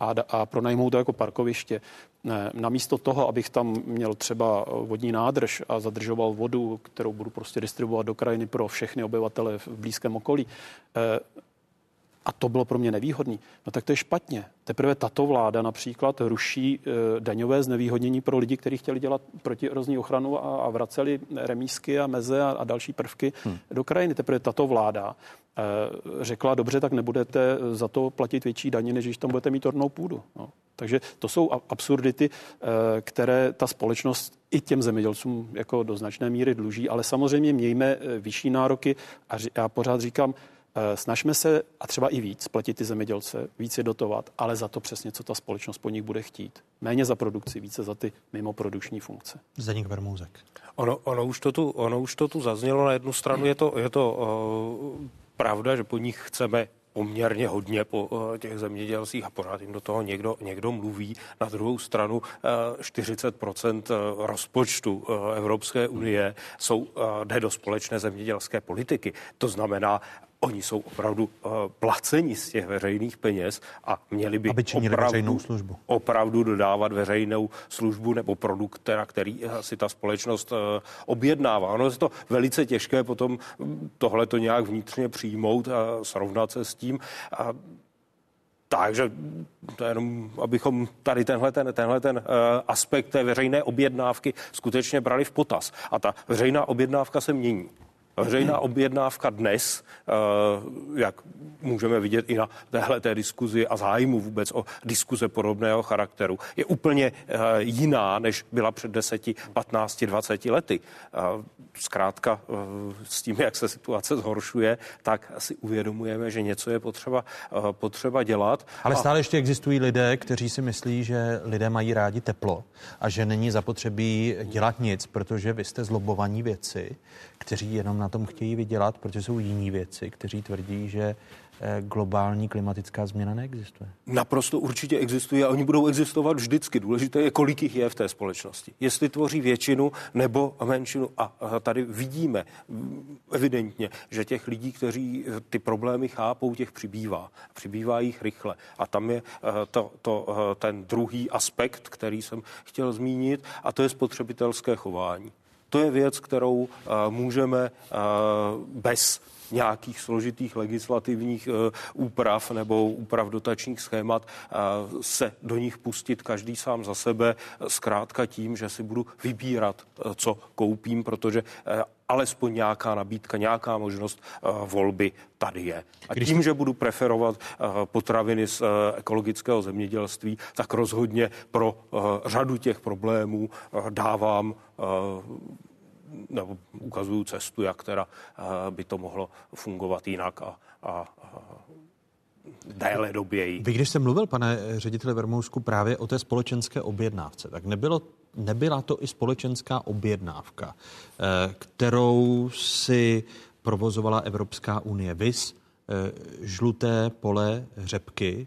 a, a pronajmout to jako parkoviště. Ne, namísto toho, abych tam měl třeba vodní nádrž a zadržoval vodu, kterou budu prostě distribuovat do krajiny pro všechny obyvatele v blízkém okolí, eh, a to bylo pro mě nevýhodný, no tak to je špatně. Teprve tato vláda například ruší e, daňové znevýhodnění pro lidi, kteří chtěli dělat protierozní ochranu a, a vraceli remísky a meze a, a další prvky hmm. do krajiny. Teprve tato vláda e, řekla, dobře, tak nebudete za to platit větší daně, než když tam budete mít ornou půdu. No. Takže to jsou absurdity, e, které ta společnost i těm zemědělcům jako do značné míry dluží, ale samozřejmě mějme e, vyšší nároky a já pořád říkám, snažme se a třeba i víc platit ty zemědělce, více dotovat, ale za to přesně, co ta společnost po nich bude chtít. Méně za produkci, více za ty mimo produkční funkce. Zdeněk Vermouzek. Ono, ono, už to tu, ono už to tu zaznělo. Na jednu stranu je to, je to uh, pravda, že po nich chceme poměrně hodně po eh, těch zemědělcích a pořád jim do toho někdo, někdo mluví. Na druhou stranu 40% rozpočtu Evropské unie jsou, jde do společné zemědělské politiky. To znamená, Oni jsou opravdu uh, placeni z těch veřejných peněz a měli by Aby opravdu, službu. opravdu dodávat veřejnou službu nebo produkt, která, který uh, si ta společnost uh, objednává. Ono je to velice těžké potom hm, tohle to nějak vnitřně přijmout a srovnat se s tím. A takže to je jenom, abychom tady tenhle ten, tenhle ten aspekt té veřejné objednávky skutečně brali v potaz. A ta veřejná objednávka se mění. Veřejná objednávka dnes, eh, jak můžeme vidět i na téhle té diskuzi a zájmu vůbec o diskuze podobného charakteru, je úplně eh, jiná, než byla před 10, 15, 20 lety. Zkrátka eh, s tím, jak se situace zhoršuje, tak si uvědomujeme, že něco je potřeba, potřeba dělat. Ale stále ještě existují lidé, kteří si myslí, že lidé mají rádi teplo a že není zapotřebí dělat nic, protože vy jste zlobovaní věci, kteří jenom na tom chtějí vydělat, protože jsou jiní věci, kteří tvrdí, že Eh, globální klimatická změna neexistuje? Naprosto určitě existuje a oni budou existovat vždycky. Důležité je, kolik jich je v té společnosti. Jestli tvoří většinu nebo menšinu. A tady vidíme evidentně, že těch lidí, kteří ty problémy chápou, těch přibývá. Přibývá jich rychle. A tam je eh, to, to, eh, ten druhý aspekt, který jsem chtěl zmínit, a to je spotřebitelské chování. To je věc, kterou můžeme bez nějakých složitých legislativních eh, úprav nebo úprav dotačních schémat eh, se do nich pustit každý sám za sebe, zkrátka tím, že si budu vybírat, eh, co koupím, protože alespoň nějaká nabídka, nějaká možnost volby tady je. A tím, že budu preferovat potraviny z ekologického zemědělství, tak rozhodně pro řadu těch problémů dávám nebo ukazují cestu, jak teda eh, by to mohlo fungovat jinak a, a, a déle doběji. Vy, když jste mluvil, pane řediteli Vermousku, právě o té společenské objednávce, tak nebylo, nebyla to i společenská objednávka, eh, kterou si provozovala Evropská unie. Vys eh, žluté pole řepky,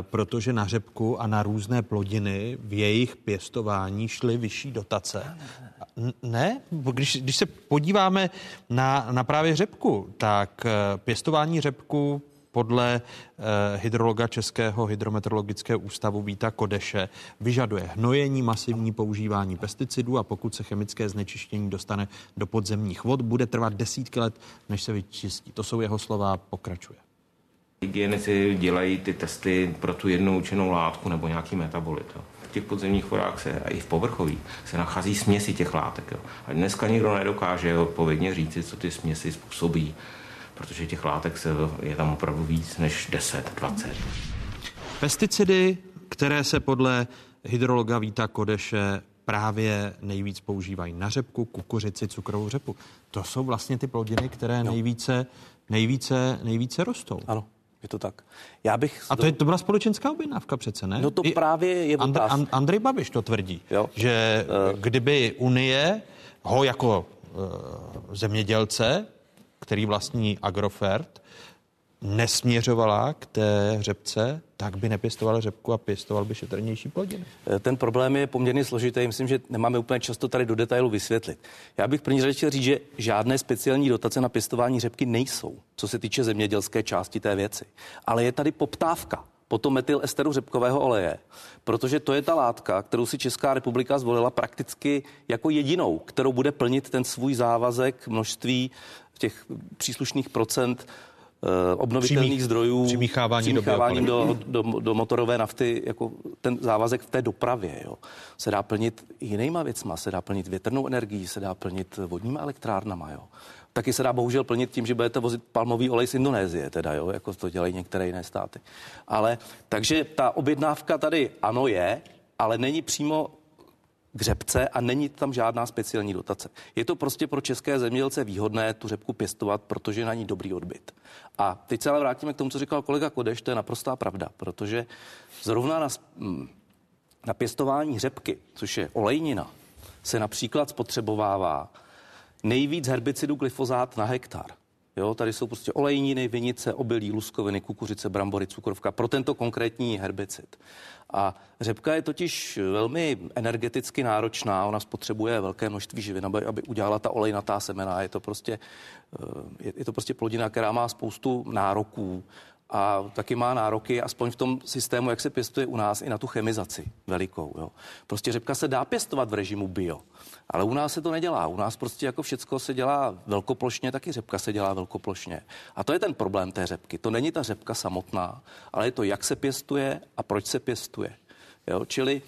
protože na řepku a na různé plodiny v jejich pěstování šly vyšší dotace. Ne, když, když se podíváme na, na právě řepku, tak eh, pěstování řepku podle eh, hydrologa Českého hydrometeorologického ústavu Víta Kodeše vyžaduje hnojení, masivní používání pesticidů a pokud se chemické znečištění dostane do podzemních vod, bude trvat desítky let, než se vyčistí. To jsou jeho slova, pokračuje. Hygienici dělají ty testy pro tu jednou učenou látku nebo nějaký metabolit. Jo těch podzemních vodách se, a i v povrchových se nachází směsi těch látek. Jo. A dneska nikdo nedokáže odpovědně říci, co ty směsi způsobí, protože těch látek se, je tam opravdu víc než 10, 20. Pesticidy, které se podle hydrologa Víta Kodeše právě nejvíc používají na řepku, kukuřici, cukrovou řepu. To jsou vlastně ty plodiny, které nejvíce, nejvíce, nejvíce rostou. Ano. Je to tak. Já bych... A to, je, to byla společenská objednávka přece, ne? No to I právě je Andr, And, Andrej Babiš to tvrdí, jo. že uh, kdyby Unie ho jako uh, zemědělce, který vlastní Agrofert, nesměřovala k té řepce, tak by nepěstoval řepku a pěstoval by šetrnější plodiny. Eh, ten problém je poměrně složitý, myslím, že nemáme úplně často tady do detailu vysvětlit. Já bych první řadě chtěl říct, že žádné speciální dotace na pěstování řepky nejsou, co se týče zemědělské části té věci. Ale je tady poptávka po tom metyl esteru řepkového oleje, protože to je ta látka, kterou si Česká republika zvolila prakticky jako jedinou, kterou bude plnit ten svůj závazek množství těch příslušných procent Eh, obnovitelných Přimích, zdrojů, přimíchávání přimícháváním do, do, do motorové nafty, jako ten závazek v té dopravě. Jo. Se dá plnit jinýma věcma, se dá plnit větrnou energií, se dá plnit vodníma elektrárnama. Jo. Taky se dá bohužel plnit tím, že budete vozit palmový olej z Indonésie, teda, jo, jako to dělají některé jiné státy. Ale takže ta objednávka tady ano je, ale není přímo k řepce a není tam žádná speciální dotace. Je to prostě pro české zemědělce výhodné tu řepku pěstovat, protože na ní dobrý odbyt. A teď se ale vrátíme k tomu, co říkal kolega Kodeš, to je naprostá pravda, protože zrovna na, mm, na pěstování řepky, což je olejnina, se například spotřebovává nejvíc herbicidů glyfozát na hektar. Jo, tady jsou prostě olejniny, vinice, obilí, luskoviny, kukuřice, brambory, cukrovka pro tento konkrétní herbicid. A řepka je totiž velmi energeticky náročná, ona spotřebuje velké množství živin, aby, udělala ta olejnatá semena. Je to prostě, eh, je, je to prostě plodina, která má spoustu nároků a taky má nároky, aspoň v tom systému, jak se pěstuje u nás, i na tu chemizaci velikou. Jo. Prostě řepka se dá pěstovat v režimu bio, ale u nás se to nedělá. U nás prostě jako všecko se dělá velkoplošně, taky řepka se dělá velkoplošně. A to je ten problém té řepky. To není ta řepka samotná, ale je to, jak se pěstuje a proč se pěstuje. Jo. Čili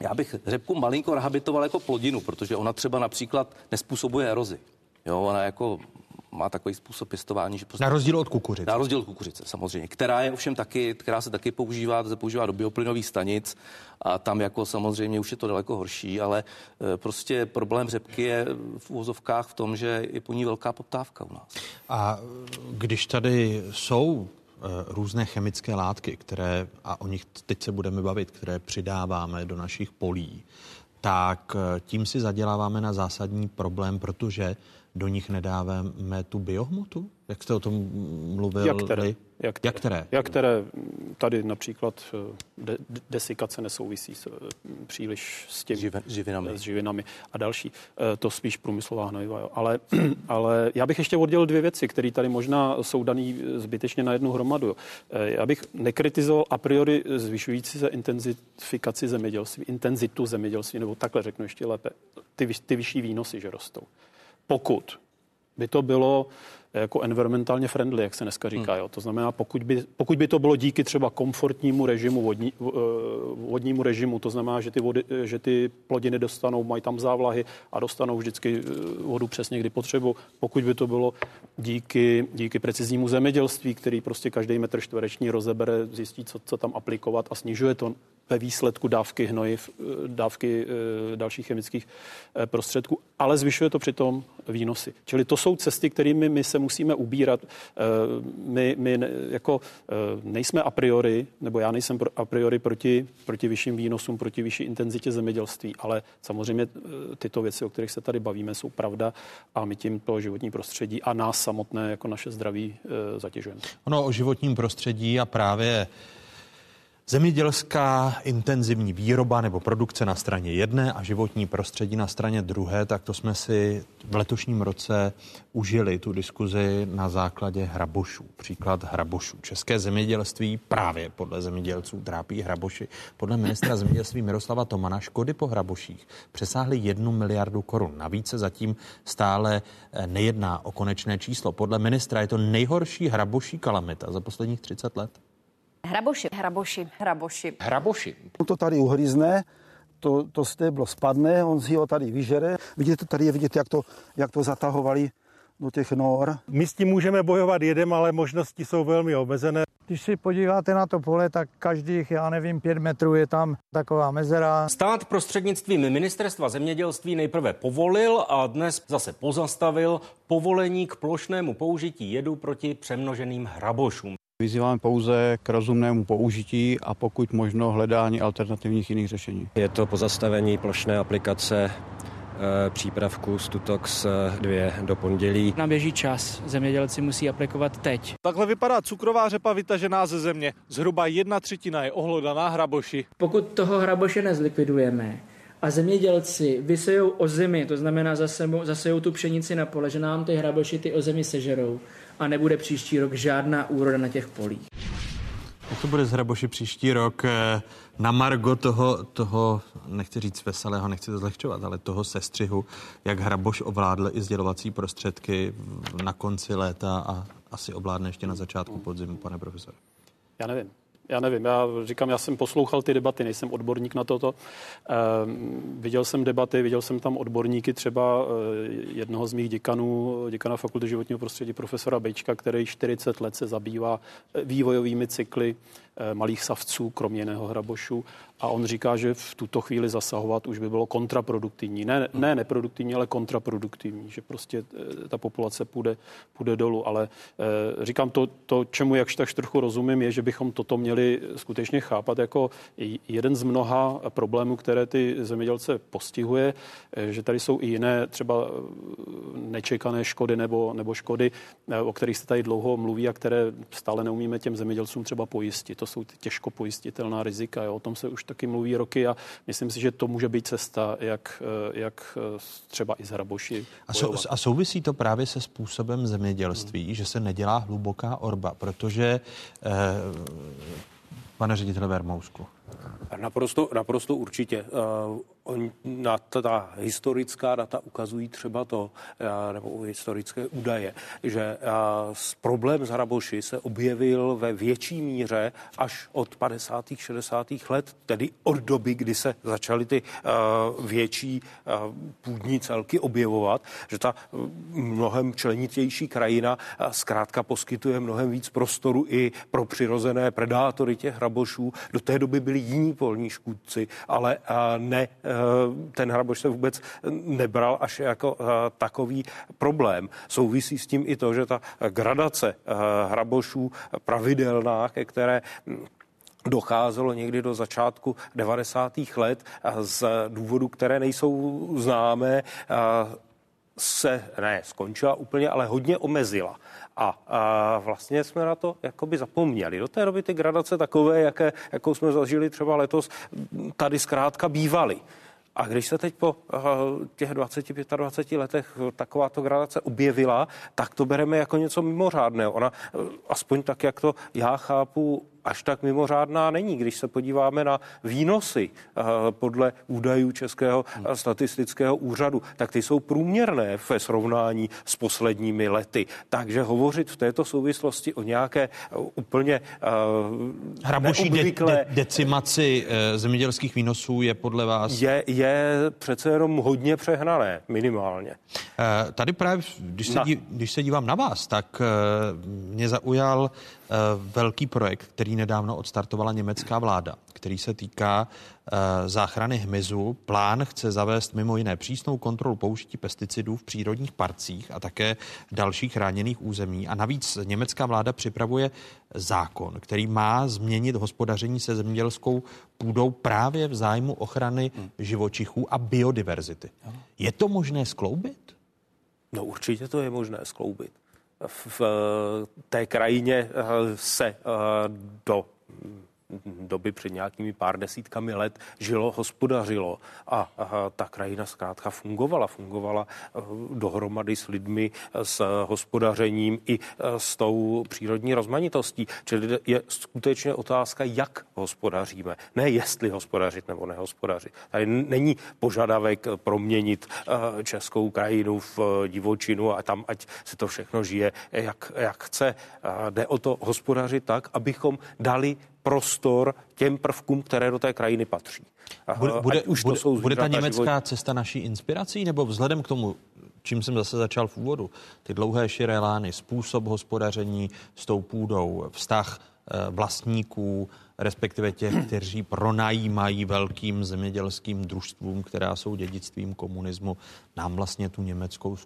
já bych řepku malinko rehabilitoval jako plodinu, protože ona třeba například nespůsobuje erozi. Jo, ona jako má takový způsob pěstování, že prostě... Na rozdíl od kukuřice. Na rozdíl od kukuřice, samozřejmě, která je ovšem taky, která se taky používá, se používá do bioplynových stanic a tam jako samozřejmě už je to daleko horší, ale e, prostě problém řepky je v úvozovkách v tom, že je po ní velká poptávka u nás. A když tady jsou e, různé chemické látky, které, a o nich teď se budeme bavit, které přidáváme do našich polí, tak tím si zaděláváme na zásadní problém, protože do nich nedáváme tu biohmotu? Jak jste o tom mluvil? Jak které? Jak, jak které? Jak které? Tady například eh, de, desikace nesouvisí s, eh, příliš s tím Žive, živinami. s živinami a další. Eh, to spíš průmyslová hnojiva. Jo. Ale, ale já bych ještě oddělil dvě věci, které tady možná jsou daný zbytečně na jednu hromadu. Jo. Já bych nekritizoval a priori zvyšující se intenzifikaci zemědělství, intenzitu zemědělství, nebo takhle řeknu ještě lépe, ty, ty vyšší výnosy, že rostou. Pokud by to bylo jako environmentálně friendly, jak se dneska říká. Hmm. Jo. To znamená, pokud by, pokud by to bylo díky třeba komfortnímu režimu, vodní, eh, vodnímu režimu, to znamená, že ty, vody, že ty plodiny dostanou, mají tam závlahy a dostanou vždycky eh, vodu přesně, kdy potřebují. Pokud by to bylo díky, díky preciznímu zemědělství, který prostě každý metr čtvereční rozebere, zjistí, co, co tam aplikovat a snižuje to ve výsledku dávky hnojiv, eh, dávky dalších chemických prostředků, ale zvyšuje to přitom výnosy. Čili to jsou cesty, kterými my se musíme ubírat. Eh, my, my jako eh, nejsme a priori, nebo já nejsem a priori proti, proti vyšším výnosům, proti vyšší intenzitě zemědělství, ale samozřejmě eh, tyto věci, o kterých se tady bavíme, jsou pravda a my tím to životní prostředí a nás samotné jako naše zdraví zatěžujeme. Ono o životním prostředí a právě Zemědělská intenzivní výroba nebo produkce na straně jedné a životní prostředí na straně druhé, tak to jsme si v letošním roce užili tu diskuzi na základě hrabošů. Příklad hrabošů. České zemědělství právě podle zemědělců trápí hraboši. Podle ministra zemědělství Miroslava Tomana škody po hraboších přesáhly jednu miliardu korun. Navíc se zatím stále eh, nejedná o konečné číslo. Podle ministra je to nejhorší hraboší kalamita za posledních 30 let. Hraboši, hraboši, hraboši. Hraboši. On to tady uhryzne, to, to stéblo spadne, on si ho tady vyžere. Vidíte, tady je vidět, jak to, jak to zatahovali do těch nor. My s tím můžeme bojovat jedem, ale možnosti jsou velmi omezené. Když si podíváte na to pole, tak každých, já nevím, pět metrů je tam taková mezera. Stát prostřednictvím ministerstva zemědělství nejprve povolil a dnes zase pozastavil povolení k plošnému použití jedu proti přemnoženým hrabošům. Vyzýváme pouze k rozumnému použití a pokud možno hledání alternativních jiných řešení. Je to pozastavení plošné aplikace eh, přípravku Stutox 2 do pondělí. Nám běží čas, zemědělci musí aplikovat teď. Takhle vypadá cukrová řepa vytažená ze země. Zhruba jedna třetina je ohlodaná hraboši. Pokud toho hraboše nezlikvidujeme, a zemědělci vysejou ozimy, to znamená zasejou tu pšenici na pole, že nám ty hraboši ty ozimy sežerou, a nebude příští rok žádná úroda na těch polích. Jak to bude z Hraboši příští rok eh, na Margo toho, toho, nechci říct veselého, nechci to zlehčovat, ale toho sestřihu, jak Hraboš ovládl i sdělovací prostředky na konci léta a asi ovládne ještě na začátku podzimu, pane profesor? Já nevím. Já nevím, já říkám, já jsem poslouchal ty debaty, nejsem odborník na toto. E, viděl jsem debaty, viděl jsem tam odborníky, třeba e, jednoho z mých děkanů, děkana Fakulty životního prostředí, profesora Bejčka, který 40 let se zabývá eh, vývojovými cykly malých savců, kromě jiného hrabošů a on říká, že v tuto chvíli zasahovat už by bylo kontraproduktivní. Ne, ne neproduktivní, ale kontraproduktivní, že prostě eh, ta populace půjde, půjde dolů. Ale e, říkám to, to, čemu jakž tak trochu rozumím, je, že bychom toto měli skutečně chápat jako jeden z mnoha problémů, které ty zemědělce postihuje, že tady jsou i jiné třeba nečekané škody nebo, nebo škody, o kterých se tady dlouho mluví a které stále neumíme těm zemědělcům třeba pojistit. To jsou ty těžko pojistitelná rizika. Jo. O tom se už taky mluví roky a myslím si, že to může být cesta, jak, eh, jak eh, třeba i z hraboši. A, sou, a souvisí to právě se způsobem zemědělství, hmm. že se nedělá hluboká orba, protože eh, pane ředitele Vermousku. Naprosto, naprosto určitě. Uh, On, na ta historická data ukazují třeba to, eh, nebo historické údaje, že eh, problém s hraboši se objevil ve větší míře až od 50. 60. let, tedy od doby, kdy se začaly ty eh, větší půdní celky objevovat, že ta mnohem členitější krajina zkrátka poskytuje mnohem víc prostoru i pro přirozené predátory těch hrabošů. Do té doby byli jiní polní škůdci, ale ne Eh, ten hraboš se vůbec nebral až jako eh, takový problém. Souvisí s tím i to, že ta gradace eh, hrabošů pravidelná, ke které hm, docházelo někdy do začátku 90. let z důvodu, které nejsou známé, se ne skončila úplně, ale hodně omezila. A, a vlastně jsme na to jakoby zapomněli. Do té doby ty gradace takové, jaké, jakou jsme zažili třeba letos, tady zkrátka bývaly. A když se teď po uh, těch 20-25 letech takováto gradace objevila, tak to bereme jako něco mimořádného. Ona, uh, aspoň tak, jak to já chápu, až tak mimořádná není. Když se podíváme na výnosy uh, podle údajů Českého uh, statistického úřadu, tak ty jsou průměrné ve srovnání s posledními lety. Takže hovořit v této souvislosti o nějaké uh, úplně Hraboší de- de- decimaci zemědělských výnosů je podle vás? Je, je přece jenom hodně přehnané, minimálně. Tady právě, když se, dí, když se dívám na vás, tak mě zaujal velký projekt, který nedávno odstartovala německá vláda, který se týká uh, záchrany hmyzu. Plán chce zavést mimo jiné přísnou kontrolu použití pesticidů v přírodních parcích a také dalších chráněných území. A navíc německá vláda připravuje zákon, který má změnit hospodaření se zemědělskou půdou právě v zájmu ochrany hmm. živočichů a biodiverzity. Je to možné skloubit? No určitě to je možné skloubit v té krajině eh, se eh, do doby před nějakými pár desítkami let žilo, hospodařilo a, a ta krajina zkrátka fungovala. Fungovala eh, dohromady s lidmi, s hospodařením i s tou přírodní rozmanitostí. Čili je skutečně otázka, jak hospodaříme. Ne jestli hospodařit nebo nehospodařit. Tady není požadavek proměnit českou krajinu v divočinu a tam, ať se to všechno žije, jak, jak chce. Jde o to hospodařit tak, abychom dali prostor těm prvkům, které do té krajiny patří. Bude, bude, už bude, to jsou bude ta německá život... cesta naší inspirací, nebo vzhledem k tomu, čím jsem zase začal v úvodu, ty dlouhé širé lány, způsob hospodaření s tou půdou, vztah eh, vlastníků, respektive těch, kteří pronajímají velkým zemědělským družstvům, která jsou dědictvím komunismu, nám vlastně tu německou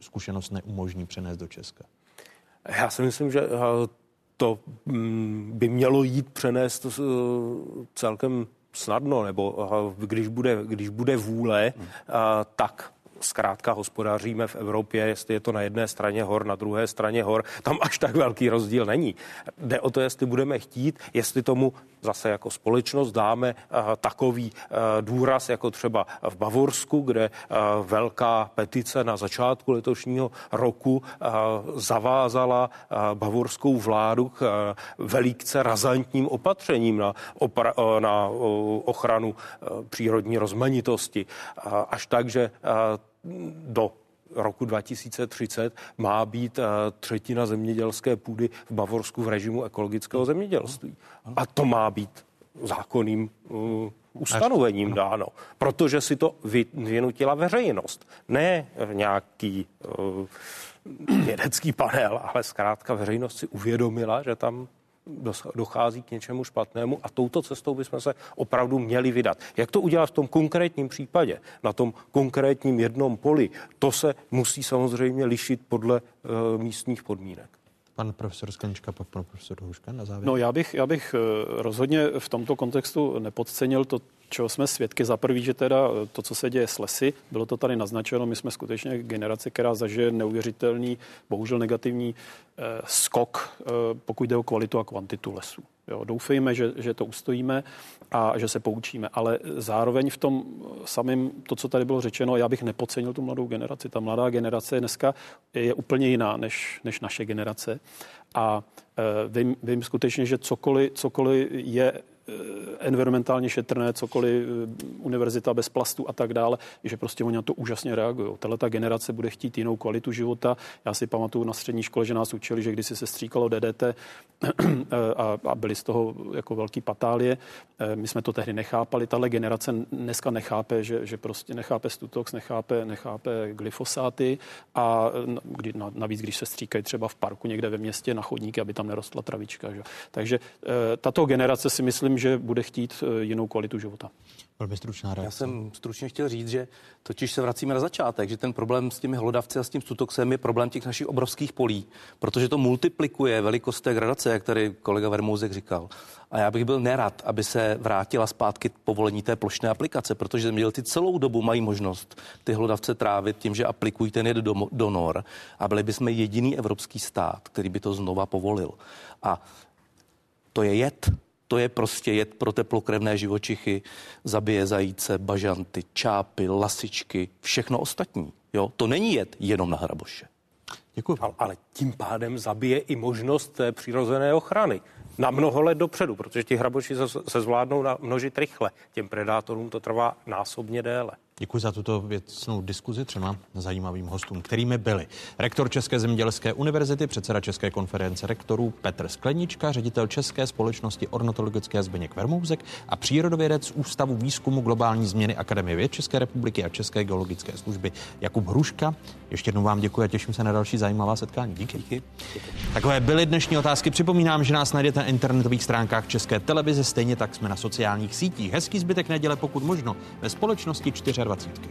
zkušenost neumožní přenést do Česka. Já si myslím, že eh, to mm, by mělo jít přenést eh, celkem snadno, nebo když bude, když bude vůle, tak zkrátka hospodaříme v Evropě, jestli je to na jedné straně hor, na druhé straně hor, tam až tak velký rozdíl není. Jde o to, jestli budeme chtít, jestli tomu zase jako společnost dáme uh, takový uh, důraz, jako třeba v Bavorsku, kde uh, velká petice na začátku letošního roku zavázala bavorskou vládu k velikce razantním opatřením na, opra- na ochranu přírodní rozmanitosti. Až tak, že do roku 2030 má být třetina zemědělské půdy v Bavorsku v režimu ekologického zemědělství. A to má být zákonným uh, ustanovením dáno, protože si to vynutila veřejnost, ne nějaký uh, vědecký panel, ale zkrátka veřejnost si uvědomila, že tam dochází k něčemu špatnému a touto cestou bychom se opravdu měli vydat. Jak to udělat v tom konkrétním případě, na tom konkrétním jednom poli, to se musí samozřejmě lišit podle uh, místních podmínek. Pan profesor Sklenčka, pak pan profesor Houška na závěr. No já bych, já bych eh, rozhodně v tomto kontextu nepodcenil to, čeho jsme svědky. Za prvý, že teda eh, to, co se děje s lesy, bylo to tady naznačeno, my jsme skutečně generace, která zažije neuvěřitelný, bohužel negativní eh, skok, eh, pokud jde o kvalitu a kvantitu lesů. Jo, doufejme, že, že to ustojíme a že se poučíme, ale zároveň v tom samém, to, co tady bylo řečeno, já bych nepocenil tu mladou generaci. Ta mladá generace dneska je úplně jiná než, než naše generace a e, vím, vím skutečně, že cokoliv, cokoliv je environmentálně šetrné, cokoliv, eh, univerzita bez plastu a tak dále, že prostě oni na to úžasně reagují. Tahle ta generace bude chtít jinou kvalitu života. Já si pamatuju na střední škole, že nás učili, že když se stříkalo DDT eh, a, a byly z toho jako velký patálie, my jsme to tehdy nechápali. Tahle generace dneska nechápe, že, že prostě nechápe stutox, nechápe, nechápe glyfosáty a kdy, navíc, když se stříkají třeba v parku někde ve městě na chodníky, aby tam nerostla travička. Že? Takže tato generace si myslím, tím, že bude chtít eh, jinou kvalitu života. Velmi stručná reakce. Já jsem stručně chtěl říct, že totiž se vracíme na začátek, že ten problém s těmi hlodavci a s tím stutoxem je problém těch našich obrovských polí, protože to multiplikuje velikost té gradace, jak tady kolega Vermouzek říkal. A já bych byl nerad, aby se vrátila zpátky povolení té plošné aplikace, protože zemědělci celou dobu mají možnost ty hlodavce trávit tím, že aplikují ten jed do, do nor a byli bychom jediný evropský stát, který by to znova povolil. A to je jed, to je prostě jed pro teplokrevné živočichy, zabije zajíce, bažanty, čápy, lasičky, všechno ostatní. Jo? To není jed jenom na hraboše. Děkuji. Ale, ale tím pádem zabije i možnost té přirozené ochrany na mnoho let dopředu, protože ti hraboši se, se zvládnou množit rychle. Těm predátorům to trvá násobně déle. Děkuji za tuto věcnou diskuzi třema zajímavým hostům, kterými byli rektor České zemědělské univerzity, předseda České konference rektorů Petr Sklenička, ředitel České společnosti ornitologické Zbeněk Vermouzek a přírodovědec Ústavu výzkumu globální změny Akademie věd České republiky a České geologické služby Jakub Hruška. Ještě jednou vám děkuji a těším se na další zajímavá setkání. Díky. Díky. Takové byly dnešní otázky. Připomínám, že nás najdete na internetových stránkách České televize, stejně tak jsme na sociálních sítích. Hezký zbytek neděle, pokud možno, ve společnosti 4 dvacítky.